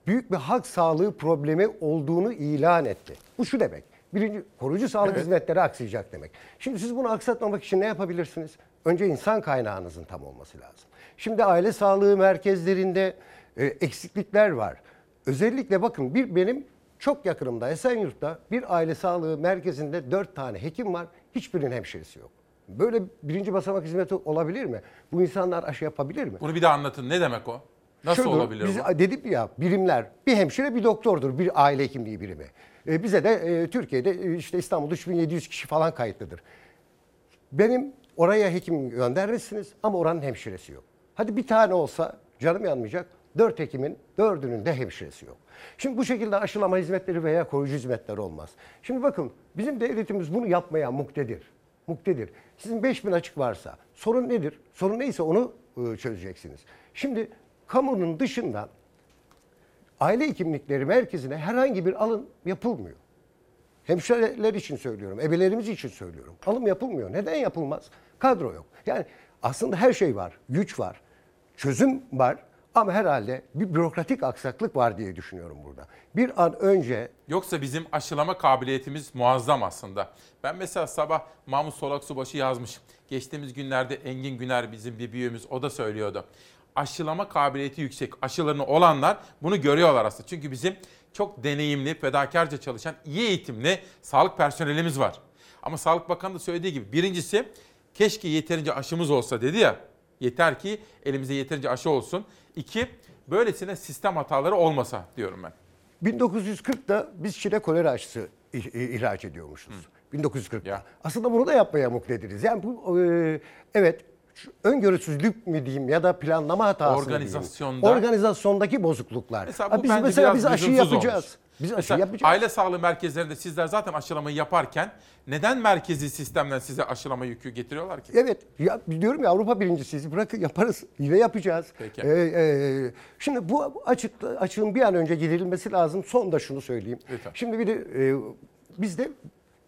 büyük bir halk sağlığı problemi olduğunu ilan etti. Bu şu demek. Birinci, koruyucu sağlık Evet. hizmetleri aksayacak demek. Şimdi siz bunu aksatmamak için ne yapabilirsiniz? Önce insan kaynağınızın tam olması lazım. Şimdi aile sağlığı merkezlerinde e, eksiklikler var. Özellikle bakın bir benim çok yakınımda Esenyurt'ta bir aile sağlığı merkezinde dört tane hekim var. Hiçbirinin hemşiresi yok. Böyle birinci basamak hizmeti olabilir mi? Bu insanlar aşı yapabilir mi? Bunu bir de anlatın. Ne demek o? Nasıl Şudur, olabilir biz, bu? Dedim ya birimler bir hemşire bir doktordur bir aile hekimliği birimi. E, bize de e, Türkiye'de e, işte İstanbul'da 3700 kişi falan kayıtlıdır. Benim oraya hekim göndermişsiniz ama oranın hemşiresi yok. Hadi bir tane olsa canım yanmayacak. Dört hekimin dördünün de hemşiresi yok. Şimdi bu şekilde aşılama hizmetleri veya koruyucu hizmetler olmaz. Şimdi bakın bizim devletimiz bunu yapmaya muktedir. Muktedir. Sizin 5000 açık varsa sorun nedir? Sorun neyse onu e, çözeceksiniz. Şimdi kamunun dışında aile hekimlikleri merkezine herhangi bir alım yapılmıyor. Hemşireler için söylüyorum, ebelerimiz için söylüyorum. Alım yapılmıyor. Neden yapılmaz? Kadro yok. Yani aslında her şey var, güç var, çözüm var ama herhalde bir bürokratik aksaklık var diye düşünüyorum burada. Bir an önce Yoksa bizim aşılama kabiliyetimiz muazzam aslında. Ben mesela sabah Mahmut Solak Subaşı yazmış. Geçtiğimiz günlerde Engin Güner bizim bir büyüğümüz o da söylüyordu. Aşılama kabiliyeti yüksek. Aşılarını olanlar bunu görüyorlar aslında. Çünkü bizim çok deneyimli, fedakarca çalışan, iyi eğitimli sağlık personelimiz var. Ama Sağlık Bakanı da söylediği gibi birincisi keşke yeterince aşımız olsa dedi ya. Yeter ki elimizde yeterince aşı olsun. İki, böylesine sistem hataları olmasa diyorum ben. 1940'da biz Çin'e kolera aşısı ihraç ediyormuşuz. 1940'da. Aslında bunu da yapmaya muklediriz. Yani bu e, evet öngörüsüzlük mü diyeyim ya da planlama hatası mı diyeyim. Organizasyonda- Organizasyondaki bozukluklar. Mesela Ha, bu biz bence mesela biz aşı lüzumsuz yapacağız. olmuş. Biz aşı Mesela yapacağız. Aile sağlığı merkezlerinde sizler zaten aşılamayı yaparken neden merkezi sistemden size aşılama yükü getiriyorlar ki? Evet, ya, diyorum ya Avrupa birincisiyiz. Bırakın yaparız. Yine yapacağız. Peki. Ee, e, şimdi bu açık, açığın bir an önce giderilmesi lazım. Son da şunu söyleyeyim. Lütfen. Şimdi bir de e, bizde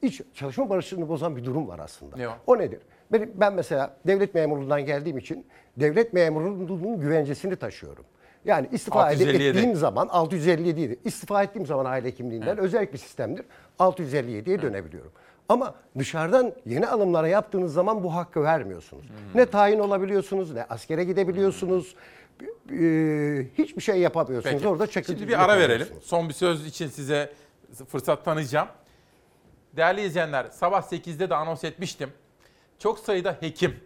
iç çalışma barışını bozan bir durum var aslında. Ne o? O nedir? Benim, ben mesela devlet memurluğundan geldiğim için devlet memurluğunun güvencesini taşıyorum. Yani istifa ede- 657. ettiğim zaman 657 idi. İstifa ettiğim zaman aile hekimliğinden özel bir sistemdir. 657'ye dönebiliyorum. Ama dışarıdan yeni alımlara yaptığınız zaman bu hakkı vermiyorsunuz. Ne tayin olabiliyorsunuz, ne askere gidebiliyorsunuz. Ee, hiçbir şey yapamıyorsunuz. Peki. Orada çakıntı Şimdi bir ara verelim. Son bir söz için size fırsat tanıyacağım. Değerli izleyenler, sabah 8'de de anons etmiştim. Çok sayıda hekim,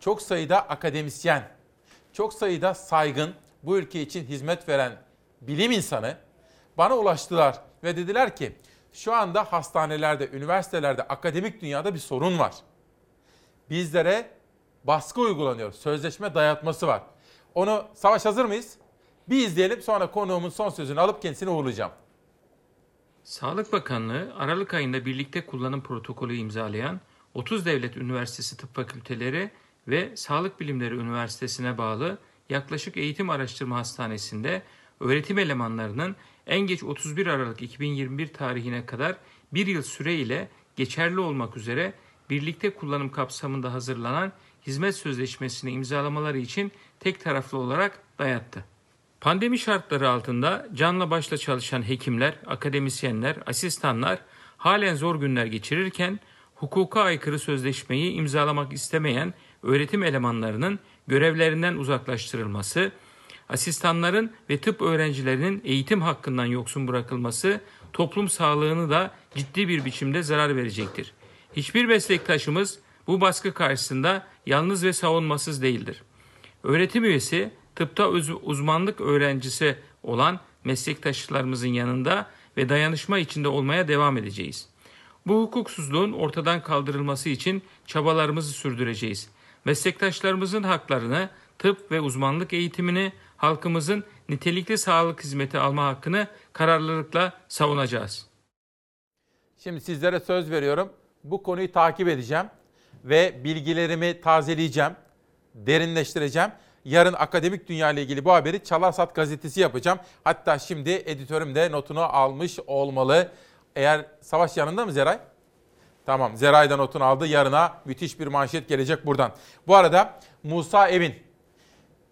çok sayıda akademisyen, çok sayıda saygın, bu ülke için hizmet veren bilim insanı bana ulaştılar ve dediler ki şu anda hastanelerde, üniversitelerde, akademik dünyada bir sorun var. Bizlere baskı uygulanıyor, sözleşme dayatması var. Onu savaş hazır mıyız? Bir izleyelim sonra konuğumun son sözünü alıp kendisini uğurlayacağım. Sağlık Bakanlığı Aralık ayında birlikte kullanım protokolü imzalayan 30 devlet üniversitesi tıp fakülteleri ve Sağlık Bilimleri Üniversitesi'ne bağlı yaklaşık eğitim araştırma hastanesinde öğretim elemanlarının en geç 31 Aralık 2021 tarihine kadar bir yıl süre ile geçerli olmak üzere birlikte kullanım kapsamında hazırlanan hizmet sözleşmesini imzalamaları için tek taraflı olarak dayattı. Pandemi şartları altında canla başla çalışan hekimler, akademisyenler, asistanlar halen zor günler geçirirken hukuka aykırı sözleşmeyi imzalamak istemeyen öğretim elemanlarının görevlerinden uzaklaştırılması, asistanların ve tıp öğrencilerinin eğitim hakkından yoksun bırakılması toplum sağlığını da ciddi bir biçimde zarar verecektir. Hiçbir meslektaşımız bu baskı karşısında yalnız ve savunmasız değildir. Öğretim üyesi, tıpta uz- uzmanlık öğrencisi olan meslektaşlarımızın yanında ve dayanışma içinde olmaya devam edeceğiz. Bu hukuksuzluğun ortadan kaldırılması için çabalarımızı sürdüreceğiz. Meslektaşlarımızın haklarını, tıp ve uzmanlık eğitimini, halkımızın nitelikli sağlık hizmeti alma hakkını kararlılıkla savunacağız. Şimdi sizlere söz veriyorum. Bu konuyu takip edeceğim ve bilgilerimi tazeleyeceğim, derinleştireceğim. Yarın akademik dünya ile ilgili bu haberi Çalarsat gazetesi yapacağım. Hatta şimdi editörüm de notunu almış olmalı. Eğer Savaş yanında mı Zeray? Tamam Zeray da notunu aldı. Yarına müthiş bir manşet gelecek buradan. Bu arada Musa Evin.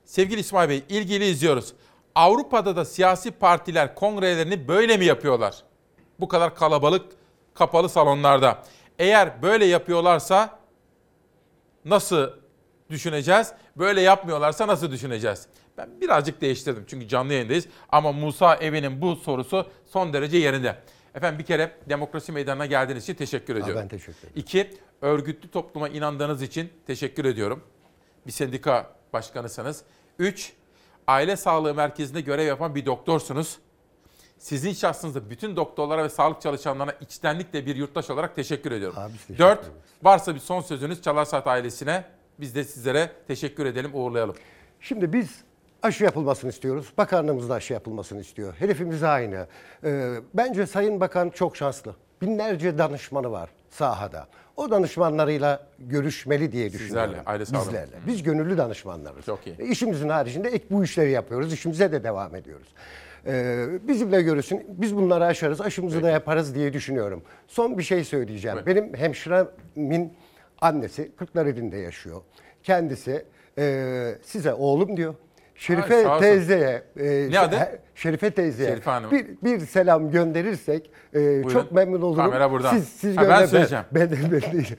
Sevgili İsmail Bey ilgili izliyoruz. Avrupa'da da siyasi partiler kongrelerini böyle mi yapıyorlar? Bu kadar kalabalık kapalı salonlarda. Eğer böyle yapıyorlarsa nasıl düşüneceğiz? Böyle yapmıyorlarsa nasıl düşüneceğiz? Ben birazcık değiştirdim çünkü canlı yayındayız. Ama Musa Evi'nin bu sorusu son derece yerinde. Efendim bir kere demokrasi meydanına geldiğiniz için teşekkür ediyorum. ben teşekkür ederim. İki, örgütlü topluma inandığınız için teşekkür ediyorum. Bir sendika başkanısınız. Üç, aile sağlığı merkezinde görev yapan bir doktorsunuz. Sizin şahsınızda bütün doktorlara ve sağlık çalışanlarına içtenlikle bir yurttaş olarak teşekkür ediyorum. teşekkür Dört, varsa bir son sözünüz Çalarsat ailesine biz de sizlere teşekkür edelim, uğurlayalım. Şimdi biz aşı yapılmasını istiyoruz. Bakanlığımız da aşı yapılmasını istiyor. Hedefimiz aynı. Ee, bence Sayın Bakan çok şanslı. Binlerce danışmanı var sahada. O danışmanlarıyla görüşmeli diye düşünüyorum. Sizlerle, aile sağlığı. Bizlerle. Biz gönüllü danışmanlarız. Çok iyi. E, İşimizin haricinde ek bu işleri yapıyoruz. İşimize de devam ediyoruz. Ee, bizimle görüşsün. Biz bunları aşarız. Aşımızı da yaparız diye düşünüyorum. Son bir şey söyleyeceğim. Benim hemşiremin annesi Kırklareli'nde yaşıyor. Kendisi e, size oğlum diyor. Şerife Ay, teyzeye, e, Ne adı? Şerife teyzeye Şerife Hanım. bir, bir selam gönderirsek e, çok memnun olurum. Kamera buradan. Siz, siz Ha, ben söyleyeceğim. Ben, ben, ben değil.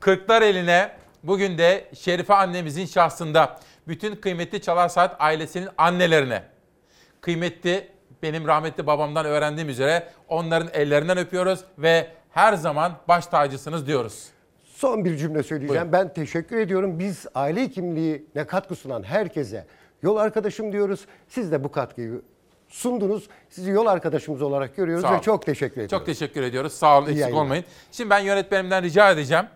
Kırklar eline bugün de Şerife annemizin şahsında bütün kıymetli Çalar Saat ailesinin annelerine, kıymetli benim rahmetli babamdan öğrendiğim üzere onların ellerinden öpüyoruz ve her zaman baş tacısınız diyoruz. Son bir cümle söyleyeceğim. Ben teşekkür ediyorum. Biz aile hekimliğine katkı sunan herkese Yol arkadaşım diyoruz. Siz de bu katkıyı sundunuz. Sizi yol arkadaşımız olarak görüyoruz Sağ ve olun. çok teşekkür ediyoruz. Çok teşekkür ediyoruz. Sağ olun İyi eksik yayınlar. olmayın. Şimdi ben yönetmenimden rica edeceğim.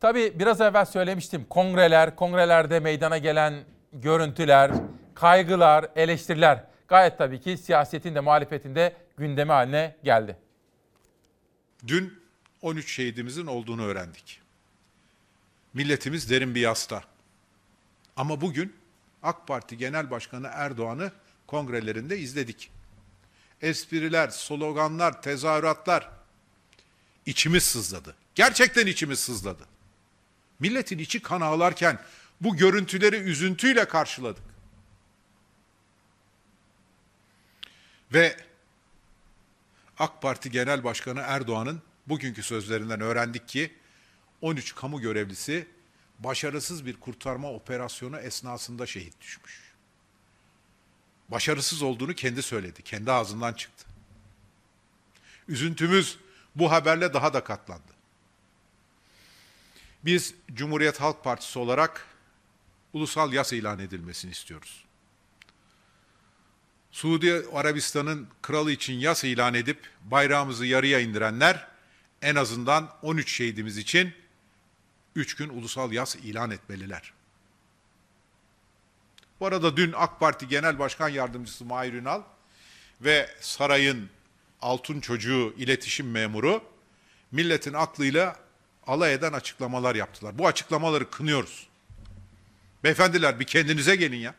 Tabii biraz evvel söylemiştim. Kongreler, kongrelerde meydana gelen görüntüler, kaygılar, eleştiriler gayet tabii ki siyasetin de muhalefetin de gündemi haline geldi. Dün 13 şehidimizin olduğunu öğrendik. Milletimiz derin bir yasta. Ama bugün AK Parti Genel Başkanı Erdoğan'ı kongrelerinde izledik. Espriler, sloganlar, tezahüratlar içimiz sızladı. Gerçekten içimiz sızladı. Milletin içi kan ağlarken bu görüntüleri üzüntüyle karşıladık. Ve AK Parti Genel Başkanı Erdoğan'ın bugünkü sözlerinden öğrendik ki 13 kamu görevlisi başarısız bir kurtarma operasyonu esnasında şehit düşmüş. Başarısız olduğunu kendi söyledi, kendi ağzından çıktı. Üzüntümüz bu haberle daha da katlandı. Biz Cumhuriyet Halk Partisi olarak ulusal yas ilan edilmesini istiyoruz. Suudi Arabistan'ın kralı için yas ilan edip bayrağımızı yarıya indirenler en azından 13 şehidimiz için 3 gün ulusal yas ilan etmeliler. Bu arada dün AK Parti Genel Başkan Yardımcısı Mahir Ünal ve sarayın altın çocuğu iletişim memuru milletin aklıyla alay eden açıklamalar yaptılar. Bu açıklamaları kınıyoruz. Beyefendiler bir kendinize gelin ya.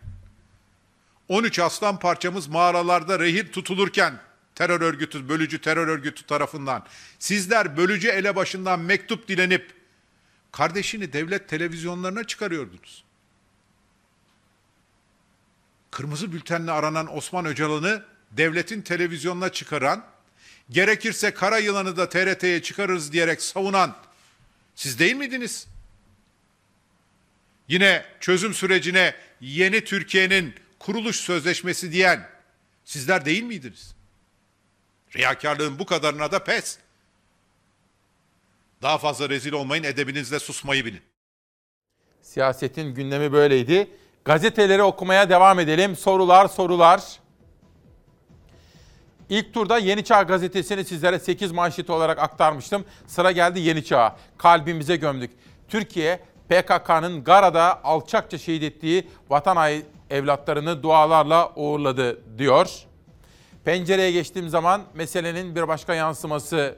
13 aslan parçamız mağaralarda rehir tutulurken terör örgütü, bölücü terör örgütü tarafından sizler bölücü elebaşından mektup dilenip kardeşini devlet televizyonlarına çıkarıyordunuz. Kırmızı bültenle aranan Osman Öcalan'ı devletin televizyonuna çıkaran, gerekirse kara yılanı da TRT'ye çıkarırız diyerek savunan siz değil miydiniz? Yine çözüm sürecine yeni Türkiye'nin kuruluş sözleşmesi diyen sizler değil miydiniz? Riyakarlığın bu kadarına da pes. Daha fazla rezil olmayın, edebinizle susmayı bilin. Siyasetin gündemi böyleydi. Gazeteleri okumaya devam edelim. Sorular, sorular. İlk turda Yeni Çağ gazetesini sizlere 8 manşet olarak aktarmıştım. Sıra geldi Yeni Çağ'a. Kalbimize gömdük. Türkiye PKK'nın Gara'da alçakça şehit ettiği vatan evlatlarını dualarla uğurladı diyor. Pencereye geçtiğim zaman meselenin bir başka yansıması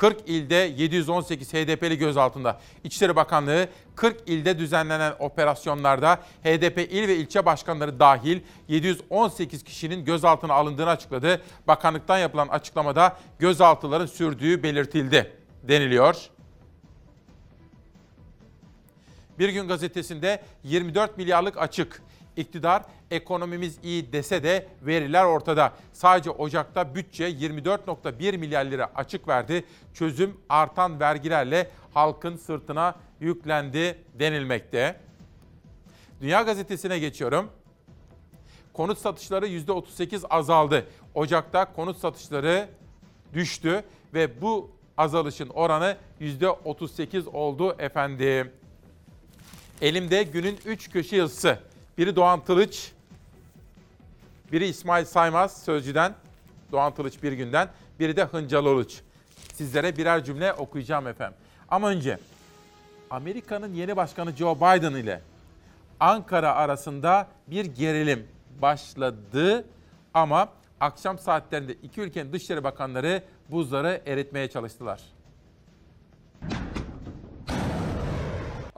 40 ilde 718 HDP'li gözaltında. İçişleri Bakanlığı 40 ilde düzenlenen operasyonlarda HDP il ve ilçe başkanları dahil 718 kişinin gözaltına alındığını açıkladı. Bakanlıktan yapılan açıklamada gözaltıların sürdüğü belirtildi deniliyor. Bir gün gazetesinde 24 milyarlık açık. İktidar ekonomimiz iyi dese de veriler ortada. Sadece Ocak'ta bütçe 24.1 milyar lira açık verdi. Çözüm artan vergilerle halkın sırtına yüklendi denilmekte. Dünya Gazetesi'ne geçiyorum. Konut satışları %38 azaldı. Ocak'ta konut satışları düştü ve bu azalışın oranı %38 oldu efendim. Elimde günün 3 köşe yazısı. Biri Doğan Tılıç, biri İsmail Saymaz Sözcü'den, Doğan Tılıç bir günden, biri de Hıncal Uluç. Sizlere birer cümle okuyacağım efendim. Ama önce Amerika'nın yeni başkanı Joe Biden ile Ankara arasında bir gerilim başladı ama akşam saatlerinde iki ülkenin dışişleri bakanları buzları eritmeye çalıştılar.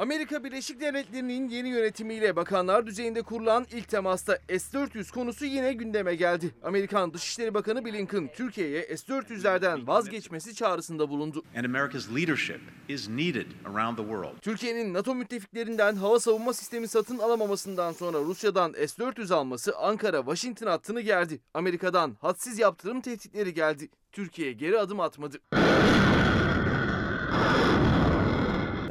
Amerika Birleşik Devletleri'nin yeni yönetimiyle bakanlar düzeyinde kurulan ilk temasta S-400 konusu yine gündeme geldi. Amerikan Dışişleri Bakanı Blinken Türkiye'ye S-400'lerden vazgeçmesi çağrısında bulundu. Türkiye'nin NATO müttefiklerinden hava savunma sistemi satın alamamasından sonra Rusya'dan S-400 alması Ankara-Washington hattını gerdi. Amerika'dan hadsiz yaptırım tehditleri geldi. Türkiye geri adım atmadı.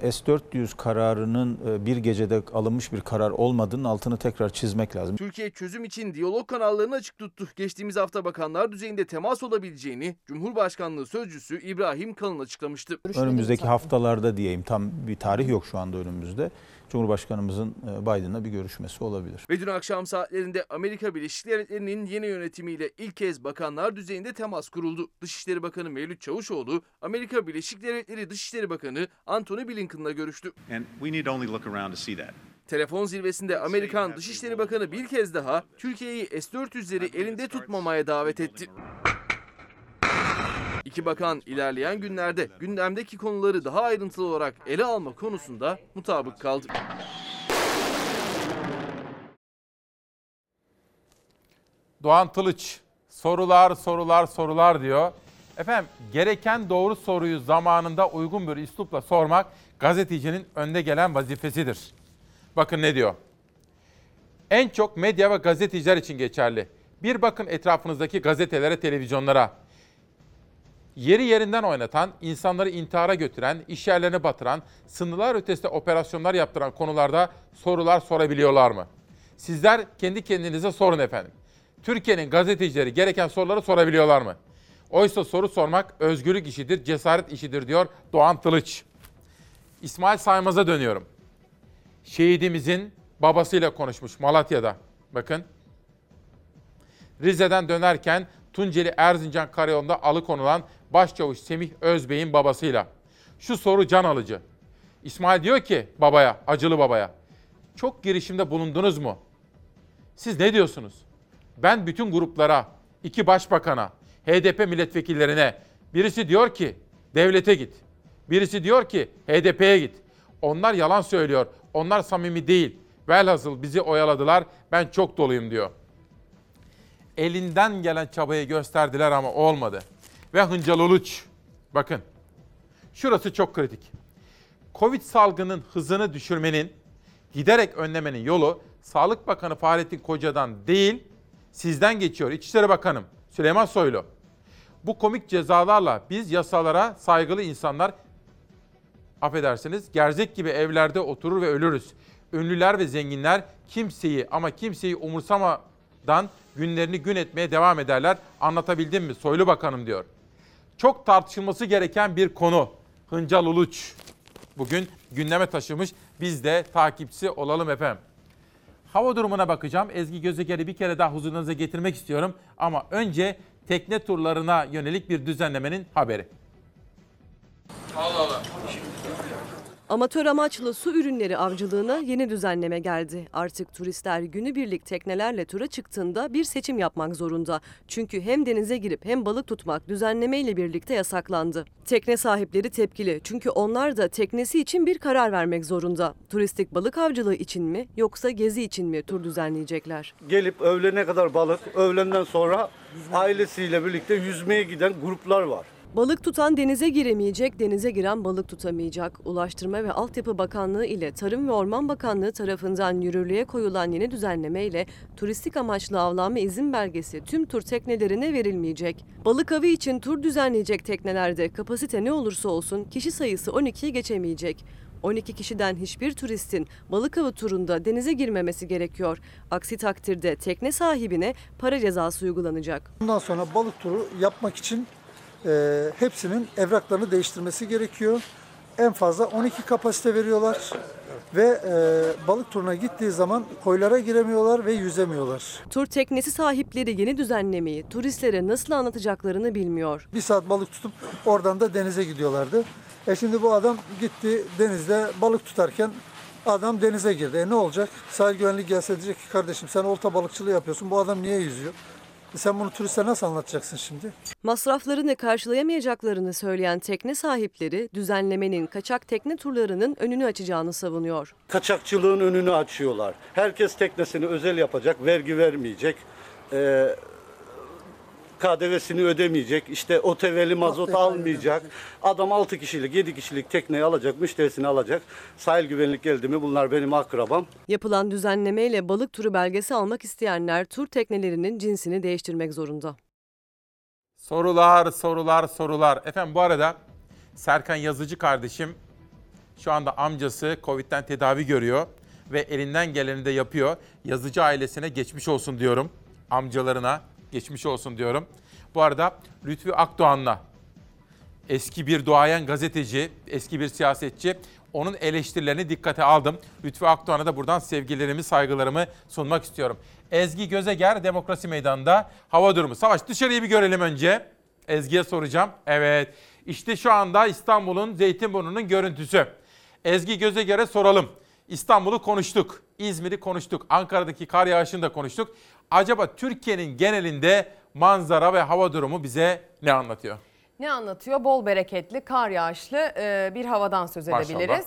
S-400 kararının e, bir gecede alınmış bir karar olmadığının altını tekrar çizmek lazım. Türkiye çözüm için diyalog kanallarını açık tuttu. Geçtiğimiz hafta bakanlar düzeyinde temas olabileceğini Cumhurbaşkanlığı Sözcüsü İbrahim Kalın açıklamıştı. Önümüzdeki haftalarda diyeyim tam bir tarih yok şu anda önümüzde. Cumhurbaşkanımızın e, Biden'la bir görüşmesi olabilir. Ve dün akşam saatlerinde Amerika Birleşik Devletleri'nin yeni yönetimiyle ilk kez bakanlar düzeyinde temas kuruldu. Dışişleri Bakanı Mevlüt Çavuşoğlu, Amerika Birleşik Devletleri Dışişleri Bakanı Antony Blinken'la görüştü. And we need only look around to see that. Telefon zirvesinde Amerikan Dışişleri Bakanı bir kez daha Türkiye'yi S-400'leri elinde tutmamaya davet etti. İki bakan ilerleyen günlerde gündemdeki konuları daha ayrıntılı olarak ele alma konusunda mutabık kaldı. Doğan Tılıç sorular sorular sorular diyor. Efendim gereken doğru soruyu zamanında uygun bir üslupla sormak gazetecinin önde gelen vazifesidir. Bakın ne diyor. En çok medya ve gazeteciler için geçerli. Bir bakın etrafınızdaki gazetelere, televizyonlara. Yeri yerinden oynatan, insanları intihara götüren, iş yerlerini batıran, sınırlar ötesinde operasyonlar yaptıran konularda sorular sorabiliyorlar mı? Sizler kendi kendinize sorun efendim. Türkiye'nin gazetecileri gereken soruları sorabiliyorlar mı? Oysa soru sormak özgürlük işidir, cesaret işidir diyor Doğan Tılıç. İsmail Saymaz'a dönüyorum. Şehidimizin babasıyla konuşmuş Malatya'da. Bakın. Rize'den dönerken Tunceli Erzincan Karayolu'nda alıkonulan Başçavuş Semih Özbey'in babasıyla. Şu soru can alıcı. İsmail diyor ki babaya, acılı babaya. Çok girişimde bulundunuz mu? Siz ne diyorsunuz? Ben bütün gruplara, iki başbakana, HDP milletvekillerine birisi diyor ki devlete git. Birisi diyor ki HDP'ye git. Onlar yalan söylüyor. Onlar samimi değil. Velhasıl bizi oyaladılar. Ben çok doluyum diyor. Elinden gelen çabayı gösterdiler ama olmadı. Ve Hıncal Uluç. Bakın. Şurası çok kritik. Covid salgının hızını düşürmenin, giderek önlemenin yolu Sağlık Bakanı Fahrettin Koca'dan değil, sizden geçiyor. İçişleri Bakanım Süleyman Soylu. Bu komik cezalarla biz yasalara saygılı insanlar affedersiniz gerzek gibi evlerde oturur ve ölürüz. Ünlüler ve zenginler kimseyi ama kimseyi umursamadan günlerini gün etmeye devam ederler. Anlatabildim mi Soylu Bakanım diyor. Çok tartışılması gereken bir konu. Hıncal Uluç bugün gündeme taşımış. Biz de takipçisi olalım efendim. Hava durumuna bakacağım. Ezgi Gözeger'i bir kere daha huzurunuza getirmek istiyorum. Ama önce tekne turlarına yönelik bir düzenlemenin haberi. Allah Allah. Amatör amaçlı su ürünleri avcılığına yeni düzenleme geldi. Artık turistler günübirlik teknelerle tura çıktığında bir seçim yapmak zorunda. Çünkü hem denize girip hem balık tutmak düzenlemeyle birlikte yasaklandı. Tekne sahipleri tepkili çünkü onlar da teknesi için bir karar vermek zorunda. Turistik balık avcılığı için mi yoksa gezi için mi tur düzenleyecekler? Gelip öğlene kadar balık, öğlenden sonra ailesiyle birlikte yüzmeye giden gruplar var. Balık tutan denize giremeyecek, denize giren balık tutamayacak. Ulaştırma ve Altyapı Bakanlığı ile Tarım ve Orman Bakanlığı tarafından yürürlüğe koyulan yeni düzenleme ile turistik amaçlı avlanma izin belgesi tüm tur teknelerine verilmeyecek. Balık avı için tur düzenleyecek teknelerde kapasite ne olursa olsun kişi sayısı 12'yi geçemeyecek. 12 kişiden hiçbir turistin balık avı turunda denize girmemesi gerekiyor. Aksi takdirde tekne sahibine para cezası uygulanacak. Bundan sonra balık turu yapmak için e, hepsinin evraklarını değiştirmesi gerekiyor. En fazla 12 kapasite veriyorlar ve e, balık turuna gittiği zaman koylara giremiyorlar ve yüzemiyorlar. Tur teknesi sahipleri yeni düzenlemeyi turistlere nasıl anlatacaklarını bilmiyor. Bir saat balık tutup oradan da denize gidiyorlardı. E şimdi bu adam gitti denizde balık tutarken adam denize girdi. E ne olacak? Sahil güvenlik gelse diyecek ki kardeşim sen olta balıkçılığı yapıyorsun bu adam niye yüzüyor? E sen bunu turistlere nasıl anlatacaksın şimdi? Masraflarını karşılayamayacaklarını söyleyen tekne sahipleri düzenlemenin kaçak tekne turlarının önünü açacağını savunuyor. Kaçakçılığın önünü açıyorlar. Herkes teknesini özel yapacak, vergi vermeyecek. Ee, KDV'sini ödemeyecek, işte oteveli mazot almayacak. Adam 6 kişilik, 7 kişilik tekneyi alacak, müşterisini alacak. Sahil güvenlik geldi mi bunlar benim akrabam. Yapılan düzenlemeyle balık turu belgesi almak isteyenler tur teknelerinin cinsini değiştirmek zorunda. Sorular, sorular, sorular. Efendim bu arada Serkan Yazıcı kardeşim şu anda amcası Covid'den tedavi görüyor ve elinden geleni de yapıyor. Yazıcı ailesine geçmiş olsun diyorum. Amcalarına geçmiş olsun diyorum. Bu arada Lütfü Akdoğan'la eski bir duayen gazeteci, eski bir siyasetçi. Onun eleştirilerini dikkate aldım. Lütfü Akdoğan'a da buradan sevgilerimi, saygılarımı sunmak istiyorum. Ezgi Gözeger Demokrasi Meydanı'nda hava durumu. Savaş dışarıyı bir görelim önce. Ezgi'ye soracağım. Evet. İşte şu anda İstanbul'un Zeytinburnu'nun görüntüsü. Ezgi Gözeger'e soralım. İstanbul'u konuştuk, İzmir'i konuştuk, Ankara'daki kar yağışını da konuştuk. Acaba Türkiye'nin genelinde manzara ve hava durumu bize ne anlatıyor? Ne anlatıyor? Bol bereketli, kar yağışlı e, bir havadan söz Maşallah.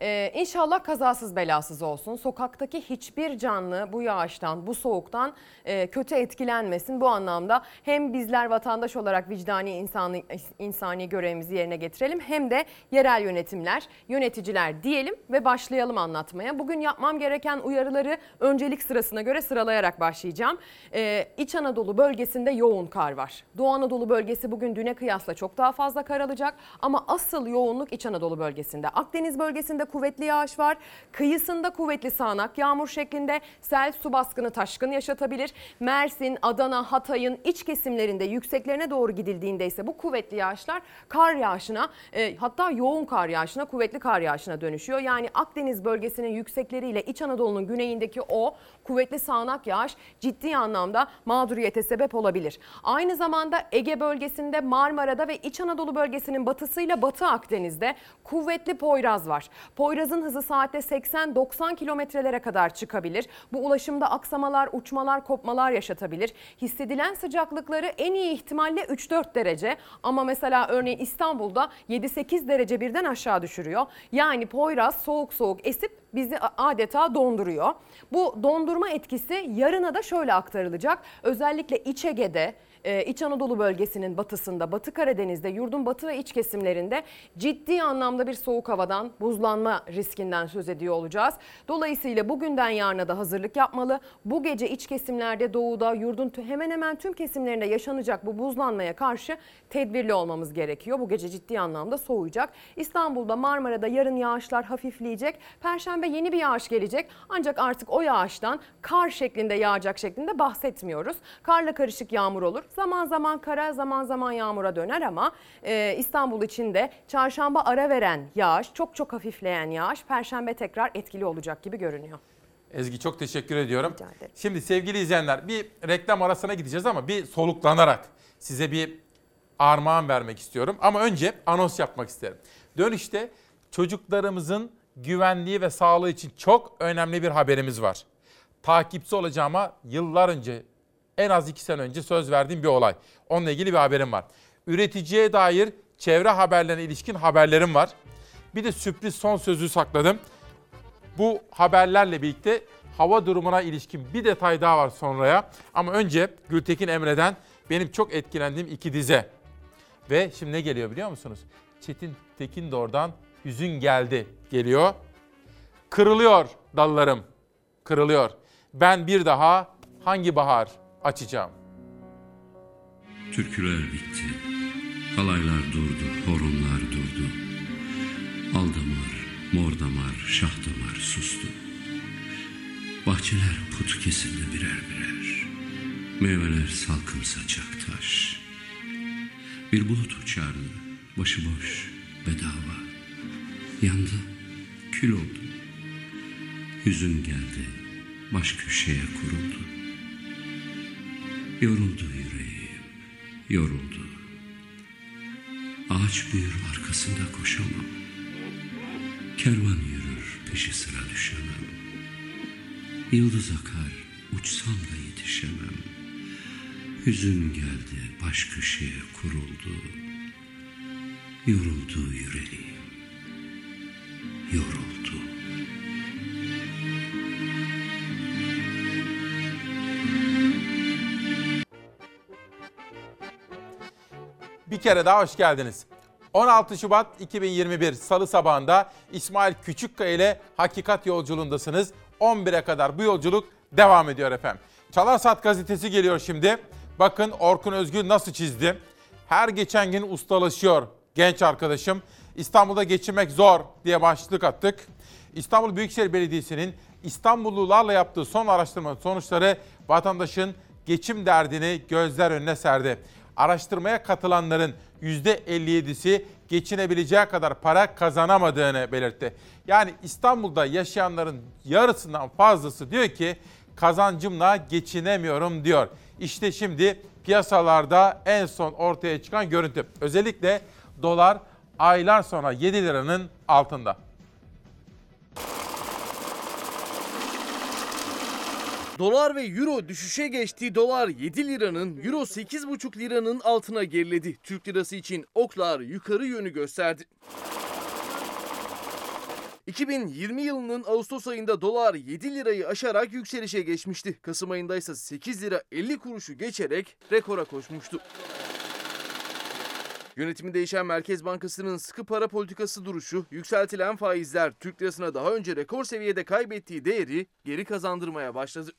Ee, inşallah kazasız belasız olsun. Sokaktaki hiçbir canlı bu yağıştan, bu soğuktan e, kötü etkilenmesin. Bu anlamda hem bizler vatandaş olarak vicdani insani, insani görevimizi yerine getirelim hem de yerel yönetimler, yöneticiler diyelim ve başlayalım anlatmaya. Bugün yapmam gereken uyarıları öncelik sırasına göre sıralayarak başlayacağım. Ee, İç Anadolu bölgesinde yoğun kar var. Doğu Anadolu bölgesi bugün düne kıyasla çok daha fazla kar alacak ama asıl yoğunluk İç Anadolu bölgesinde. Akdeniz bölgesinde kuvvetli yağış var. Kıyısında kuvvetli sağanak yağmur şeklinde sel, su baskını, taşkın yaşatabilir. Mersin, Adana, Hatay'ın iç kesimlerinde yükseklerine doğru gidildiğinde ise bu kuvvetli yağışlar kar yağışına e, hatta yoğun kar yağışına, kuvvetli kar yağışına dönüşüyor. Yani Akdeniz bölgesinin yüksekleriyle İç Anadolu'nun güneyindeki o kuvvetli sağanak yağış ciddi anlamda mağduriyete sebep olabilir. Aynı zamanda Ege bölgesinde Marmara'da ve İç Anadolu bölgesinin batısıyla Batı Akdeniz'de kuvvetli Poyraz var. Poyraz'ın hızı saatte 80-90 kilometrelere kadar çıkabilir. Bu ulaşımda aksamalar, uçmalar, kopmalar yaşatabilir. Hissedilen sıcaklıkları en iyi ihtimalle 3-4 derece ama mesela örneğin İstanbul'da 7-8 derece birden aşağı düşürüyor. Yani Poyraz soğuk soğuk esip bizi adeta donduruyor. Bu dondurma etkisi yarına da şöyle aktarılacak. Özellikle İç Ege'de, e, İç Anadolu bölgesinin batısında, Batı Karadeniz'de, yurdun batı ve iç kesimlerinde ciddi anlamda bir soğuk havadan, buzlanma riskinden söz ediyor olacağız. Dolayısıyla bugünden yarına da hazırlık yapmalı. Bu gece iç kesimlerde, doğuda, yurdun hemen hemen tüm kesimlerinde yaşanacak bu buzlanmaya karşı tedbirli olmamız gerekiyor. Bu gece ciddi anlamda soğuyacak. İstanbul'da, Marmara'da yarın yağışlar hafifleyecek. Perşembe yeni bir yağış gelecek. Ancak artık o yağıştan kar şeklinde yağacak şeklinde bahsetmiyoruz. Karla karışık yağmur olur. Zaman zaman kara, zaman zaman yağmura döner ama e, İstanbul için de çarşamba ara veren yağış, çok çok hafifleyen yağış perşembe tekrar etkili olacak gibi görünüyor. Ezgi çok teşekkür ediyorum. Şimdi sevgili izleyenler bir reklam arasına gideceğiz ama bir soluklanarak size bir armağan vermek istiyorum. Ama önce anons yapmak isterim. Dönüşte çocuklarımızın güvenliği ve sağlığı için çok önemli bir haberimiz var. Takipçi olacağıma yıllar önce en az iki sene önce söz verdiğim bir olay. Onunla ilgili bir haberim var. Üreticiye dair çevre haberlerine ilişkin haberlerim var. Bir de sürpriz son sözü sakladım. Bu haberlerle birlikte hava durumuna ilişkin bir detay daha var sonraya. Ama önce Gültekin Emre'den benim çok etkilendiğim iki dize. Ve şimdi ne geliyor biliyor musunuz? Çetin Tekin de oradan Hüzün geldi geliyor. Kırılıyor dallarım, kırılıyor. Ben bir daha hangi bahar açacağım? Türküler bitti. Halaylar durdu, horonlar durdu. Aldamar, mor damar, şah damar sustu. Bahçeler put kesildi birer birer. Meyveler salkım saçak taş. Bir bulut uçardı, başıboş, bedava. Yandı, kül oldu. Hüzün geldi, baş köşeye kuruldu. Yoruldu yüreğim, yoruldu. Ağaç büyür arkasında koşamam. Kervan yürür, peşi sıra düşemem. Yıldız akar, uçsam da yetişemem. Hüzün geldi, baş köşeye kuruldu. Yoruldu yüreğim, yoruldu. Bir kere daha hoş geldiniz. 16 Şubat 2021 Salı sabahında İsmail Küçükkaya ile Hakikat Yolculuğundasınız. 11'e kadar bu yolculuk devam ediyor efendim. Çalar Saat gazetesi geliyor şimdi. Bakın Orkun Özgül nasıl çizdi. Her geçen gün ustalaşıyor genç arkadaşım. İstanbul'da geçinmek zor diye başlık attık. İstanbul Büyükşehir Belediyesi'nin İstanbullularla yaptığı son araştırmanın sonuçları vatandaşın geçim derdini gözler önüne serdi. Araştırmaya katılanların %57'si geçinebileceği kadar para kazanamadığını belirtti. Yani İstanbul'da yaşayanların yarısından fazlası diyor ki kazancımla geçinemiyorum diyor. İşte şimdi piyasalarda en son ortaya çıkan görüntü. Özellikle dolar aylar sonra 7 liranın altında. Dolar ve euro düşüşe geçti. Dolar 7 liranın, euro 8,5 liranın altına geriledi. Türk lirası için oklar yukarı yönü gösterdi. 2020 yılının Ağustos ayında dolar 7 lirayı aşarak yükselişe geçmişti. Kasım ayında ise 8 lira 50 kuruşu geçerek rekora koşmuştu. Yönetimi değişen Merkez Bankası'nın sıkı para politikası duruşu, yükseltilen faizler Türk lirasına daha önce rekor seviyede kaybettiği değeri geri kazandırmaya başladı.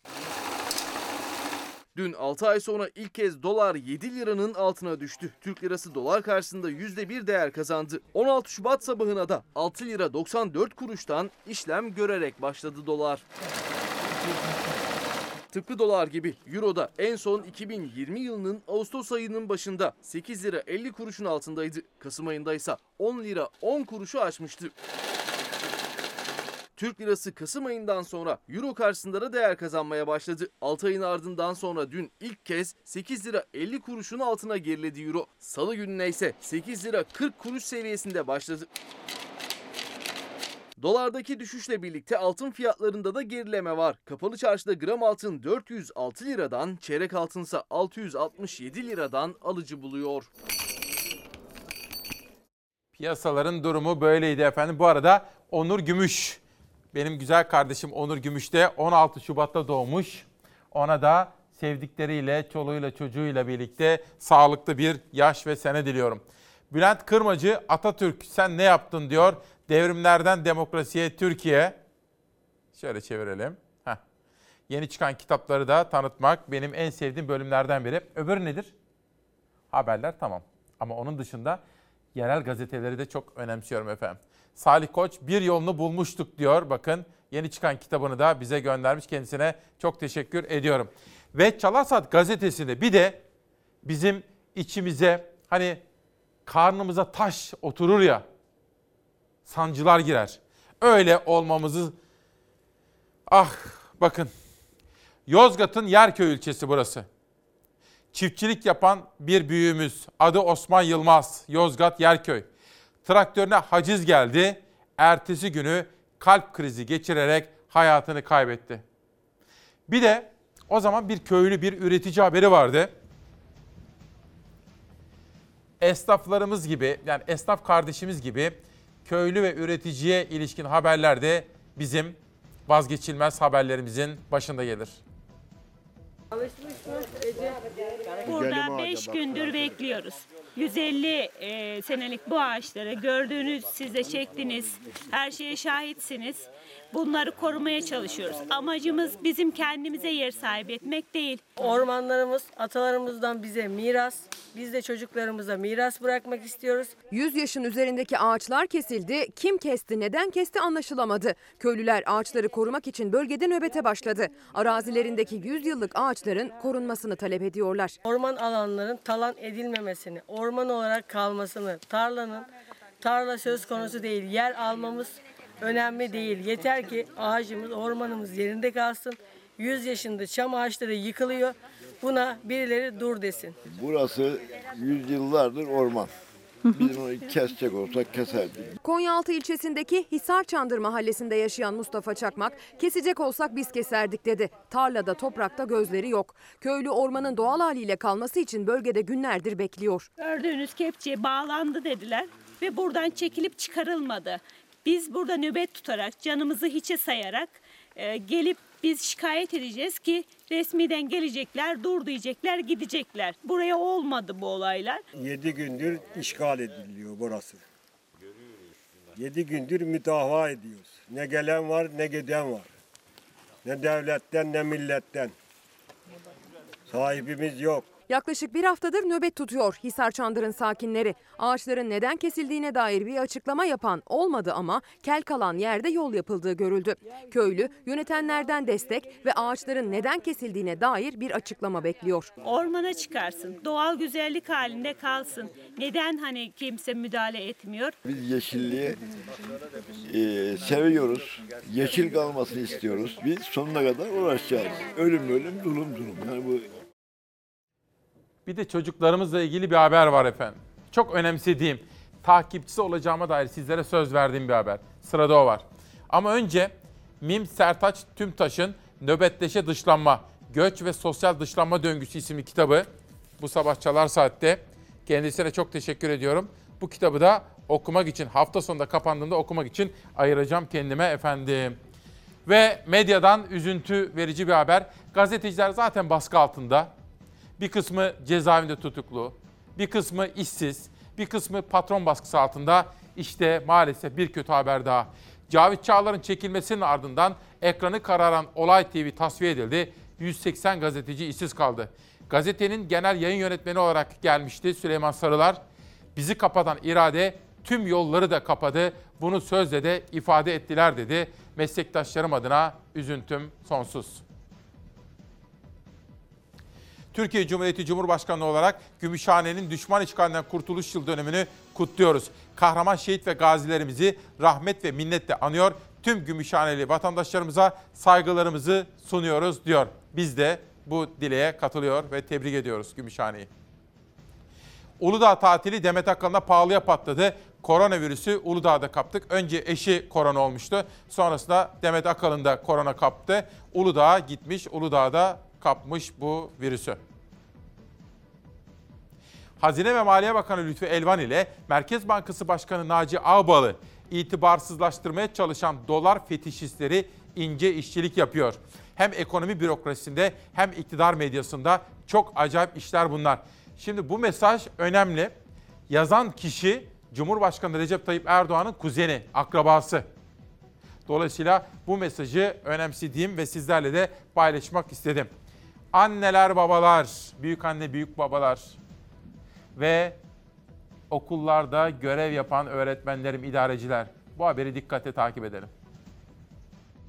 Dün 6 ay sonra ilk kez dolar 7 liranın altına düştü. Türk lirası dolar karşısında %1 değer kazandı. 16 Şubat sabahına da 6 lira 94 kuruştan işlem görerek başladı dolar. Tıpkı dolar gibi euro da en son 2020 yılının Ağustos ayının başında 8 lira 50 kuruşun altındaydı. Kasım ayında ise 10 lira 10 kuruşu aşmıştı. Türk lirası Kasım ayından sonra euro karşısında da değer kazanmaya başladı. 6 ayın ardından sonra dün ilk kez 8 lira 50 kuruşun altına geriledi euro. Salı gününe ise 8 lira 40 kuruş seviyesinde başladı. Dolardaki düşüşle birlikte altın fiyatlarında da gerileme var. Kapalı çarşıda gram altın 406 liradan, çeyrek altınsa 667 liradan alıcı buluyor. Piyasaların durumu böyleydi efendim. Bu arada Onur Gümüş, benim güzel kardeşim Onur Gümüş de 16 Şubat'ta doğmuş. Ona da sevdikleriyle, çoluğuyla, çocuğuyla birlikte sağlıklı bir yaş ve sene diliyorum. Bülent Kırmacı, Atatürk sen ne yaptın diyor. Devrimlerden demokrasiye Türkiye. Şöyle çevirelim. Heh. Yeni çıkan kitapları da tanıtmak benim en sevdiğim bölümlerden biri. Öbürü nedir? Haberler tamam. Ama onun dışında yerel gazeteleri de çok önemsiyorum efendim. Salih Koç bir yolunu bulmuştuk diyor. Bakın yeni çıkan kitabını da bize göndermiş. Kendisine çok teşekkür ediyorum. Ve Çalarsat gazetesinde bir de bizim içimize hani karnımıza taş oturur ya sancılar girer. Öyle olmamızı ah bakın Yozgat'ın Yerköy ilçesi burası. Çiftçilik yapan bir büyüğümüz adı Osman Yılmaz Yozgat Yerköy. Traktörüne haciz geldi. Ertesi günü kalp krizi geçirerek hayatını kaybetti. Bir de o zaman bir köylü bir üretici haberi vardı. Esnaflarımız gibi yani esnaf kardeşimiz gibi köylü ve üreticiye ilişkin haberler de bizim vazgeçilmez haberlerimizin başında gelir. Burada 5 gündür bekliyoruz. 150 e, senelik bu ağaçları gördüğünüz siz de çektiniz. Her şeye şahitsiniz. Bunları korumaya çalışıyoruz. Amacımız bizim kendimize yer sahibi etmek değil. Ormanlarımız atalarımızdan bize miras. Biz de çocuklarımıza miras bırakmak istiyoruz. 100 yaşın üzerindeki ağaçlar kesildi. Kim kesti, neden kesti anlaşılamadı. Köylüler ağaçları korumak için bölgede nöbete başladı. Arazilerindeki 100 yıllık ağaçların korunmasını talep ediyorlar. Orman alanların talan edilmemesini, orman olarak kalmasını, tarlanın tarla söz konusu değil. Yer almamız önemli değil. Yeter ki ağacımız, ormanımız yerinde kalsın. 100 yaşında çam ağaçları yıkılıyor. Buna birileri dur desin. Burası yüzyıllardır orman. Biz onu kesecek olsak keserdik. Konyaaltı ilçesindeki Hisar Çandır mahallesinde yaşayan Mustafa Çakmak, kesecek olsak biz keserdik dedi. Tarlada, toprakta gözleri yok. Köylü ormanın doğal haliyle kalması için bölgede günlerdir bekliyor. Gördüğünüz kepçe bağlandı dediler ve buradan çekilip çıkarılmadı. Biz burada nöbet tutarak, canımızı hiçe sayarak e, gelip biz şikayet edeceğiz ki resmiden gelecekler, dur diyecekler, gidecekler. Buraya olmadı bu olaylar. 7 gündür işgal ediliyor burası. 7 gündür müdafaa ediyoruz. Ne gelen var ne giden var. Ne devletten ne milletten. Sahibimiz yok. Yaklaşık bir haftadır nöbet tutuyor Hisar Çandır'ın sakinleri. Ağaçların neden kesildiğine dair bir açıklama yapan olmadı ama kel kalan yerde yol yapıldığı görüldü. Köylü yönetenlerden destek ve ağaçların neden kesildiğine dair bir açıklama bekliyor. Ormana çıkarsın, doğal güzellik halinde kalsın. Neden hani kimse müdahale etmiyor? Biz yeşilliği e, seviyoruz. Yeşil kalmasını istiyoruz. Biz sonuna kadar uğraşacağız. Ölüm ölüm, dulum dulum. Yani bu Bir de çocuklarımızla ilgili bir haber var efendim. Çok önemsediğim, takipçisi olacağıma dair sizlere söz verdiğim bir haber. Sırada o var. Ama önce Mim Sertaç Tümtaş'ın Nöbetleşe Dışlanma, Göç ve Sosyal Dışlanma Döngüsü isimli kitabı bu sabah Çalar Saat'te. Kendisine çok teşekkür ediyorum. Bu kitabı da okumak için, hafta sonunda kapandığında okumak için ayıracağım kendime efendim. Ve medyadan üzüntü verici bir haber. Gazeteciler zaten baskı altında. Bir kısmı cezaevinde tutuklu, bir kısmı işsiz, bir kısmı patron baskısı altında. İşte maalesef bir kötü haber daha. Cavit Çağlar'ın çekilmesinin ardından ekranı kararan Olay TV tasfiye edildi. 180 gazeteci işsiz kaldı. Gazetenin genel yayın yönetmeni olarak gelmişti Süleyman Sarılar. Bizi kapatan irade tüm yolları da kapadı. Bunu sözle de ifade ettiler dedi. Meslektaşlarım adına üzüntüm sonsuz. Türkiye Cumhuriyeti Cumhurbaşkanlığı olarak Gümüşhane'nin düşman işgalinden kurtuluş yıl dönümünü kutluyoruz. Kahraman şehit ve gazilerimizi rahmet ve minnetle anıyor. Tüm Gümüşhaneli vatandaşlarımıza saygılarımızı sunuyoruz diyor. Biz de bu dileğe katılıyor ve tebrik ediyoruz Gümüşhane'yi. Uludağ tatili Demet Akalın'a pahalıya patladı. Koronavirüsü Uludağ'da kaptık. Önce eşi korona olmuştu. Sonrasında Demet Akalın da korona kaptı. Uludağ'a gitmiş, Uludağ'da kapmış bu virüsü. Hazine ve Maliye Bakanı Lütfü Elvan ile Merkez Bankası Başkanı Naci Ağbal'ı itibarsızlaştırmaya çalışan dolar fetişistleri ince işçilik yapıyor. Hem ekonomi bürokrasisinde hem iktidar medyasında çok acayip işler bunlar. Şimdi bu mesaj önemli. Yazan kişi Cumhurbaşkanı Recep Tayyip Erdoğan'ın kuzeni, akrabası. Dolayısıyla bu mesajı önemsediğim ve sizlerle de paylaşmak istedim. Anneler, babalar, büyük anne, büyük babalar ve okullarda görev yapan öğretmenlerim, idareciler. Bu haberi dikkatle takip edelim.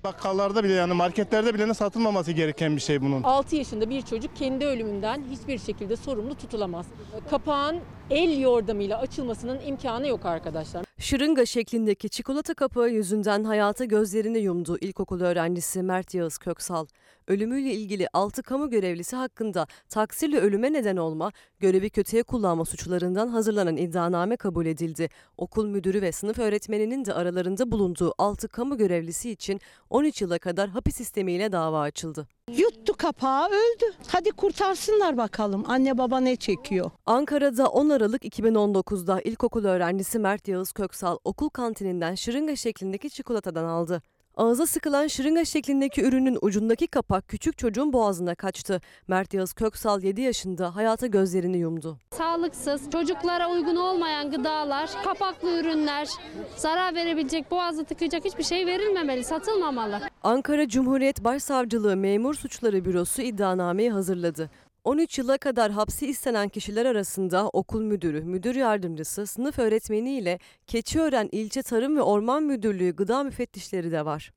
Bakkallarda bile yani marketlerde bile satılmaması gereken bir şey bunun. 6 yaşında bir çocuk kendi ölümünden hiçbir şekilde sorumlu tutulamaz. Kapağın el yordamıyla açılmasının imkanı yok arkadaşlar. Şırınga şeklindeki çikolata kapağı yüzünden hayata gözlerini yumdu ilkokul öğrencisi Mert Yağız Köksal. Ölümüyle ilgili 6 kamu görevlisi hakkında taksirle ölüme neden olma, görevi kötüye kullanma suçlarından hazırlanan iddianame kabul edildi. Okul müdürü ve sınıf öğretmeninin de aralarında bulunduğu 6 kamu görevlisi için 13 yıla kadar hapis sistemiyle dava açıldı. Yuttu kapağı öldü. Hadi kurtarsınlar bakalım anne baba ne çekiyor. Ankara'da 10 Aralık 2019'da ilkokul öğrencisi Mert Yağız Köksal okul kantininden şırınga şeklindeki çikolatadan aldı. Ağza sıkılan şırınga şeklindeki ürünün ucundaki kapak küçük çocuğun boğazına kaçtı. Mert Yağız Köksal 7 yaşında hayata gözlerini yumdu. Sağlıksız, çocuklara uygun olmayan gıdalar, kapaklı ürünler, zarar verebilecek, boğazı tıkayacak hiçbir şey verilmemeli, satılmamalı. Ankara Cumhuriyet Başsavcılığı Memur Suçları Bürosu iddianameyi hazırladı. 13 yıla kadar hapsi istenen kişiler arasında okul müdürü, müdür yardımcısı, sınıf öğretmeni ile Keçiören İlçe Tarım ve Orman Müdürlüğü gıda müfettişleri de var.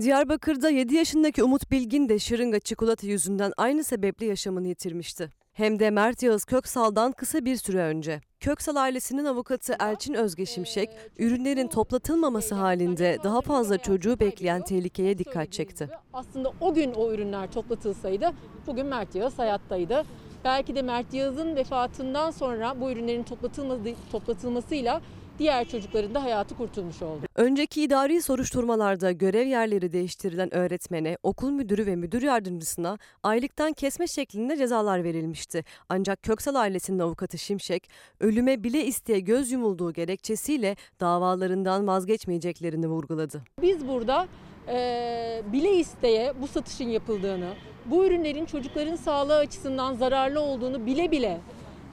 Diyarbakır'da 7 yaşındaki Umut Bilgin de şırınga çikolata yüzünden aynı sebeple yaşamını yitirmişti. Hem de Mert Yağız Köksal'dan kısa bir süre önce. Köksal ailesinin avukatı Elçin Özge Şimşek, ürünlerin toplatılmaması halinde daha fazla çocuğu bekleyen tehlikeye dikkat çekti. Aslında o gün o ürünler toplatılsaydı bugün Mert Yağız hayattaydı. Belki de Mert Yağız'ın vefatından sonra bu ürünlerin toplatılması, toplatılmasıyla diğer çocukların da hayatı kurtulmuş oldu. Önceki idari soruşturmalarda görev yerleri değiştirilen öğretmene, okul müdürü ve müdür yardımcısına aylıktan kesme şeklinde cezalar verilmişti. Ancak Köksal ailesinin avukatı Şimşek, ölüme bile isteye göz yumulduğu gerekçesiyle davalarından vazgeçmeyeceklerini vurguladı. Biz burada e, bile isteye bu satışın yapıldığını, bu ürünlerin çocukların sağlığı açısından zararlı olduğunu bile bile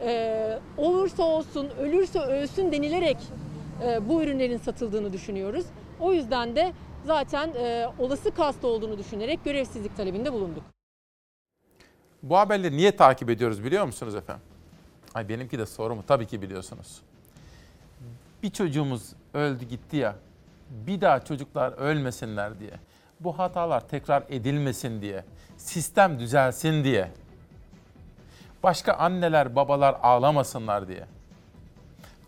e, olursa olsun, ölürse ölsün denilerek e, bu ürünlerin satıldığını düşünüyoruz. O yüzden de zaten e, olası kast olduğunu düşünerek görevsizlik talebinde bulunduk. Bu haberleri niye takip ediyoruz biliyor musunuz efendim? Ay benimki de soru mu? Tabii ki biliyorsunuz. Bir çocuğumuz öldü gitti ya. Bir daha çocuklar ölmesinler diye. Bu hatalar tekrar edilmesin diye. Sistem düzelsin diye. Başka anneler, babalar ağlamasınlar diye.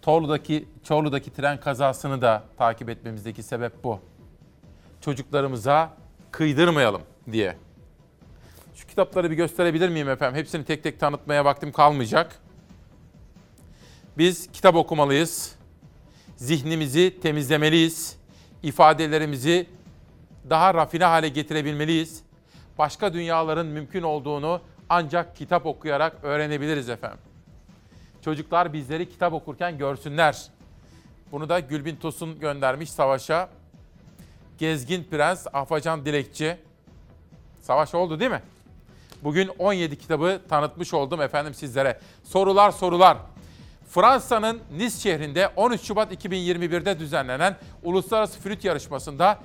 Torlu'daki, Çorlu'daki tren kazasını da takip etmemizdeki sebep bu. Çocuklarımıza kıydırmayalım diye. Şu kitapları bir gösterebilir miyim efendim? Hepsini tek tek tanıtmaya vaktim kalmayacak. Biz kitap okumalıyız. Zihnimizi temizlemeliyiz. İfadelerimizi daha rafine hale getirebilmeliyiz. Başka dünyaların mümkün olduğunu ancak kitap okuyarak öğrenebiliriz efendim. Çocuklar bizleri kitap okurken görsünler. Bunu da Gülbin Tosun göndermiş savaşa. Gezgin Prens, Afacan Dilekçi. Savaş oldu değil mi? Bugün 17 kitabı tanıtmış oldum efendim sizlere. Sorular sorular. Fransa'nın Nice şehrinde 13 Şubat 2021'de düzenlenen Uluslararası Flüt Yarışması'nda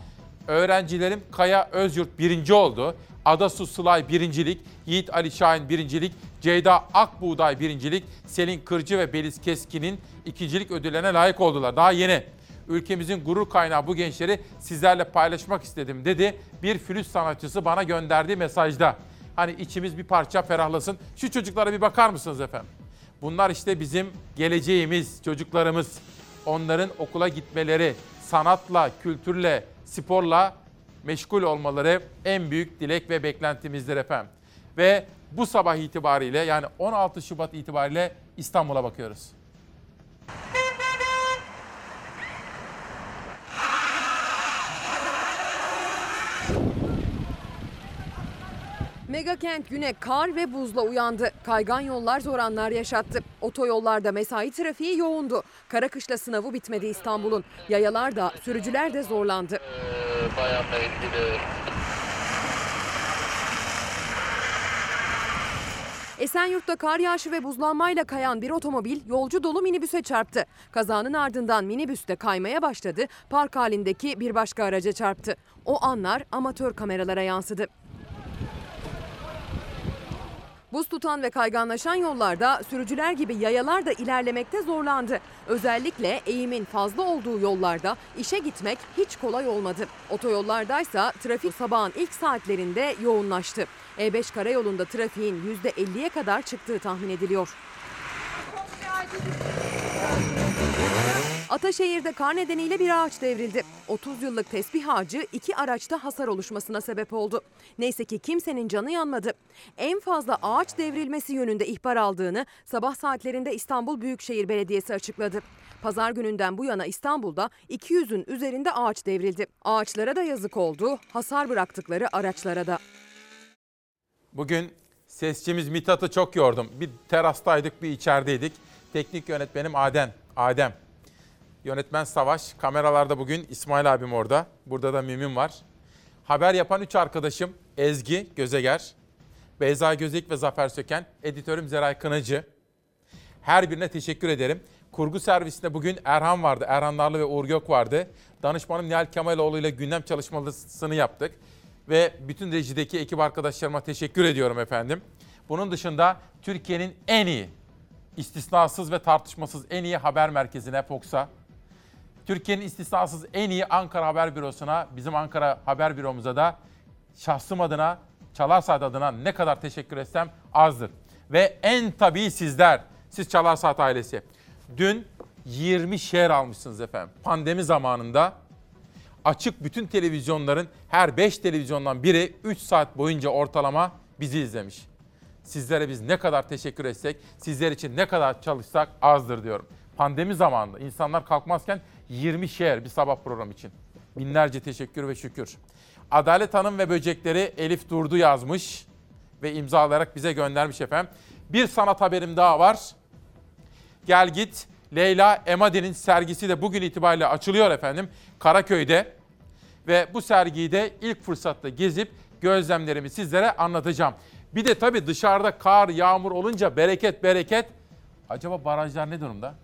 öğrencilerim Kaya Özyurt birinci oldu. Adasu Sılay birincilik, Yiğit Ali Şahin birincilik, Ceyda Akbuğday birincilik, Selin Kırcı ve Beliz Keskin'in ikincilik ödüllerine layık oldular. Daha yeni. Ülkemizin gurur kaynağı bu gençleri sizlerle paylaşmak istedim dedi. Bir flüt sanatçısı bana gönderdiği mesajda. Hani içimiz bir parça ferahlasın. Şu çocuklara bir bakar mısınız efendim? Bunlar işte bizim geleceğimiz, çocuklarımız. Onların okula gitmeleri, sanatla, kültürle, sporla meşgul olmaları en büyük dilek ve beklentimizdir efendim. Ve bu sabah itibariyle yani 16 Şubat itibariyle İstanbul'a bakıyoruz. Mega kent güne kar ve buzla uyandı. Kaygan yollar zor anlar yaşattı. Otoyollarda mesai trafiği yoğundu. Kara kışla sınavı bitmedi İstanbul'un. Yayalar da sürücüler de zorlandı. bayanla ilgili Esenyurt'ta kar yağışı ve buzlanmayla kayan bir otomobil yolcu dolu minibüse çarptı. Kazanın ardından minibüs de kaymaya başladı. Park halindeki bir başka araca çarptı. O anlar amatör kameralara yansıdı. Buz tutan ve kayganlaşan yollarda sürücüler gibi yayalar da ilerlemekte zorlandı. Özellikle eğimin fazla olduğu yollarda işe gitmek hiç kolay olmadı. Otoyollardaysa trafik sabahın ilk saatlerinde yoğunlaştı. E5 karayolunda trafiğin %50'ye kadar çıktığı tahmin ediliyor. Ataşehir'de kar nedeniyle bir ağaç devrildi. 30 yıllık tesbih ağacı iki araçta hasar oluşmasına sebep oldu. Neyse ki kimsenin canı yanmadı. En fazla ağaç devrilmesi yönünde ihbar aldığını sabah saatlerinde İstanbul Büyükşehir Belediyesi açıkladı. Pazar gününden bu yana İstanbul'da 200'ün üzerinde ağaç devrildi. Ağaçlara da yazık oldu, hasar bıraktıkları araçlara da. Bugün sesçimiz Mithat'ı çok yordum. Bir terastaydık, bir içerideydik. Teknik yönetmenim Adem. Adem. Yönetmen Savaş. Kameralarda bugün İsmail abim orada. Burada da Mimim var. Haber yapan üç arkadaşım Ezgi Gözeger, Beyza Gözek ve Zafer Söken. Editörüm Zeray Kınacı. Her birine teşekkür ederim. Kurgu servisinde bugün Erhan vardı. Erhan Narlı ve Uğur Gök vardı. Danışmanım Nihal Kemaloğlu ile gündem çalışmasını yaptık. Ve bütün rejideki ekip arkadaşlarıma teşekkür ediyorum efendim. Bunun dışında Türkiye'nin en iyi, istisnasız ve tartışmasız en iyi haber merkezine Fox'a, Türkiye'nin istisnasız en iyi Ankara Haber Bürosu'na, bizim Ankara Haber Büromuza da şahsım adına, Çalar adına ne kadar teşekkür etsem azdır. Ve en tabii sizler, siz Çalar ailesi. Dün 20 şehir almışsınız efendim. Pandemi zamanında açık bütün televizyonların her 5 televizyondan biri 3 saat boyunca ortalama bizi izlemiş. Sizlere biz ne kadar teşekkür etsek, sizler için ne kadar çalışsak azdır diyorum. Pandemi zamanında insanlar kalkmazken 20 şehir bir sabah program için. Binlerce teşekkür ve şükür. Adalet Hanım ve Böcekleri Elif Durdu yazmış ve imzalayarak bize göndermiş efendim. Bir sanat haberim daha var. Gel git Leyla Emadi'nin sergisi de bugün itibariyle açılıyor efendim. Karaköy'de ve bu sergiyi de ilk fırsatta gezip gözlemlerimi sizlere anlatacağım. Bir de tabii dışarıda kar, yağmur olunca bereket bereket. Acaba barajlar ne durumda?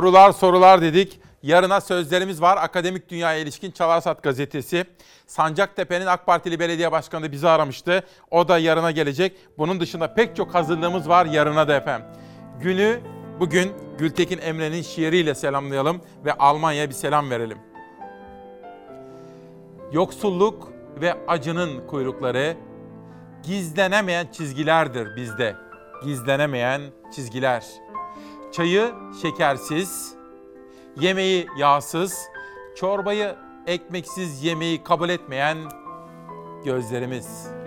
Sorular sorular dedik. Yarına sözlerimiz var. Akademik Dünya'ya ilişkin Çalarsat gazetesi. Sancaktepe'nin AK Partili belediye başkanı bizi aramıştı. O da yarına gelecek. Bunun dışında pek çok hazırlığımız var yarına da efendim. Günü bugün Gültekin Emre'nin şiiriyle selamlayalım ve Almanya'ya bir selam verelim. Yoksulluk ve acının kuyrukları gizlenemeyen çizgilerdir bizde. Gizlenemeyen çizgiler. Çayı şekersiz, yemeği yağsız, çorbayı ekmeksiz yemeği kabul etmeyen gözlerimiz.